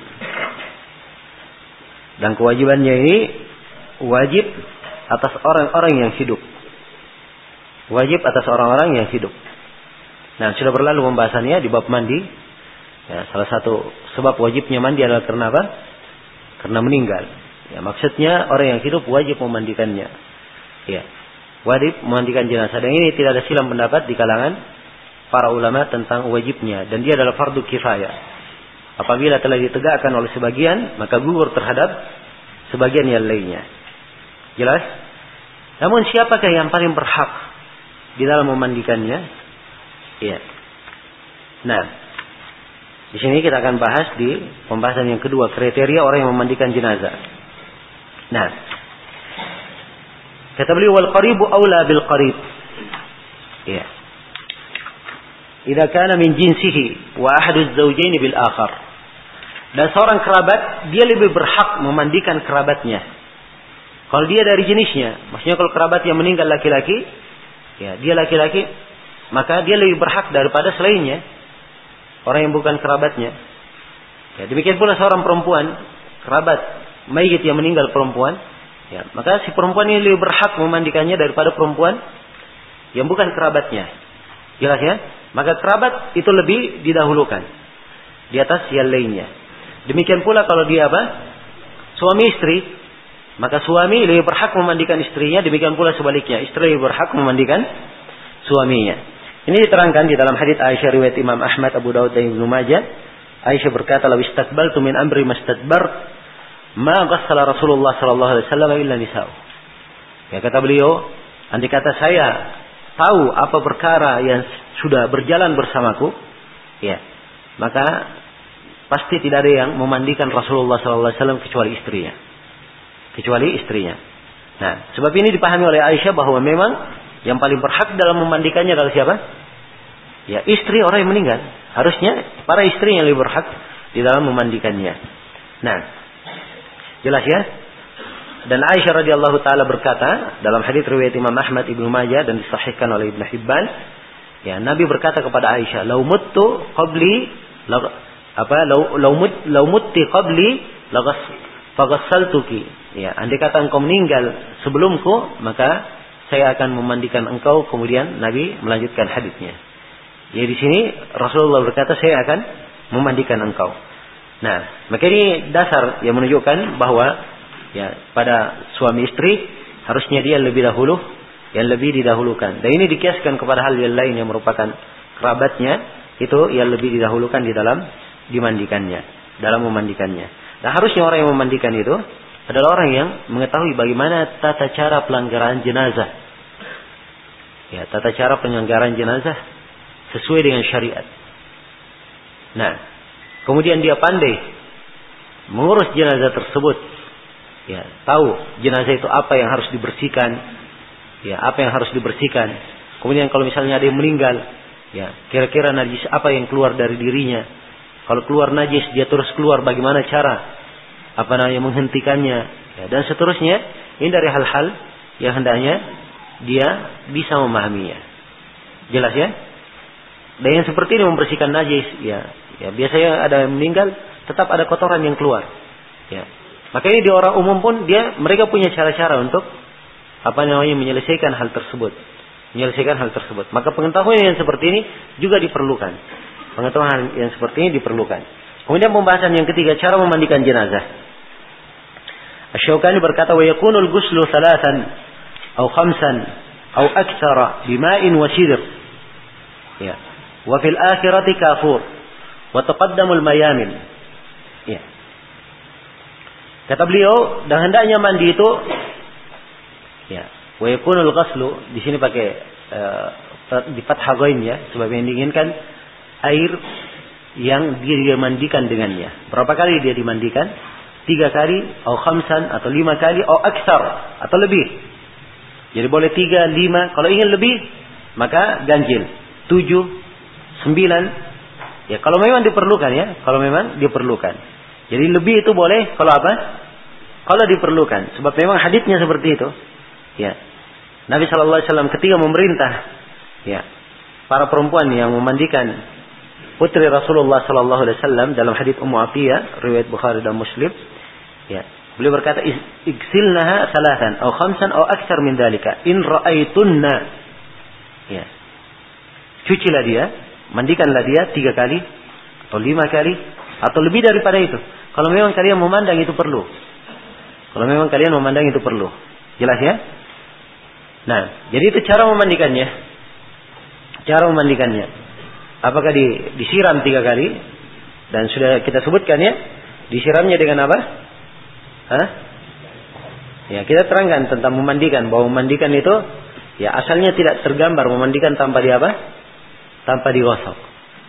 Dan kewajibannya ini wajib atas orang-orang yang hidup. Wajib atas orang-orang yang hidup. Nah, sudah berlalu pembahasannya di bab mandi. Ya, salah satu sebab wajibnya mandi adalah karena apa? Karena meninggal. Ya, maksudnya orang yang hidup wajib memandikannya. Ya, wajib memandikan jenazah. Dan ini tidak ada silam pendapat di kalangan para ulama tentang wajibnya. Dan dia adalah fardu kifayah. Apabila telah ditegakkan oleh sebagian, maka gugur terhadap sebagian yang lainnya. Jelas? Namun siapakah yang paling berhak di dalam memandikannya? Iya. Nah, di sini kita akan bahas di pembahasan yang kedua kriteria orang yang memandikan jenazah. Nah, kata beliau wal qaribu aula bil qarib. Iya. Idza kana min jinsihi wa ahadu az-zawjayn bil akhar. Dan seorang kerabat dia lebih berhak memandikan kerabatnya. Kalau dia dari jenisnya, maksudnya kalau kerabat yang meninggal laki-laki, ya dia laki-laki maka dia lebih berhak daripada selainnya orang yang bukan kerabatnya. Ya, demikian pula seorang perempuan kerabat mayit yang meninggal perempuan, ya, maka si perempuan ini lebih berhak memandikannya daripada perempuan yang bukan kerabatnya. Jelas ya? Maka kerabat itu lebih didahulukan di atas yang lainnya. Demikian pula kalau dia apa? Suami istri, maka suami lebih berhak memandikan istrinya, demikian pula sebaliknya, istri lebih berhak memandikan suaminya. Ini diterangkan di dalam hadits Aisyah riwayat Imam Ahmad, Abu Dawud dan Ibnu Majah. Aisyah berkata, "Law istadbaltu min amri mastadbar ma ghassala Rasulullah sallallahu alaihi wasallam illa nisa'u." Ya kata beliau, andai kata saya tahu apa perkara yang sudah berjalan bersamaku, ya, maka pasti tidak ada yang memandikan Rasulullah sallallahu alaihi wasallam kecuali istrinya. Kecuali istrinya. Nah, sebab ini dipahami oleh Aisyah bahwa memang yang paling berhak dalam memandikannya adalah siapa? Ya istri orang yang meninggal. Harusnya para istri yang lebih berhak di dalam memandikannya. Nah, jelas ya? Dan Aisyah radhiyallahu taala berkata dalam hadis riwayat Imam Ahmad Ibnu Majah dan disahihkan oleh Ibnu Hibban, ya Nabi berkata kepada Aisyah, "Lau muttu qabli apa lau lau qabli faghassaltuki." Ya, andai kata engkau meninggal sebelumku, maka saya akan memandikan engkau. Kemudian Nabi melanjutkan hadisnya. Ya di sini Rasulullah berkata, saya akan memandikan engkau. Nah, maka ini dasar yang menunjukkan bahwa ya pada suami istri harusnya dia lebih dahulu yang lebih didahulukan. Dan ini dikiaskan kepada hal yang lain yang merupakan kerabatnya itu yang lebih didahulukan di dalam dimandikannya, dalam memandikannya. Dan harusnya orang yang memandikan itu adalah orang yang mengetahui bagaimana tata cara pelanggaran jenazah. Ya, tata cara penyelenggaraan jenazah sesuai dengan syariat. Nah, kemudian dia pandai mengurus jenazah tersebut ya tahu jenazah itu apa yang harus dibersihkan ya apa yang harus dibersihkan kemudian kalau misalnya ada yang meninggal ya kira-kira najis apa yang keluar dari dirinya kalau keluar najis dia terus keluar bagaimana cara apa namanya menghentikannya ya, dan seterusnya ini dari hal-hal yang hendaknya dia bisa memahaminya jelas ya dan yang seperti ini membersihkan najis ya ya biasanya ada yang meninggal tetap ada kotoran yang keluar ya maka ini di orang umum pun dia mereka punya cara-cara untuk apa namanya menyelesaikan hal tersebut. Menyelesaikan hal tersebut. Maka pengetahuan yang seperti ini juga diperlukan. Pengetahuan yang seperti ini diperlukan. Kemudian pembahasan yang ketiga cara memandikan jenazah. Asy-Syaukani berkata wa yakunul ghuslu salatan atau khamsan atau aktsara bima'in wa sidr. Ya. Wa fil akhirati kafur wa taqaddamul mayamin. Ya. Kata beliau, dan hendaknya mandi itu ya, wa yakunul ghaslu di sini pakai uh, di fathah ya, sebab yang diinginkan air yang dia dimandikan dengannya. Berapa kali dia dimandikan? Tiga kali, atau khamsan, atau lima kali, atau aksar, atau lebih. Jadi boleh tiga, lima. Kalau ingin lebih, maka ganjil. Tujuh, sembilan. Ya, kalau memang diperlukan ya. Kalau memang diperlukan. Jadi lebih itu boleh kalau apa? Kalau diperlukan. Sebab memang hadisnya seperti itu. Ya. Nabi Shallallahu Alaihi Wasallam ketika memerintah, ya, para perempuan yang memandikan putri Rasulullah Shallallahu Alaihi Wasallam dalam hadis Ummu Atiyah, riwayat Bukhari dan Muslim, ya, beliau berkata, "Iksilnaha salatan, atau khamsan, atau aksar min dalika. In ra'aitunna." Ya. Cucilah dia, mandikanlah dia tiga kali atau lima kali atau lebih daripada itu. Kalau memang kalian memandang itu perlu. Kalau memang kalian memandang itu perlu. Jelas ya? Nah, jadi itu cara memandikannya. Cara memandikannya. Apakah di, disiram tiga kali? Dan sudah kita sebutkan ya. Disiramnya dengan apa? Hah? Ya, kita terangkan tentang memandikan. Bahwa memandikan itu, ya asalnya tidak tergambar memandikan tanpa di apa? Tanpa digosok.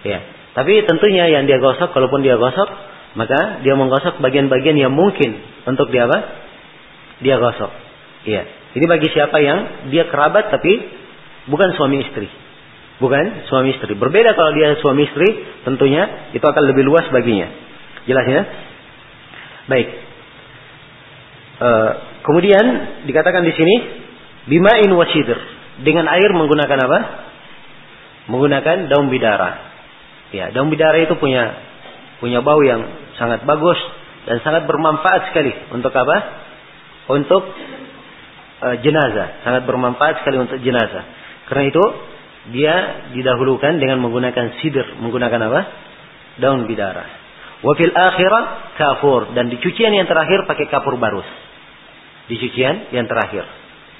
Ya. Tapi tentunya yang dia gosok, kalaupun dia gosok, maka dia menggosok bagian-bagian yang mungkin untuk dia apa? Dia gosok. Iya. Ini bagi siapa yang dia kerabat tapi bukan suami istri. Bukan suami istri. Berbeda kalau dia suami istri, tentunya itu akan lebih luas baginya. Jelas ya? Baik. E, kemudian dikatakan di sini bimain wasidr dengan air menggunakan apa? Menggunakan daun bidara. Ya, daun bidara itu punya punya bau yang sangat bagus dan sangat bermanfaat sekali untuk apa? Untuk uh, jenazah, sangat bermanfaat sekali untuk jenazah. Karena itu dia didahulukan dengan menggunakan sidir, menggunakan apa? Daun bidara. Wafil akhirah kafur dan di cucian yang terakhir pakai kapur barus. Di cucian yang terakhir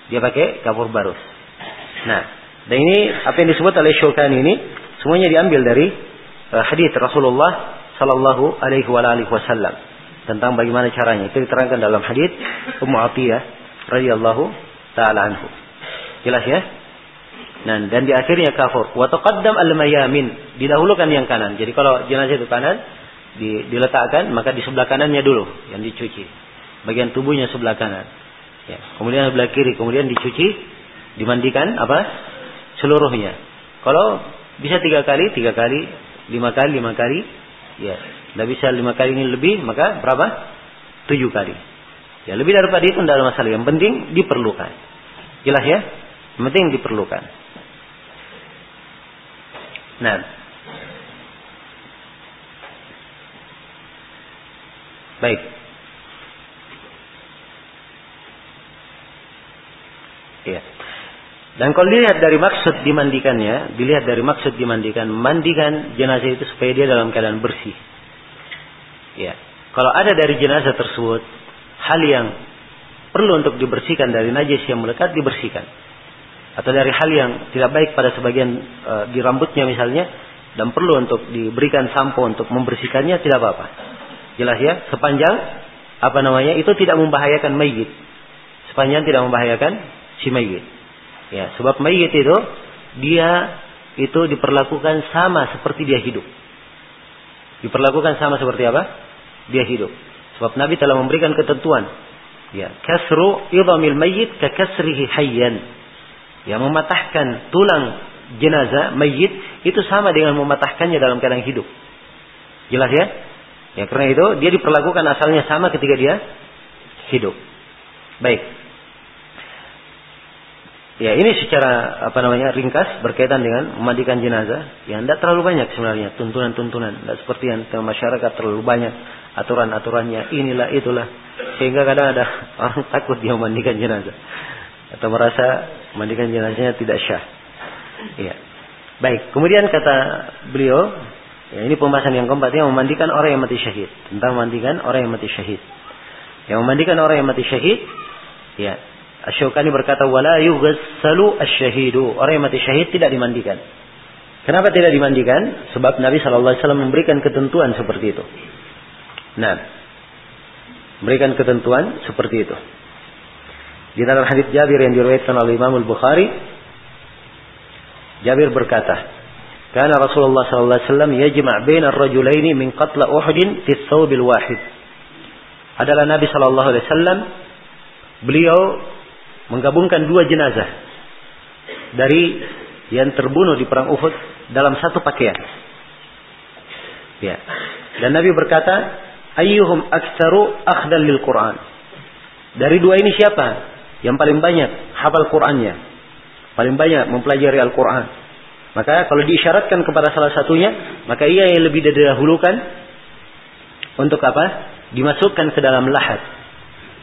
dia pakai kapur barus. Nah, dan ini apa yang disebut oleh Syukani ini semuanya diambil dari uh, hadis Rasulullah Sallallahu Alaihi Wasallam tentang bagaimana caranya itu diterangkan dalam hadis Ummu Atiyah radhiyallahu taala anhu. Jelas ya? Nah, dan di akhirnya kafur. Wa taqaddam al-mayamin, didahulukan yang kanan. Jadi kalau jenazah itu kanan, di, diletakkan maka di sebelah kanannya dulu yang dicuci. Bagian tubuhnya sebelah kanan. Ya. Kemudian sebelah kiri, kemudian dicuci, dimandikan apa? Seluruhnya. Kalau bisa tiga kali, tiga kali, lima kali, lima kali, Ya, tidak bisa lima kali ini lebih, maka berapa? Tujuh kali. Ya, lebih daripada itu tidak ada masalah. Yang penting diperlukan. Jelas ya? Yang penting diperlukan. Nah. Baik. Ya. Dan kalau dilihat dari maksud dimandikannya, dilihat dari maksud dimandikan, mandikan jenazah itu supaya dia dalam keadaan bersih. Ya. Kalau ada dari jenazah tersebut hal yang perlu untuk dibersihkan dari najis yang melekat dibersihkan. Atau dari hal yang tidak baik pada sebagian e, di rambutnya misalnya dan perlu untuk diberikan sampo untuk membersihkannya tidak apa-apa. Jelas ya, sepanjang apa namanya itu tidak membahayakan mayit. Sepanjang tidak membahayakan si mayit. Ya, sebab mayit itu dia itu diperlakukan sama seperti dia hidup. Diperlakukan sama seperti apa? Dia hidup. Sebab Nabi telah memberikan ketentuan. Ya, kasru idhamil mayyit ka kasrihi hayyan. Ya, mematahkan tulang jenazah mayit itu sama dengan mematahkannya dalam keadaan hidup. Jelas ya? Ya, karena itu dia diperlakukan asalnya sama ketika dia hidup. Baik. Ya ini secara apa namanya ringkas berkaitan dengan memandikan jenazah. Ya tidak terlalu banyak sebenarnya tuntunan-tuntunan. Tidak seperti yang masyarakat terlalu banyak aturan-aturannya. Inilah itulah sehingga kadang ada orang takut dia memandikan jenazah atau merasa memandikan jenazahnya tidak syah. Ya. Baik. Kemudian kata beliau, ya ini pembahasan yang keempat yang memandikan orang yang mati syahid tentang memandikan orang yang mati syahid. Yang memandikan orang yang mati syahid, ya Asyukani berkata wala yughassalu asyahidu. Orang yang mati syahid tidak dimandikan. Kenapa tidak dimandikan? Sebab Nabi Shallallahu alaihi wasallam memberikan ketentuan seperti itu. Nah, memberikan ketentuan seperti itu. Di dalam hadis Jabir yang diriwayatkan oleh Imam Al-Bukhari, Jabir berkata, "Kana Rasulullah sallallahu alaihi wasallam yajma' baina ar-rajulaini min qatla Uhud fi thawbil wahid." Adalah Nabi sallallahu alaihi wasallam beliau menggabungkan dua jenazah dari yang terbunuh di perang Uhud dalam satu pakaian. Ya. Dan Nabi berkata, "Ayyuhum aktsaru akhdal lil Quran?" Dari dua ini siapa yang paling banyak hafal Qur'annya? Paling banyak mempelajari Al-Qur'an. Maka kalau diisyaratkan kepada salah satunya, maka ia yang lebih didahulukan untuk apa? Dimasukkan ke dalam lahat.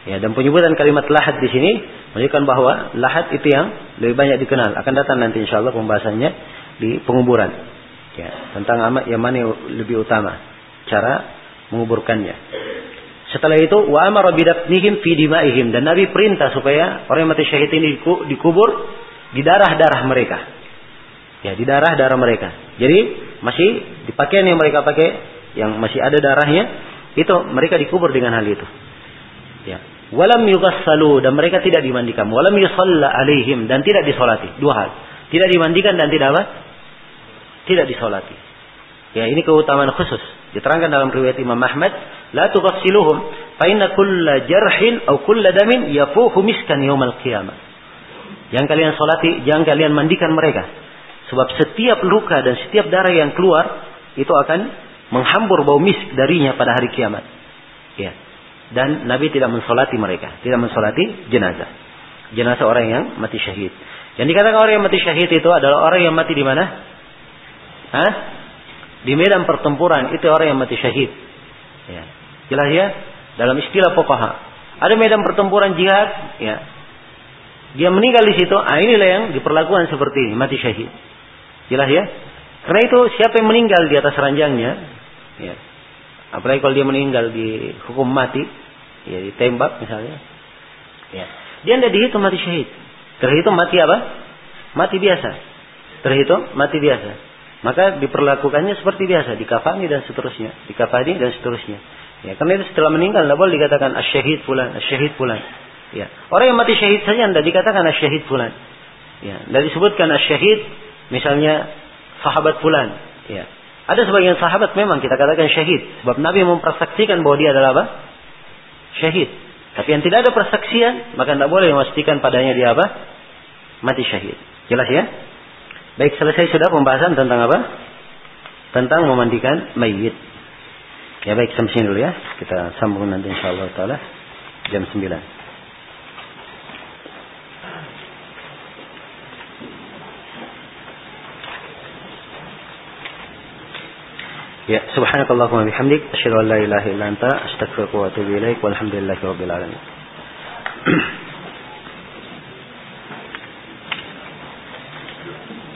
Ya, dan penyebutan kalimat lahat di sini menunjukkan bahwa lahat itu yang lebih banyak dikenal. Akan datang nanti insya Allah pembahasannya di penguburan. Ya, tentang amat yang mana lebih utama cara menguburkannya. Setelah itu wa amara bidafnihim fi dimaihim dan Nabi perintah supaya orang yang mati syahid ini dikubur di darah-darah mereka. Ya, di darah-darah mereka. Jadi masih di pakaian yang mereka pakai yang masih ada darahnya itu mereka dikubur dengan hal itu. Ya. Walam yughassalu dan mereka tidak dimandikan. Walam yusalla alaihim dan tidak disolati. Dua hal. Tidak dimandikan dan tidak apa? Tidak disolati. Ya ini keutamaan khusus. Diterangkan dalam riwayat Imam Ahmad, la tughassiluhum fa inna kulla jarhin aw kulla damin yafuhu miskan yaumal qiyamah. Yang kalian solati, jangan kalian mandikan mereka. Sebab setiap luka dan setiap darah yang keluar itu akan menghambur bau misk darinya pada hari kiamat. Ya dan Nabi tidak mensolati mereka, tidak mensolati jenazah. Jenazah orang yang mati syahid. Yang dikatakan orang yang mati syahid itu adalah orang yang mati di mana? Hah? Di medan pertempuran itu orang yang mati syahid. Ya. Jelas ya? Dalam istilah pokoknya. Ada medan pertempuran jihad, ya. Dia meninggal di situ, ah inilah yang diperlakukan seperti ini, mati syahid. Jelas ya? Karena itu siapa yang meninggal di atas ranjangnya, ya, Apalagi kalau dia meninggal di hukum mati, ya ditembak misalnya. Ya. Dia tidak dihitung mati syahid. Terhitung mati apa? Mati biasa. Terhitung mati biasa. Maka diperlakukannya seperti biasa, dikafani dan seterusnya, dikafani dan seterusnya. Ya, karena itu setelah meninggal tidak boleh dikatakan asyahid fulan, asyahid fulan. Ya. Orang yang mati syahid saja tidak dikatakan asyahid fulan. Ya, tidak disebutkan asyahid misalnya sahabat fulan. Ya. Ada sebagian sahabat memang kita katakan syahid. Sebab Nabi mempersaksikan bahwa dia adalah apa? Syahid. Tapi yang tidak ada persaksian, maka tidak boleh memastikan padanya dia apa? Mati syahid. Jelas ya? Baik, selesai sudah pembahasan tentang apa? Tentang memandikan mayit. Ya baik sampai sini dulu ya. Kita sambung nanti insyaallah taala jam 9. Ya, subhanakallahumma bihamdik asyhadu an la ilaha illa anta astaghfiruka wa atubu ilaik walhamdulillahi rabbil alamin.